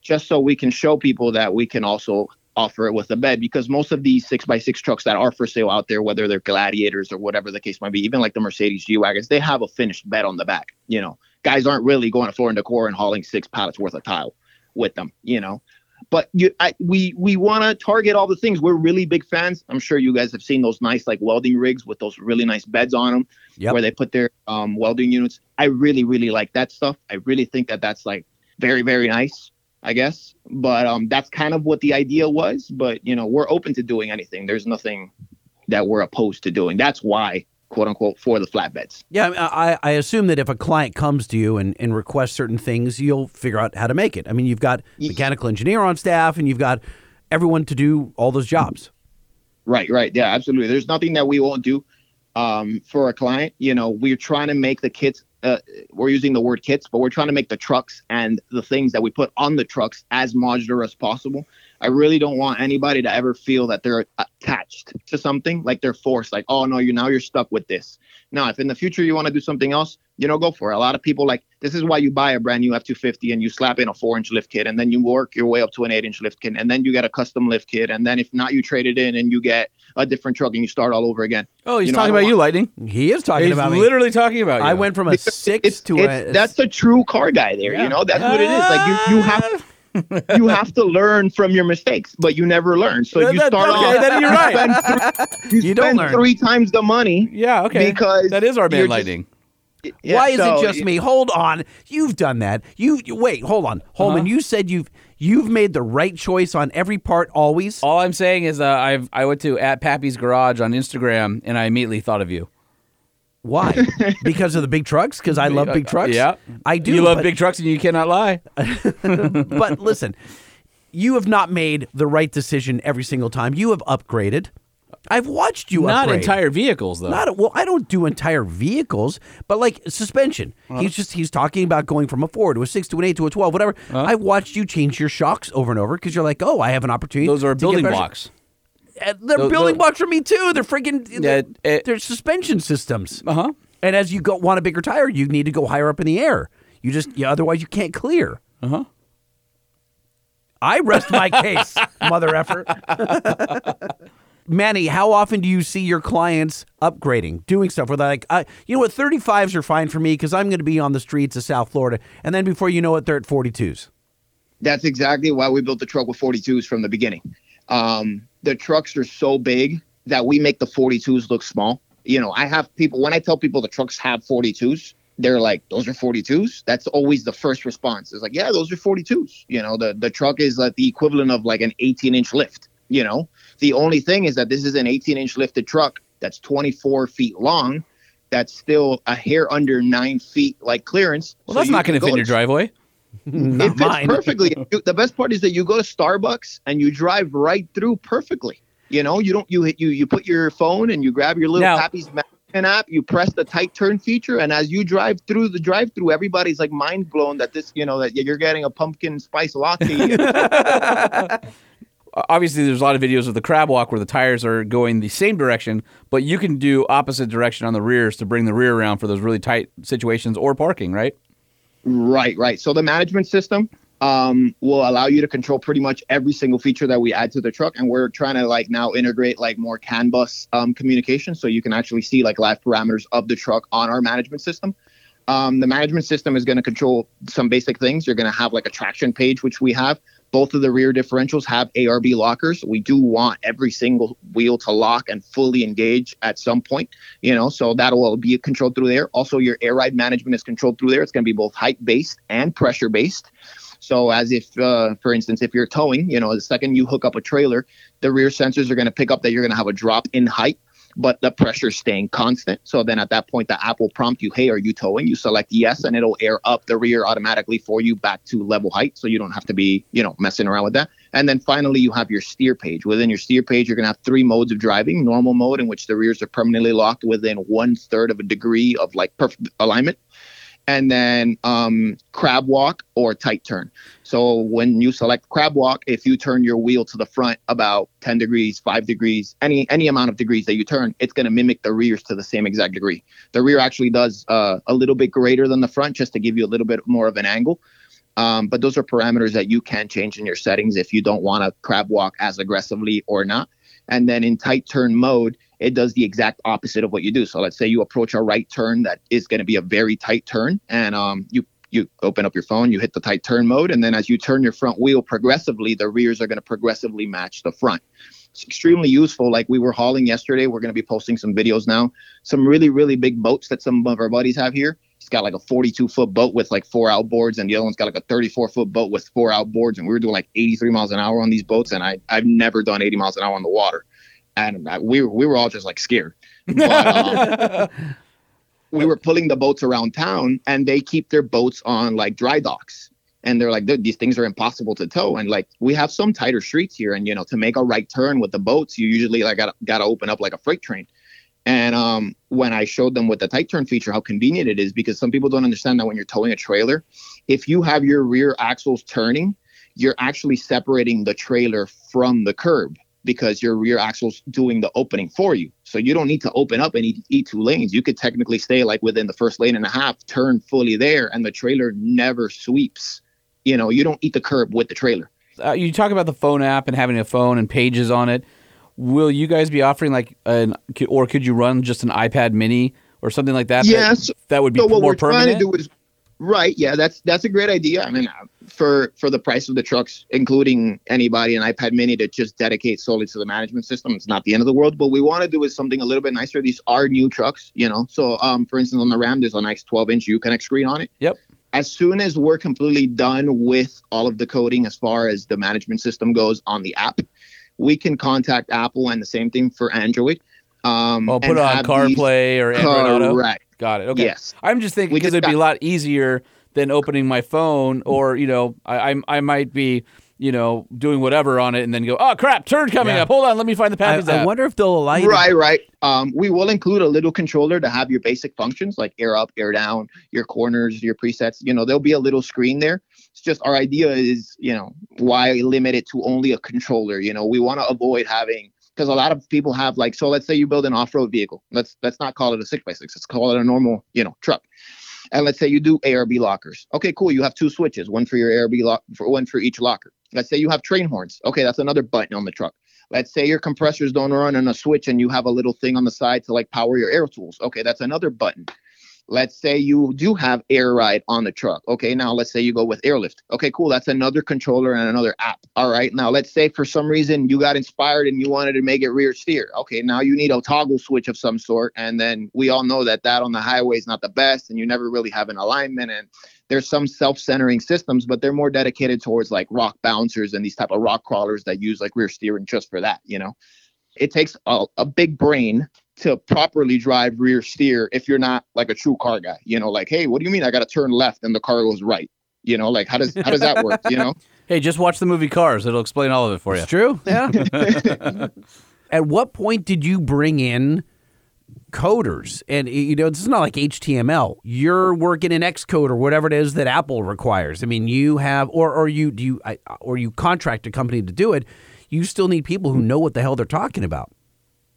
just so we can show people that we can also offer it with a bed because most of these six by six trucks that are for sale out there, whether they're gladiators or whatever the case might be, even like the Mercedes G Wagons, they have a finished bed on the back. You know, guys aren't really going to floor and decor and hauling six pallets worth of tile with them, you know. But you, I, we we want to target all the things. We're really big fans. I'm sure you guys have seen those nice like welding rigs with those really nice beds on them, Yep. where they put their um, welding units. I really really like that stuff. I really think that that's like very very nice. I guess, but um, that's kind of what the idea was. But you know, we're open to doing anything. There's nothing that we're opposed to doing. That's why, quote unquote, for the flatbeds. Yeah, I, I, assume that if a client comes to you and, and requests certain things, you'll figure out how to make it. I mean, you've got mechanical engineer on staff, and you've got everyone to do all those jobs. Right, right. Yeah, absolutely. There's nothing that we won't do um, for a client. You know, we're trying to make the kits, uh, we're using the word kits, but we're trying to make the trucks and the things that we put on the trucks as modular as possible. I really don't want anybody to ever feel that they're attached to something, like they're forced, like, oh no, you now you're stuck with this. Now, if in the future you want to do something else, you know, go for it. A lot of people like this is why you buy a brand new F250 and you slap in a four inch lift kit, and then you work your way up to an eight inch lift kit, and then you get a custom lift kit, and then if not, you trade it in and you get a different truck and you start all over again. Oh, he's You know, talking about don't you, Lightning. He is talking He's about me. literally talking about you. I went from a six to It's- a. that's a true car guy there. You know, that's what it is. Like you, you have. Ah. [laughs] you have to learn from your mistakes, but you never learn. So That- you start okay, off. then you're you right. spend three, [laughs] you You don't learn. three times the money. Yeah, okay. Because that is our man you're just- Yeah, Why is so- it just me? Hold on, you've done that. You you- wait, hold on, Holman. You said you've you've made the right choice on every part always. All I'm saying is, uh, I've I went to at Pappy's Garage on Instagram, and I immediately thought of you. Why? [laughs] because of the big trucks? Because I love big trucks. Yeah, I do. You love but- big trucks, and you cannot lie. [laughs] [laughs] but listen, you have not made the right decision every single time. You have upgraded. I've watched you Not upgrade. entire vehicles, though. Not well. I don't do entire vehicles, but like suspension. He's just he's talking about going from a four to a six to an eight to a twelve, whatever. I watched you change your shocks over and over because you're like, oh, I have an opportunity. Those are building blocks. They're Tho- building tho- blocks for me too. They're freaking. Yeah, They're, it- they're suspension systems. Uh huh. And as you go want a bigger tire, you need to go higher up in the air. You just yeah, otherwise you can't clear. Uh huh. I rest my case, [laughs] mother effer. [laughs] Manny, how often do you see your clients upgrading, doing stuff where they're like, uh, you know what, 35s are fine for me because I'm going to be on the streets of South Florida. And then before you know it, they're at 42s. That's exactly why we built the truck with 42s from the beginning. Um, the trucks are so big that we make the 42s look small. You know, I have people when I tell people the trucks have 42s, they're like, "Those are 42s." That's always the first response. It's like, "Yeah, those are 42s." You know, the the truck is like the equivalent of like an 18 inch lift. You know, the only thing is that this is an 18 inch lifted truck that's 24 feet long. That's still a hair under nine feet like clearance. Well, So that's not going to go fit in your driveway. Not it fits mine. perfectly. You- the best part is that you go to Starbucks and you drive right through perfectly. You know, you don't you hit you you put your phone and you grab your little Now- Pappy's Mannequin app, you press the tight turn feature, and as you drive through the drive through, everybody's like mind blown that this, you know, that you're getting a pumpkin spice latte. [laughs] [laughs] Obviously, there's a lot of videos of the crab walk where the tires are going the same direction, but you can do opposite direction on the rears to bring the rear around for those really tight situations or parking, right? Right, right. So the management system um, will allow you to control pretty much every single feature that we add to the truck, and we're trying to like now integrate like more CAN bus um, communication, so you can actually see like live parameters of the truck on our management system. Um, the management system is going to control some basic things. You're going to have like a traction page, which we have. Both of the rear differentials have ARB lockers. We do want every single wheel to lock and fully engage at some point, you know, so that will be controlled through there. Also, your air ride management is controlled through there. It's going to be both height based and pressure based. So, as if, uh, for instance, if you're towing, you know, the second you hook up a trailer, the rear sensors are going to pick up that you're going to have a drop in height, but the pressure's staying constant. So then at that point, the app will prompt you, hey, are you towing? You select yes, and it'll air up the rear automatically for you back to level height. So you don't have to be, you know, messing around with that. And then finally, you have your steer page. Within your steer page, you're going to have three modes of driving normal mode, in which the rears are permanently locked within one third of a degree of like perfect alignment and then um, crab walk or tight turn. So when you select crab walk, if you turn your wheel to the front about 10 degrees, 5 degrees, any any amount of degrees that you turn, it's going to mimic the rears to the same exact degree. The rear actually does uh, a little bit greater than the front just to give you a little bit more of an angle. Um, but those are parameters that you can change in your settings if you don't want to crab walk as aggressively or not. And then in tight turn mode, it does the exact opposite of what you do. So let's say you approach a right turn that is going to be a very tight turn, and um, you you open up your phone, you hit the tight turn mode, and then as you turn your front wheel progressively, the rears are going to progressively match the front. It's extremely useful. Like we were hauling yesterday, we're going to be posting some videos now. Some really really big boats that some of our buddies have here. He's got like a 42 foot boat with like four outboards, and the other one's got like a 34 foot boat with four outboards. And we were doing like 83 miles an hour on these boats, and I I've never done 80 miles an hour on the water, and I, we we were all just like scared. [laughs] But, um, we were pulling the boats around town, and they keep their boats on like dry docks. And they're like, these things are impossible to tow. And like, we have some tighter streets here, and you know, to make a right turn with the boats, you usually like got got to open up like a freight train. And um, when I showed them with the tight turn feature, how convenient it is, because some people don't understand that when you're towing a trailer, if you have your rear axles turning, you're actually separating the trailer from the curb because your rear axle's doing the opening for you. So you don't need to open up any E2 lanes. You could technically stay like within the first lane and a half, turn fully there, and the trailer never sweeps. You know, you don't eat the curb with the trailer. Uh, you talk about the phone app and having a phone and pages on it. Will you guys be offering like an, or could you run just an iPad Mini or something like that? that- Yes. that, would be so what more we're permanent. trying to do is right. Yeah, that's that's a great idea. I mean, for for the price of the trucks, including anybody an iPad Mini to just dedicate solely to the management system, it's not the end of the world. But we want to do is something a little bit nicer. These are new trucks, you know. So, um, for instance, on the Ram, there's a nice 12 inch Uconnect screen on it. Yep. As soon as we're completely done with all of the coding as far as the management system goes on the app, we can contact Apple and the same thing for Android. Um, Oh, put and it on CarPlay or Android Auto. Correct. Got it. Okay. Yes. I'm just thinking because it'd be a lot easier than opening my phone, or you know, I I, I might be you know doing whatever on it and then go, oh crap, turn coming Yeah. up. Hold on, let me find the I, Pappy's I app. wonder if they'll allow you. to- Right, right. Um, we will include a little controller to have your basic functions like air up, air down, your corners, your presets. You know, there'll be a little screen there. It's just our idea is, you know, why limit it to only a controller? You know, we want to avoid having because a lot of people have like, so let's say you build an off-road vehicle. Let's let's not call it a six by six. Let's call it a normal, you know, truck. And let's say you do ARB lockers. Okay, cool. You have two switches, one for your ARB lock, for one for each locker. Let's say you have train horns. Okay, that's another button on the truck. Let's say your compressors don't run on a switch and you have a little thing on the side to like power your air tools. Okay, that's another button. Let's say you do have air ride on the truck. Okay, now let's say you go with airlift. Okay, cool. That's another controller and another app. All right, now let's say for some reason you got inspired and you wanted to make it rear steer. Okay, now you need a toggle switch of some sort. And then we all know that that on the highway is not the best and you never really have an alignment. And there's some self-centering systems, but they're more dedicated towards like rock bouncers and these type of rock crawlers that use like rear steering just for that, you know? It takes a, a big brain to properly drive rear steer if you're not like a true car guy. You know, like, hey, what do you mean I got to turn left and the car goes right? You know, like how does how does that work? You know? [laughs] Hey, just watch the movie Cars. It'll explain all of it for you. It's true. Yeah. [laughs] At what point did you bring in coders? And you know, this is not like HTML. You're working in Xcode or whatever it is that Apple requires. I mean, you have, or or you do you, I- or you contract a company to do it. You still need people who know what the hell they're talking about.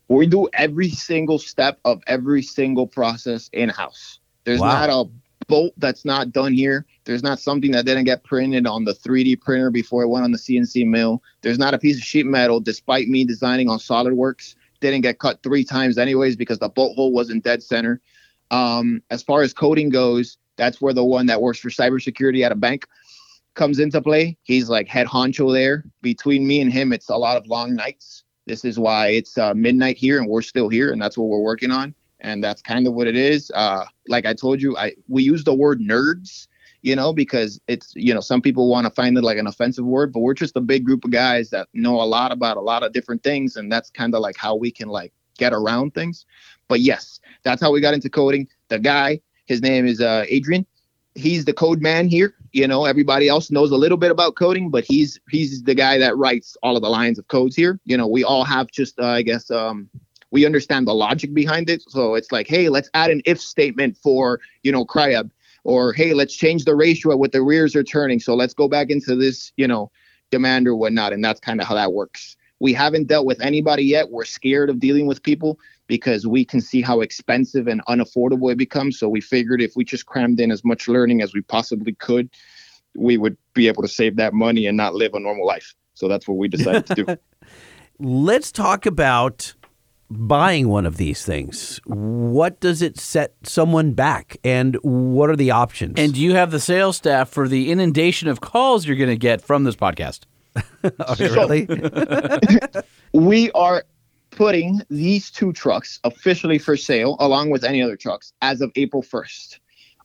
We do every single step of every single process in house. There's Wow. not a bolt that's not done here. There's not something that didn't get printed on the 3D printer before it went on the CNC mill. There's not a piece of sheet metal, despite me designing on SolidWorks, didn't get cut three times anyways because the bolt hole wasn't dead center. Um, as far as coding goes, that's where the one that works for cybersecurity at a bank comes into play. He's like head honcho there. Between me and him, it's a lot of long nights. This is why it's uh, midnight here and we're still here, and that's what we're working on. And that's kind of what it is. Uh, like I told you, I we use the word nerds, you know, because it's you know some people want to find it like an offensive word, but we're just a big group of guys that know a lot about a lot of different things, and that's kind of like how we can like get around things. But yes, that's how we got into coding. The guy, his name is uh, Adrian. He's the code man here. You know, everybody else knows a little bit about coding, but he's he's the guy that writes all of the lines of codes here. You know, we all have just uh, I guess um, we understand the logic behind it. So it's like, hey, let's add an if statement for you know Cryab, or hey, let's change the ratio at what the rears are turning. So let's go back into this you know demand or whatnot, and that's kind of how that works. We haven't dealt with anybody yet. We're scared of dealing with people because we can see how expensive and unaffordable it becomes. So we figured if we just crammed in as much learning as we possibly could, we would be able to save that money and not live a normal life. So that's what we decided to do. [laughs] Let's talk about buying one of these things. What does it set someone back, and what are the options? And do you have the sales staff for the inundation of calls you're going to get from this podcast? [laughs] Oh, really? [laughs] we are putting these two trucks officially for sale along with any other trucks as of April 1st.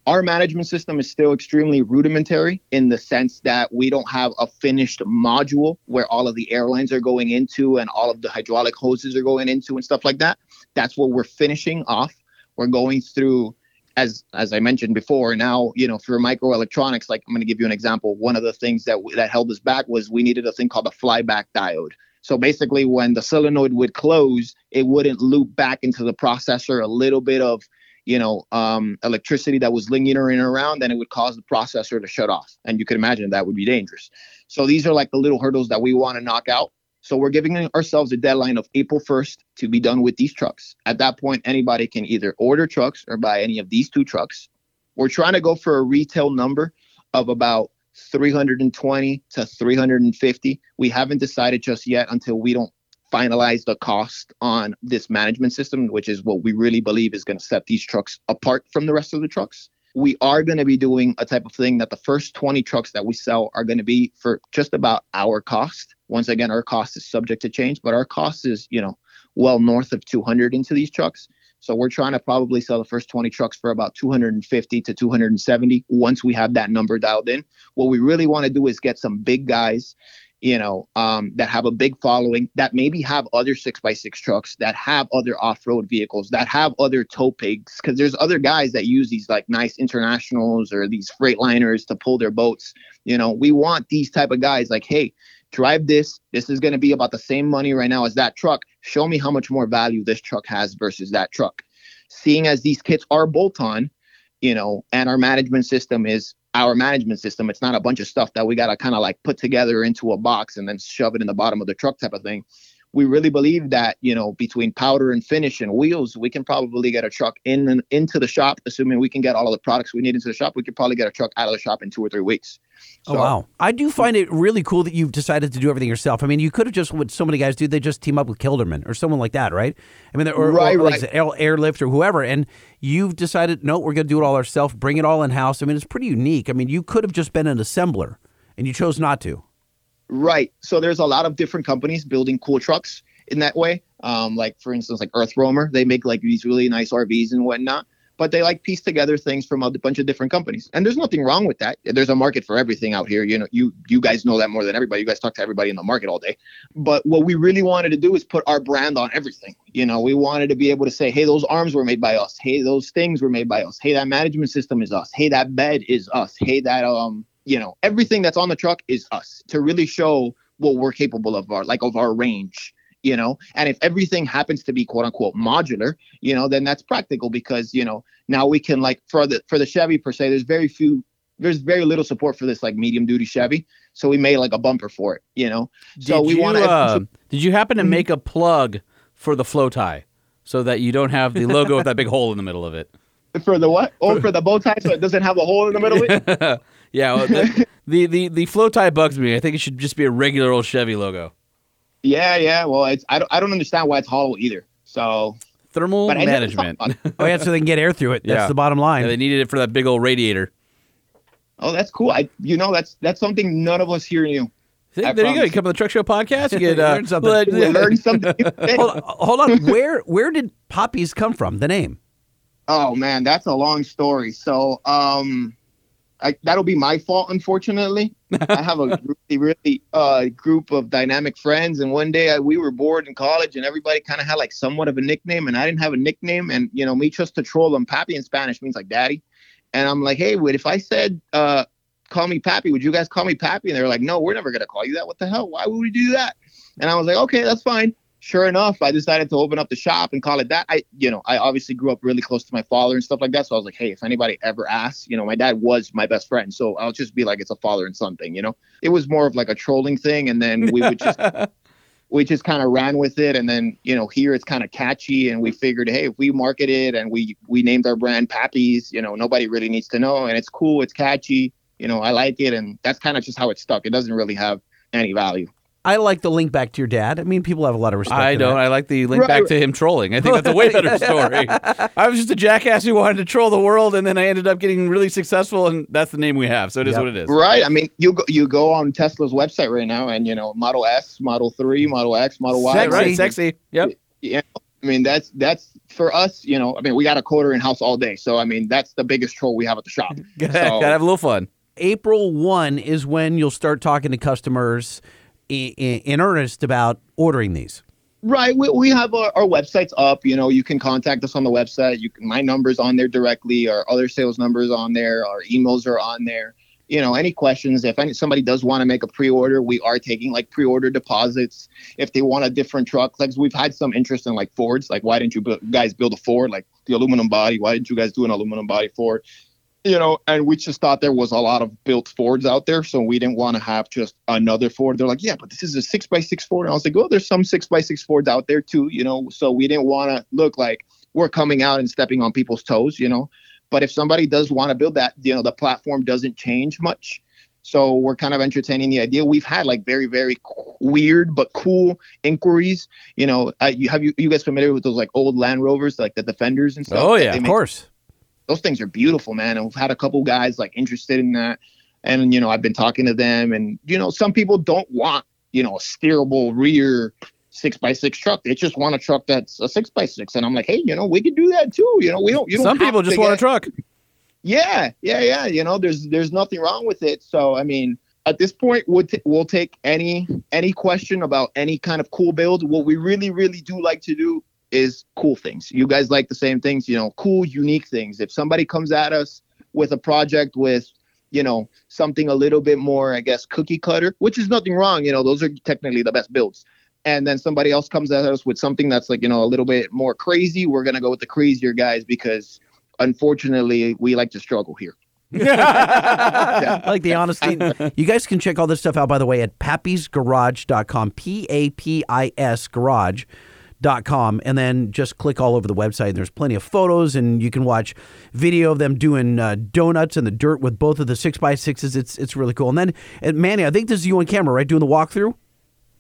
Our management system is still extremely rudimentary in the sense that we don't have a finished module where all of the airlines are going into and all of the hydraulic hoses are going into and stuff like that. That's what we're finishing off. We're going through as as I mentioned before, now you know for microelectronics, like I'm going to give you an example. One of the things that that held us back was we needed a thing called a flyback diode. So basically, when the solenoid would close, it wouldn't loop back into the processor a little bit of you know um, electricity that was lingering around, then it would cause the processor to shut off, and you could imagine that would be dangerous. So these are like the little hurdles that we want to knock out. So we're giving ourselves a deadline of April 1st to be done with these trucks. At that point, anybody can either order trucks or buy any of these two trucks. We're trying to go for a retail number of about 320 to 350. We haven't decided just yet until we don't finalize the cost on this management system, which is what we really believe is going to set these trucks apart from the rest of the trucks we are going to be doing a type of thing that the first 20 trucks that we sell are going to be for just about our cost. Once again, our cost is subject to change, but our cost is, you know, well north of 200 into these trucks. So we're trying to probably sell the first 20 trucks for about 250 to 270 once we have that number dialed in. What we really want to do is get some big guys you know, um, that have a big following, that maybe have other six by six trucks, that have other off road vehicles, that have other tow pigs. Because there's other guys that use these like nice internationals or these Freightliners to pull their boats. You know, we want these type of guys like, hey, drive this. This is going to be about the same money right now as that truck. Show me how much more value this truck has versus that truck. Seeing as these kits are bolt on, you know, and our management system is our management system. It's not a bunch of stuff that we got to kind of like put together into a box and then shove it in the bottom of the truck type of thing. We really believe that, you know, between powder and finish and wheels, we can probably get a truck in and into the shop, assuming we can get all of the products we need into the shop. We could probably get a truck out of the shop in two or three weeks. oh wow! I do find it really cool that you've decided to do everything yourself. I mean, you could have just what so many guys do. They just team up with Kelderman or someone like that, right? I mean, or, Right, or, like right. Airlift or whoever. And you've decided, no, we're going to do it all ourselves. Bring it all in house. I mean, it's pretty unique. I mean, you could have just been an assembler, and you chose not to. Right. So there's a lot of different companies building cool trucks in that way. Um, like for instance, like EarthRoamer, they make like these really nice RVs and whatnot. But they like piece together things from a bunch of different companies, and there's nothing wrong with that. There's a market for everything out here. You know, you you guys know that more than everybody. You guys talk to everybody in the market all day. But what we really wanted to do is put our brand on everything. You know, we wanted to be able to say, hey, those arms were made by us. Hey, those things were made by us. Hey, that management system is us. Hey, that bed is us. Hey, that um, you know, everything that's on the truck is us to really show what we're capable of our like of our range you know? And if everything happens to be quote unquote modular you know then that's practical because you know now we can like for the for the chevy per se there's very few there's very little support for this like medium duty chevy so we made like a bumper for it you know? So we want to uh, did you happen to make a plug for the flow tie so that you don't have the logo [laughs] with that big hole in the middle of it? for the what? Oh for the bow tie so it doesn't have a hole in the middle of it [laughs] yeah, well, the, [laughs] the the the flow tie bugs me. I think it should just be a regular old Chevy logo. yeah yeah well it's i don't, I don't understand why it's hollow either so Thermal But I never thought management. Oh yeah, so they can get air through it. That's Yeah. the bottom line. Yeah, they needed it for that big old radiator. oh that's cool i you know that's that's something none of us here knew See, I there you go. You promise. come on the Truck Show podcast. You [laughs] get You uh, learned something. let- we learned [laughs] something hold, on, hold on. Where where did Pappy's come from? The name. Oh man, that's a long story. So, um, I, that'll be my fault, unfortunately. [laughs] I have a really, really uh, group of dynamic friends, and one day I, we were bored in college, and everybody kind of had like somewhat of a nickname, and I didn't have a nickname, and you know, me just to troll them. Pappy in Spanish means like daddy, and I'm like, hey, what if I said, uh, call me Pappy? Would you guys call me Pappy? And they're like, no, we're never gonna call you that. What the hell? Why would we do that? And I was like, okay, that's fine sure enough, I decided to open up the shop and call it that. I, you know, I obviously grew up really close to my father and stuff like that. So I was like, hey, if anybody ever asks, you know, my dad was my best friend. So I'll just be like, it's a father and son thing, you know? It was more of like a trolling thing. And then we would just, [laughs] we just kind of ran with it. And then, you know, here it's kind of catchy. And we figured, hey, if we market it and we, we named our brand Pappies, you know, nobody really needs to know. And it's cool, it's catchy. You know, I like it, and that's kind of just how it stuck. It doesn't really have any value. I like the link back to your dad. I mean, people have a lot of respect. I don't. that. I like the link Right, back to him trolling. I think that's a way better story. I was just a jackass who wanted to troll the world, and then I ended up getting really successful, and that's the name we have. So it is Yep. what it is. Right. I mean, you go you go on Tesla's website right now, and you know, Model S, Model Three, Model X, Model Y. Right, Sexy. right, sexy. Yep. Yeah. I mean, that's that's for us. You know, I mean, we got a quarter in house all day, so I mean, that's the biggest troll we have at the shop. [laughs] Gotta So- have a little fun. April 1 is when you'll start talking to customers in, in earnest about ordering these. Right. We, we have our, our websites up. You know, you can contact us on the website. You can, my number's on there directly. Our other sales numbers on there. Our emails are on there. You know, any questions? If any, somebody does want to make a pre-order, we are taking like pre-order deposits. If they want a different truck, like we've had some interest in like Fords. Like, why didn't you bu- guys build a Ford? Like the aluminum body. Why didn't you guys do an aluminum body Ford? You know, and we just thought there was a lot of built Fords out there, so we didn't want to have just another Ford. They're like, yeah, but this is a six by six Ford. And I was like, oh, there's some six by six Fords out there too, you know. So we didn't want to look like we're coming out and stepping on people's toes, you know. But if somebody does want to build that, you know, the platform doesn't change much. So we're kind of entertaining the idea. We've had like very, very weird but cool inquiries. You know, uh, you have you you guys familiar with those like old Land Rovers, like the Defenders and stuff? Oh, yeah, Of course. Those things are beautiful, man. And we've had a couple guys like interested in that. And, you know, I've been talking to them and, you know, some people don't want, you know, a steerable rear six by six truck. They just want a truck that's a six by six. And I'm like, hey, you know, we could do that too. You know, we don't, you don't Some people just want a truck. yeah, yeah, yeah. You know, there's there's nothing wrong with it. So I mean, at this point, we'll t- we'll take any any question about any kind of cool build. What we really really do like to do is cool things. You guys like the same things, you know, cool, unique things. If somebody comes at us with a project with you know something a little bit more, I guess, cookie cutter, which is nothing wrong. You know, those are technically the best builds. And then somebody else comes at us with something that's like you know a little bit more crazy. We're gonna go with the crazier guys because unfortunately we like to struggle here. [laughs] [laughs] I like the honesty. You guys can check all this stuff out, by the way, at pappysgarage.com. P A P I S garage.com. And then just click all over the website. And there's plenty of photos, and you can watch video of them doing uh, donuts in the dirt with both of the 6x6s. It's, it's really cool. And then, and Manny, I think this is you on camera, right? Doing the walkthrough?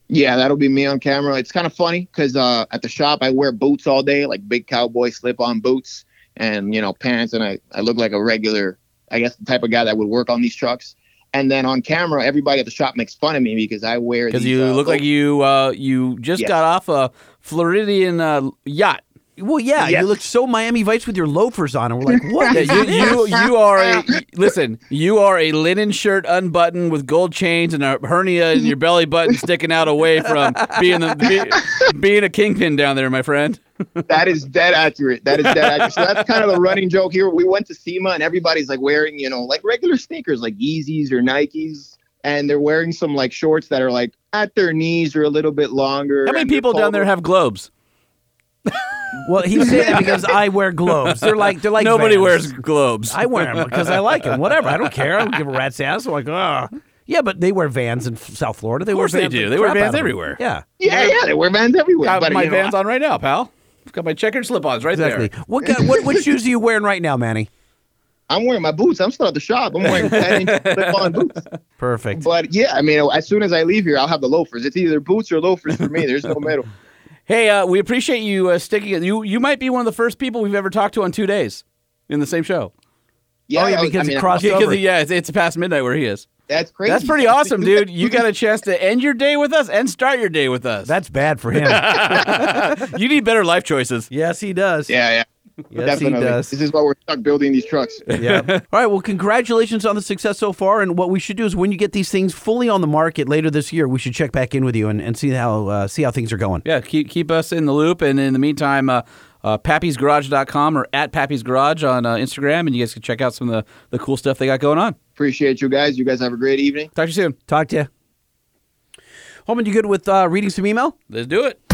Yeah, that'll be me on camera. It's kind of funny because uh, at the shop I wear boots all day, like big cowboy slip-on boots, and you know pants, and I, I look like a regular, I guess the type of guy that would work on these trucks. And then on camera, everybody at the shop makes fun of me because I wear Because you uh, look like you uh, you just Yes. got off a Floridian uh, yacht. Well, yeah, Yes. you look so Miami Vice with your loafers on. And we're like, what? Yeah, you, you you are a [laughs] listen. You are a linen shirt unbuttoned with gold chains and a hernia in your belly button sticking out away from being the be, being a kingpin down there, my friend. [laughs] that is dead accurate. That is dead accurate. So that's kind of a running joke here. We went to SEMA and everybody's like wearing, you know, like regular sneakers, like Yeezys or Nikes, and they're wearing some like shorts that are like at their knees or a little bit longer. How many people down there have globes? Well, he's saying that because I wear globes. They're like, they're like Nobody Vans. wears globes. I wear them because I like them. Whatever. I don't care. I don't give a rat's ass. I'm like, oh. Yeah, but they wear Vans in South Florida. They Of course wear they Vans do. They wear Vans out of them. everywhere. Yeah, Yeah, yeah, they wear Vans everywhere. got but, my you know, Vans on right now, pal. I've got my checkered slip-ons right exactly. there. What, guy- what what shoes are you wearing right now, Manny? I'm wearing my boots. I'm still at the shop. I'm wearing [laughs] 10 inch slip-on boots. Perfect. But yeah, I mean, as soon as I leave here, I'll have the loafers. It's either boots or loafers for me. There's no middle. Hey, uh, we appreciate you uh, sticking it. You you might be one of the first people we've ever talked to on two days in the same show. Yeah, Oh, yeah, because I he mean, crossed Yeah, 'cause over. he- yeah, it's, it's past midnight where he is. That's crazy. That's pretty [laughs] awesome, dude. You got a chance to end your day with us and start your day with us. That's bad for him. [laughs] you need better life choices. yes, he does. Yeah, yeah. Yes, definitely. he does. This is why we're stuck building these trucks. [laughs] yeah. All right. Well, congratulations on the success so far. And what we should do is when you get these things fully on the market later this year, we should check back in with you and, and see how uh, see how things are going. Yeah, keep keep us in the loop. And in the meantime, uh, uh, pappysgarage.com or at Pappy's Garage on uh, Instagram, and you guys can check out some of the, the cool stuff they got going on. Appreciate you guys. You guys have a great evening. Talk to you soon. Talk to you. Holman, you good with uh, reading some email? Let's do it.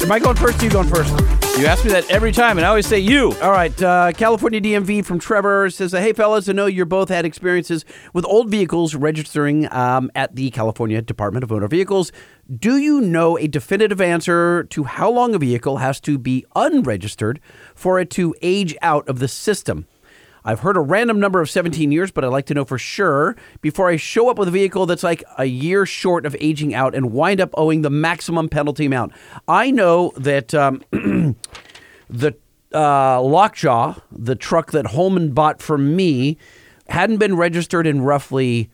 Uh. Am I going first? You going first? You ask me that every time, and I always say you. All right, uh, California DMV from Trevor says, "Hey fellas, I know you both had experiences with old vehicles registering um, at the California Department of Motor Vehicles. Do you know a definitive answer to how long a vehicle has to be unregistered for it to age out of the system?" I've heard a random number of 17 years, but I'd like to know for sure before I show up with a vehicle that's like a year short of aging out and wind up owing the maximum penalty amount. I know that um, [clears throat] the uh, Lockjaw, the truck that Holman bought for me, hadn't been registered in roughly,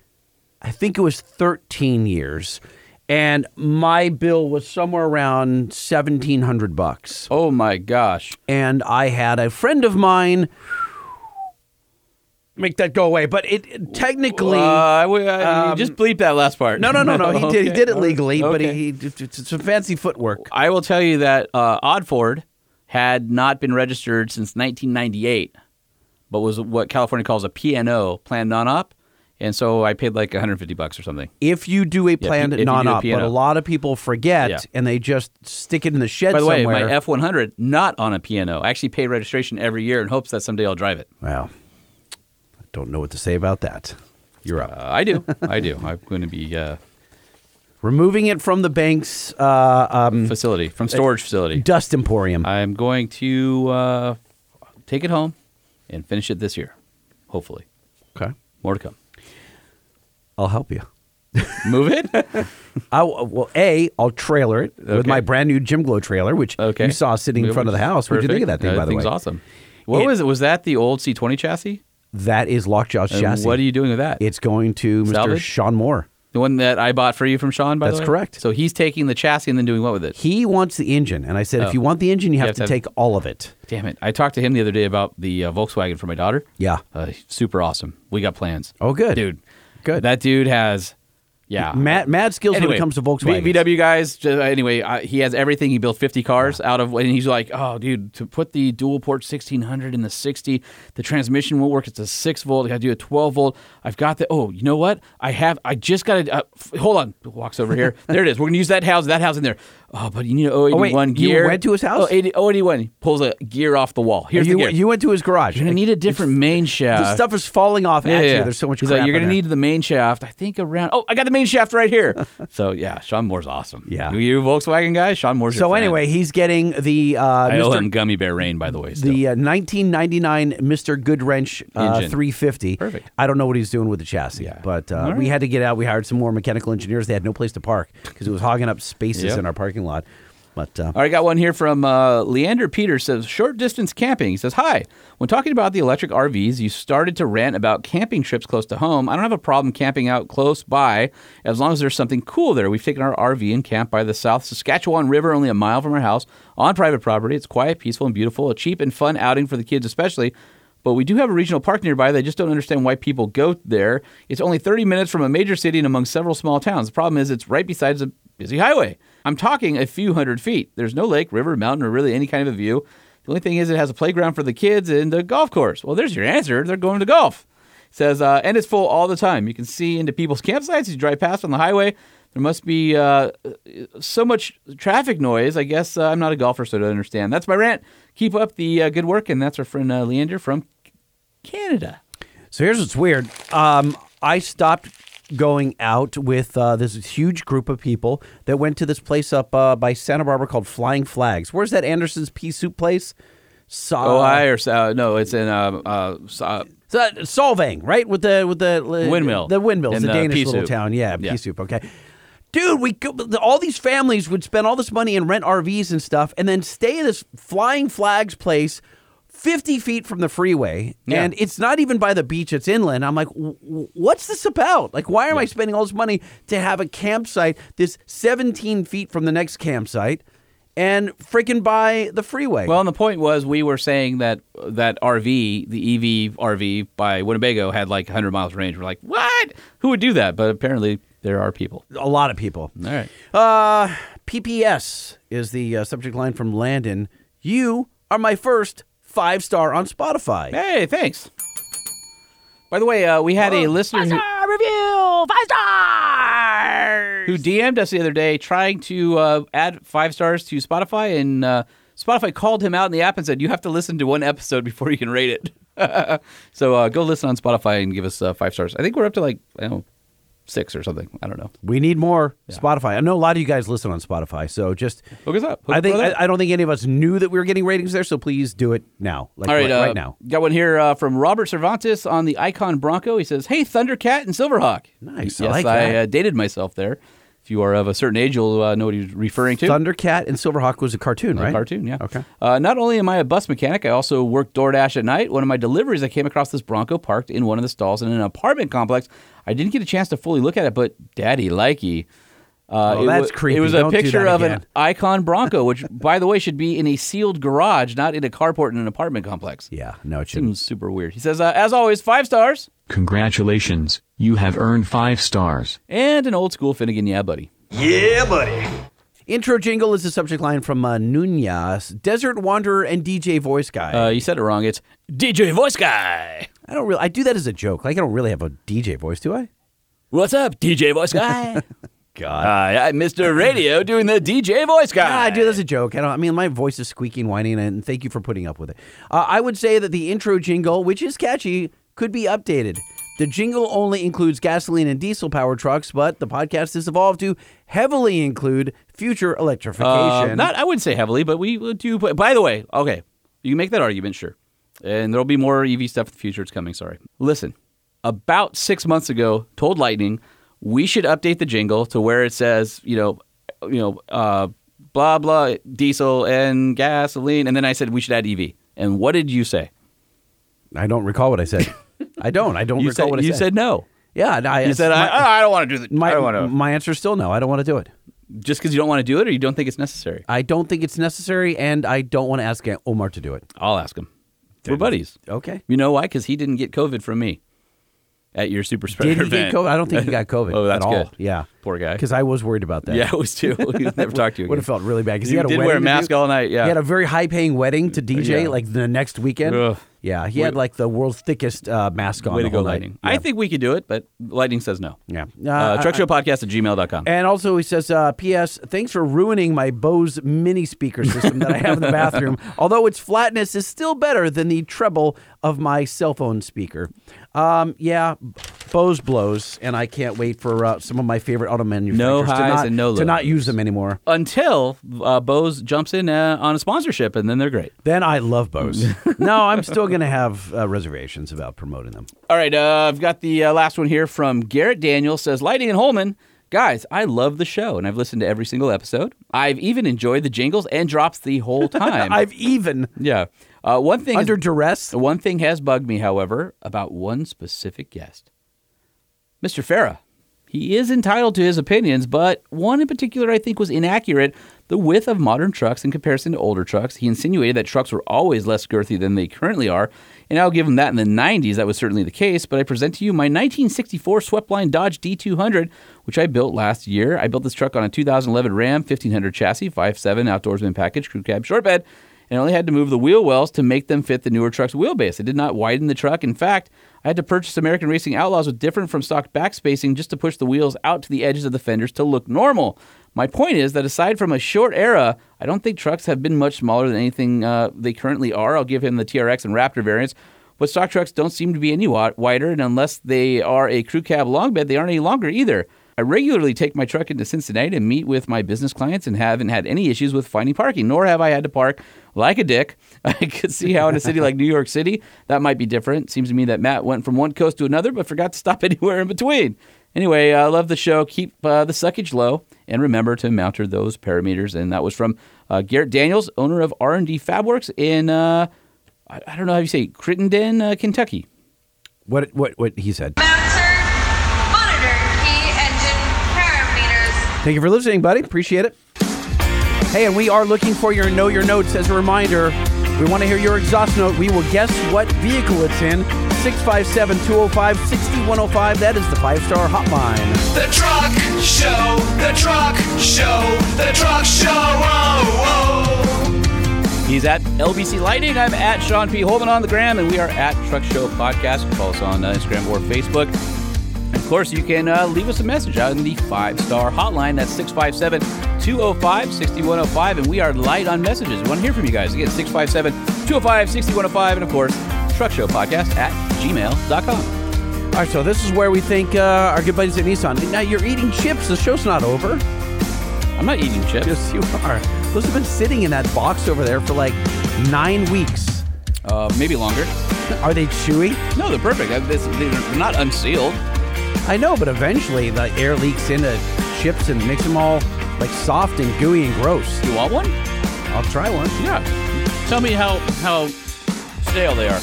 I think it was 13 years. And my bill was somewhere around 1700 bucks. Oh my gosh. And I had a friend of mine make that go away. But it, technically. Uh, I I- um, just bleep that last part. No, no, no, no. [laughs] He did. He did it legally, but he, he it's some fancy footwork. I will tell you that uh, Oddford had not been registered since 1998, but was what California calls a PNO, planned non-op, and so I paid like 150 bucks or something. If you do a planned if you do a non-op, but a lot of people forget Yeah. and they just stick it in the shed By the way, somewhere. my F100 not on a PNO. I actually pay registration every year in hopes that someday I'll drive it. Wow. Don't know what to say about that. You're up. Uh, I do. I do. I'm going to be uh, Removing it from the bank's uh, um, facility from storage facility. dust emporium. I'm going to uh, take it home and finish it this year, hopefully. Okay. More to come. I'll help you. Move it. [laughs] I, well, A, I'll trailer it with my brand new Jim Glo trailer, which Okay. you saw sitting in front of the house. What did you think of that thing, by the thing's way? awesome. What It- was it? Was that the old C20 chassis? That is Lockjaw's And chassis. What are you doing with that? It's going to Mr. Sean Moore. the one that I bought for you from Sean, by That's the way? correct. So he's taking the chassis and then doing what with it? He wants the engine, and I said, Oh. if you want the engine, you have, have to, to have- take all of it. Damn it. I talked to him the other day about the uh, Volkswagen for my daughter. Yeah. Uh, super awesome. We got plans. Oh, good. Dude. Good. That dude has, yeah. Mad, mad skills when it comes to Volkswagen. V- VW guys. just- anyway, uh, he has everything. He built 50 cars out of, and he's like, "Oh, dude, to put the dual port 1600 in the 60, the transmission won't work. It's a six volt. I got to do a 12 volt. I've got the. Oh, you know what? I have. I just got to. Uh, f- hold on. Walks over here. [laughs] there it is. We're gonna use that house. That house in there. Oh, but you need an 081 wait, you gear. went to his house? Oh, 80, 081. He pulls a gear off the wall. Here's you, the gear. you went to his garage. You're gonna need a different main shaft. the stuff is falling off Yeah, yeah. you. There's so much He's crap like, you're gonna there." need the main shaft. I think around. Oh, I got the main shaft right here. [laughs] so yeah, Sean Moore's awesome. Yeah. you, you Volkswagen guy, Sean Moore's. So anyway, he's getting the uh, I owe Mr. him Gummy Bear Rain, by the way. Still. the uh, 1999 Mr. Goodwrench uh, 350. Perfect. I don't know what he's doing with the chassis, Yeah. but uh, right. we had to get out. We hired some more mechanical engineers. They had no place to park because it was hogging up spaces Yep. in our parking lot. But uh, All right, got one here from uh, Leander Peters says short distance camping. He says, Hi. When talking about the electric RVs, you started to rant about camping trips close to home. I don't have a problem camping out close by as long as there's something cool there. We've taken our RV and camped by the South Saskatchewan River, only a mile from our house, on private property. It's quiet, peaceful, and beautiful. A cheap and fun outing for the kids, especially. But we do have a regional park nearby. They just don't understand why people go there. It's only 30 minutes from a major city and among several small towns. The problem is it's right beside a busy highway. I'm talking a few hundred feet. There's no lake, river, mountain, or really any kind of a view. The only thing is it has a playground for the kids and a golf course. Well, there's your answer. They're going to golf. It says, uh, and it's full all the time. You can see into people's [laughs] campsites as you drive past on the highway. There must be uh, so much traffic noise. I guess uh, I'm not a golfer, so I don't understand. That's my rant. Keep up the uh, good work, and that's our friend uh, Leander from Canada. So here's what's weird. Um, I stopped going out with uh, this huge group of people that went to this place up uh, by Santa Barbara called Flying Flags. Where's that Anderson's Pea Soup place? So, oh, I or uh, no, it's in uh, uh, s- uh, Solvang, right? With the with the Windmill. the windmills, And, the uh, Danish little soup. town. Yeah, pea Yeah. soup. Okay, dude, we go, all these families would spend all this money and rent RVs and stuff, and then stay at this Flying Flags place. 50 feet from the freeway, Yeah. and it's not even by the beach, it's inland. I'm like, "W- w- what's this about? Like, why am I spending all this money to have a campsite this 17 feet from the next campsite and freaking by the freeway? Well, and the point was we were saying that that RV, the EV RV by Winnebago, had like 100 miles range. We're like, what? Who would do that? But apparently there are people. a lot of people. All right. Uh, PPS is the uh, subject line from Landon. You are my first five star on Spotify. Hey, thanks. By the way, uh, we had a listener. Who, review, five stars. who DM'd us the other day trying to uh, add five stars to Spotify, and uh, Spotify called him out in the app and said, "You have to listen to one episode before you can rate it." [laughs] so uh, go listen on Spotify and give us uh, five stars. I think we're up to like I don't know six or something. I don't know. We need more Spotify. I know a lot of you guys listen on Spotify, so just hook us up. Hook I think. I, I don't think any of us knew that we were getting ratings there, so please do it now. Like All right, right, uh, right now. Got one here uh, from Robert Cervantes on the Icon Bronco. He says, "Hey, Thundercat and Silverhawk." Nice. I like I that. uh, dated myself there. If you are of a certain age, you'll uh, know what he's referring to. Thundercat and Silverhawk was a cartoon, A right? cartoon, yeah. Okay. Uh, not only am I a bus mechanic, I also work DoorDash at night. One of my deliveries, I came across this Bronco parked in one of the stalls in an apartment complex. I didn't get a chance to fully look at it, but Daddy likey. Uh, Oh, it that's wa- creepy. It was Don't a picture of an. [laughs] Icon Bronco, which, by the way, should be in a sealed garage, not in a carport in an apartment complex. Yeah, no, it shouldn't. Seems super weird. He says, uh, as always, five stars Congratulations, you have earned five stars. and an old school Finnegan, yeah, buddy. Yeah, buddy. Intro jingle is the subject line from uh, Nunez, Desert Wanderer and DJ Voice Guy. Uh, you said it wrong. It's DJ Voice Guy. I don't really. I do that as a joke. Like I don't really have a DJ voice, do I? What's up, DJ Voice Guy? [laughs] God. Hi, I'm Mr. Radio doing the DJ Voice Guy. Yeah, I do that as a joke. I don't. I mean, my voice is squeaking, whining, and thank you for putting up with it. Uh, I would say that the intro jingle, which is catchy, could be updated. The jingle only includes gasoline and diesel powered trucks, but the podcast has evolved to heavily include future electrification. Uh, not, I wouldn't say heavily, but we do. But by the way, okay, you make that argument, sure. And there'll be more EV stuff in the future. It's coming. Sorry. Listen, about six months ago, told Lightning we should update the jingle to where it says, you know, you know, uh, blah blah diesel and gasoline, and then I said we should add EV. And what did you say? I don't recall what I said. [laughs] I don't. I don't You recall said- what I you said. You said no. Yeah, I, You said my, I, oh, I don't want to do that. my, I don't want to. my answer is still no. I don't want to do it. Just because you don't want to do it, or you don't think it's necessary. I don't think it's necessary, and I don't want to ask Omar to do it. I'll ask him. We're buddies. Okay. You know why? Because he didn't get COVID from me at your super spreader Did he event. get COVID? I don't think he got [laughs] COVID oh, that's at all. good. Yeah. Poor guy. Because I was worried about that. Yeah, I was too. Never [laughs] talked to you Would have felt really bad because he had a did wedding wear a mask all night, yeah. he had a very high paying wedding to DJ Yeah. like the next weekend. Ugh. Yeah, he had like the world's thickest uh, mask on. Way to go. Lightning. Yeah. I think we could do it, but Lightning says no. Yeah. Uh, I- truckshowpodcast at gmail.com. And also, he says, uh, P.S. Thanks for ruining my Bose mini speaker system that I have in the bathroom. [laughs] Although its flatness is still better than the treble of my cell phone speaker. Um, yeah, Bose blows, and I can't wait for uh, some of my favorite auto manufacturers to, highs not, and no to not use them anymore. Until uh, Bose jumps in uh, on a sponsorship, and then they're great. Then I love Bose. [laughs] no, I'm still going to have uh, reservations about promoting them. All right, uh, I've got the uh, last one here from Garrett Daniels. Says Lightning and Holman, guys, I love the show, and I've listened to every single episode. I've even enjoyed the jingles and drops the whole [laughs] time. I've even yeah. Uh, one thing under is- duress. one thing has bugged me, however, about one specific guest, Mr. Farah. He is entitled to his opinions, but one in particular I think was inaccurate. The width of modern trucks in comparison to older trucks. He insinuated that trucks were always less girthy than they currently are, and I'll give him that in the 90s. That was certainly the case, but I present to you my 1964 swept-line Dodge D200, which I built last year. I built this truck on a 2011 Ram 1500 chassis, 5.7 outdoorsman package, crew cab, short bed, and only had to move the wheel wells to make them fit the newer truck's wheelbase. I did not widen the truck. In fact, I had to purchase American Racing Outlaws with different from stock back spacing just to push the wheels out to the edges of the fenders to look normal. My point is that aside from a short era, I don't think trucks have been much smaller than anything uh, they currently are. I'll give him the TRX and Raptor variants. But stock trucks don't seem to be any wider, and unless they are a crew cab long bed, they aren't any longer either. I regularly take my truck into Cincinnati to meet with my business clients and haven't had any issues with finding parking, nor have I had to park like a dick. [laughs] I could see how in a city like New York City, that might be different. Seems to me that Matt went from one coast to another, but forgot to stop [laughs] anywhere in between. Anyway, I love the show. Keep uh, the suckage low, and remember to mount those parameters. And that was from uh, Garrett Daniels, owner of R&D Fabworks in, uh, I, I don't know how you say, Crittenden, uh, Kentucky. What what what he said. Thank you for listening, buddy. Appreciate it. Hey, and we are looking for your Know Your Notes. As a reminder, we want to hear your exhaust note. We will guess what vehicle it's in. 657 205 6105. That is the five star hotline. The truck show, the truck show, the truck show. Oh, oh. He's at LBC Lightning. I'm at Sean P. Holman on the gram, and we are at Truck Show Podcast. You follow us on uh, Instagram or Facebook. Of course, you can uh, leave us a message out in the five star hotline. That's 657 205 6105. And we are light on messages. We want to hear from you guys. Again, 657 205 6105. And of course, Truck Show Podcast at gmail.com. All right, so this is where we thank uh, our good buddies at Nissan. Now you're eating chips. The show's not over. I'm not eating chips. Yes, you are. Those have been sitting in that box over there for like nine weeks. Uh, maybe longer. Are they chewy? No, they're perfect. Uh, They're not unsealed. I know, but eventually the air leaks into chips and makes them all like soft and gooey and gross. You want one? I'll try one. Yeah. Tell me how how stale they are.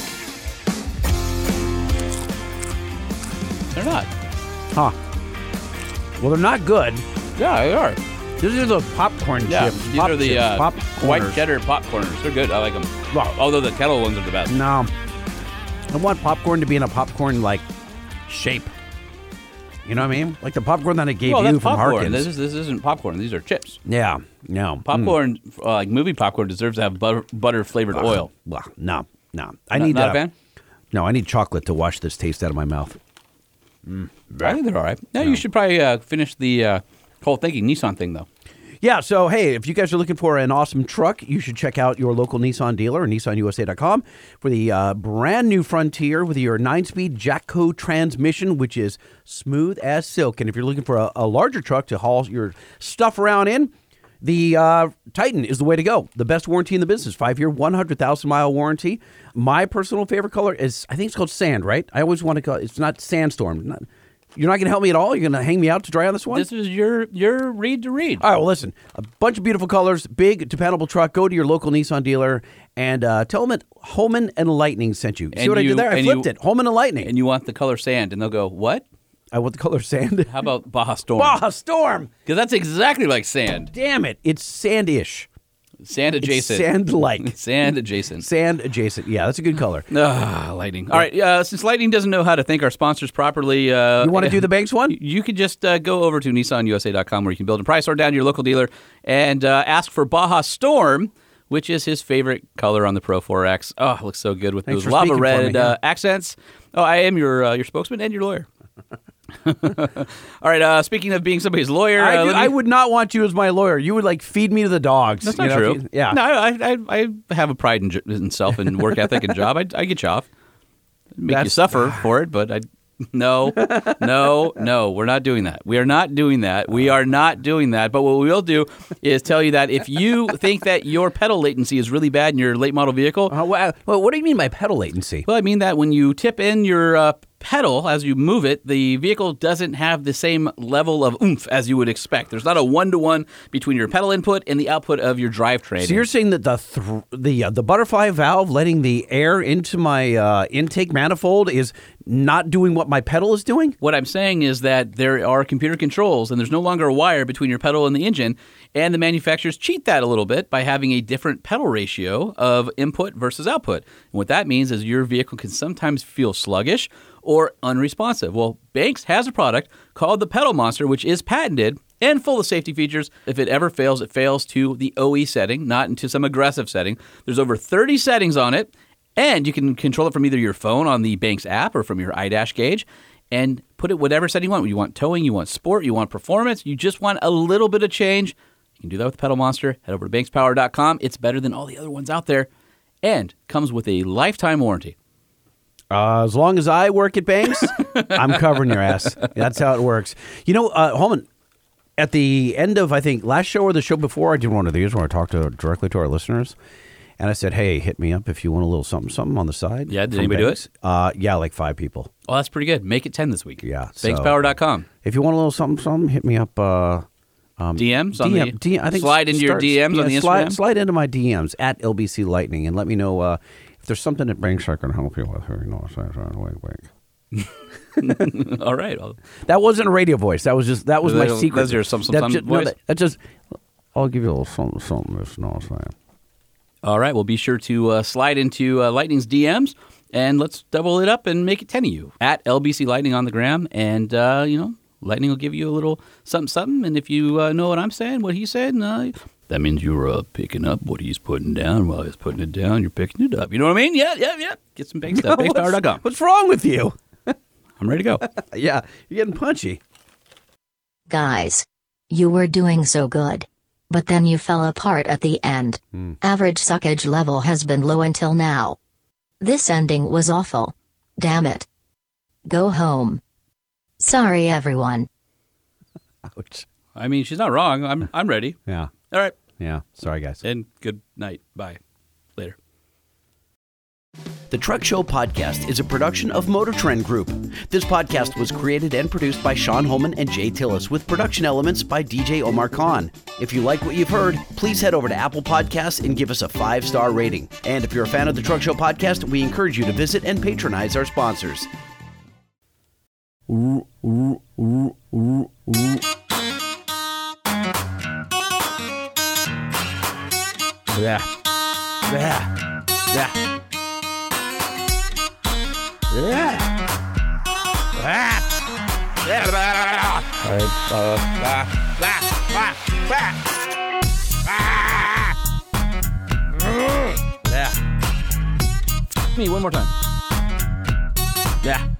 They're not. Huh. Well, they're not good. Yeah, they are. These are the popcorn Yeah, chips. these Pop are the chips, uh, white cheddar popcorners. They're good. I like them. Although the kettle ones are the best. No. I want popcorn to be in a popcorn like shape. You know what I mean? Like the popcorn that I gave well, you from popcorn. Harkins. This, is, this isn't popcorn. These are chips. yeah, no. Mm. Popcorn, uh, like movie popcorn, deserves to have butter, butter flavored Ugh. oil. Well, no, no. I Not- need not a uh, fan? No, I need chocolate to wash this taste out of my mouth. Mm. I think they're all right. Now you should probably uh, finish the uh, whole thinking Nissan thing though. Yeah, so hey, if you guys are looking for an awesome truck, you should check out your local Nissan dealer nissanusa.com for the uh, brand new Frontier with your nine speed Jatco transmission, which is smooth as silk. And if you're looking for a, a larger truck to haul your stuff around in, the uh, Titan is the way to go. The best warranty in the business. Five year, 100,000 mile warranty. My personal favorite color is, I think it's called sand, right? I always want to call it's not sandstorm. Not, you're not going to help me at all? You're going to hang me out to dry on this one? This is your your read to read. All right, well, listen, a bunch of beautiful colors, big, dependable truck. Go to your local Nissan dealer and uh, tell them that Holman and Lightning sent you. See And what I you- did there? I flipped you- it. Holman and Lightning. And you want the color sand, and they'll go, "What? I want the color sand. How about Baja Storm? Baja Storm. Because that's exactly like sand. Damn it. It's sandish. Sand adjacent. sand-like. [laughs] sand adjacent. Sand adjacent. Yeah, that's a good color. Ah, lightning. All right. Uh, since lightning doesn't know how to thank our sponsors properly, uh, You wanna do the [laughs] banks one? You can just uh, go over to NissanUSA.com where you can build a price or down to your local dealer and uh, ask for Baja Storm, which is his favorite color on the Pro 4X. Oh, it looks so good with Thanks those lava red me, yeah. uh, accents. Oh, I am your uh, your spokesman and your lawyer. [laughs] [laughs] All right. Uh, speaking of being somebody's lawyer, I, uh, do- me- I would not want you as my lawyer. You would like feed me to the dogs. That's not know, true. you- yeah. No, I, I, I have a pride in, j- in self and work ethic and job. I, I get you off. Make you suffer [sighs] for it, but I. No, no, no. We're not doing that. We are not doing that. We are not doing that. But what we will do is tell you that if you think that your pedal latency is really bad in your late model vehicle, Uh, well, what do you mean by pedal latency? well, I mean that when you tip in your uh, pedal as you move it, the vehicle doesn't have the same level of oomph as you would expect. There's not a one to one between your pedal input and the output of your drivetrain. So you're saying that the thr the uh, the butterfly valve letting the air into my uh, intake manifold is not doing what my pedal is doing? What I'm saying is that there are computer controls and there's no longer a wire between your pedal and the engine. And the manufacturers cheat that a little bit by having a different pedal ratio of input versus output. And what that means is your vehicle can sometimes feel sluggish or unresponsive. Well, Banks has a product called the Pedal Monster, which is patented and full of safety features. If it ever fails, it fails to the OE setting, not into some aggressive setting. There's over 30 settings on it, and you can control it from either your phone on the Banks app or from your iDash gauge and put it whatever setting you want. You want towing, you want sport, you want performance, you just want a little bit of change. You can do that with Pedal Monster. Head over to bankspower.com. It's better than all the other ones out there and comes with a lifetime warranty. Uh, as long as I work at Banks, [laughs] I'm covering your ass. That's how it works. You know, uh, Holman, at the end of I think last show or the show before, I did one of these where I talked to directly to our listeners, and I said, "Hey, hit me up if you want a little something, something on the side." Yeah, did anybody do Banks." Uh, yeah, like five people. Oh, that's pretty good. Make it 10 this week. Yeah, so- Bankspower.com. If you want a little something, something, hit me up. Uh, um, DMs on DM, the- DM I think slide into your start- DMs on the Instagram? Slide into my DMs at LBC Lightning and let me know uh, if there's something that Banks I can help you with. You know, wink, wink. all right. I'll- That wasn't a radio voice. That was just that was my That- secret. that's your some- some- That some ju- no, that, that just. I'll give you a little something, something. That's not saying. All right. Well, be sure to uh, slide into uh, Lightning's DMs and let's double it up and make it 10 of you at LBC Lightning on the gram. And, uh, you know, Lightning will give you a little something, something. And if you uh, know what I'm saying, what he said, uh, that means you're uh, picking up what he's putting down while he's putting it down. You're picking it up. You know what I mean? Yeah, yeah, yeah. Get some bank [laughs] stuff. Bankspower.com. What's wrong with you? I'm ready to go. [laughs] yeah, you're getting punchy. Guys, you were doing so good. But then you fell apart at the end. Average suckage level has been low until now. This ending was awful. Damn it. Go home. Sorry, everyone. Ouch. I mean, she's not wrong. I'm I'm ready. Yeah. All right. Yeah. Sorry, guys. And good night. Bye. Later. The Truck Show podcast is a production of Motor Trend Group. This podcast was created and produced by Sean Holman and Jay Tillis with production elements by DJ Omar Khan. If you like what you've heard, please head over to Apple Podcasts and give us a five star rating. And if you're a fan of the Truck Show podcast, we encourage you to visit and patronize our sponsors. Yeah. Yeah. Yeah. Yeah. Yeah. Me one more time. Yeah.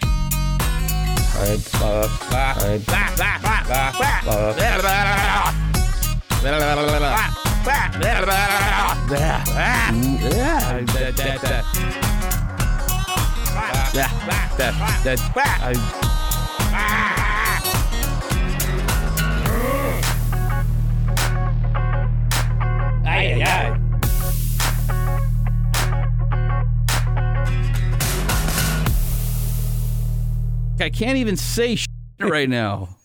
Ay, ay, ay. I can't even say [laughs] right now.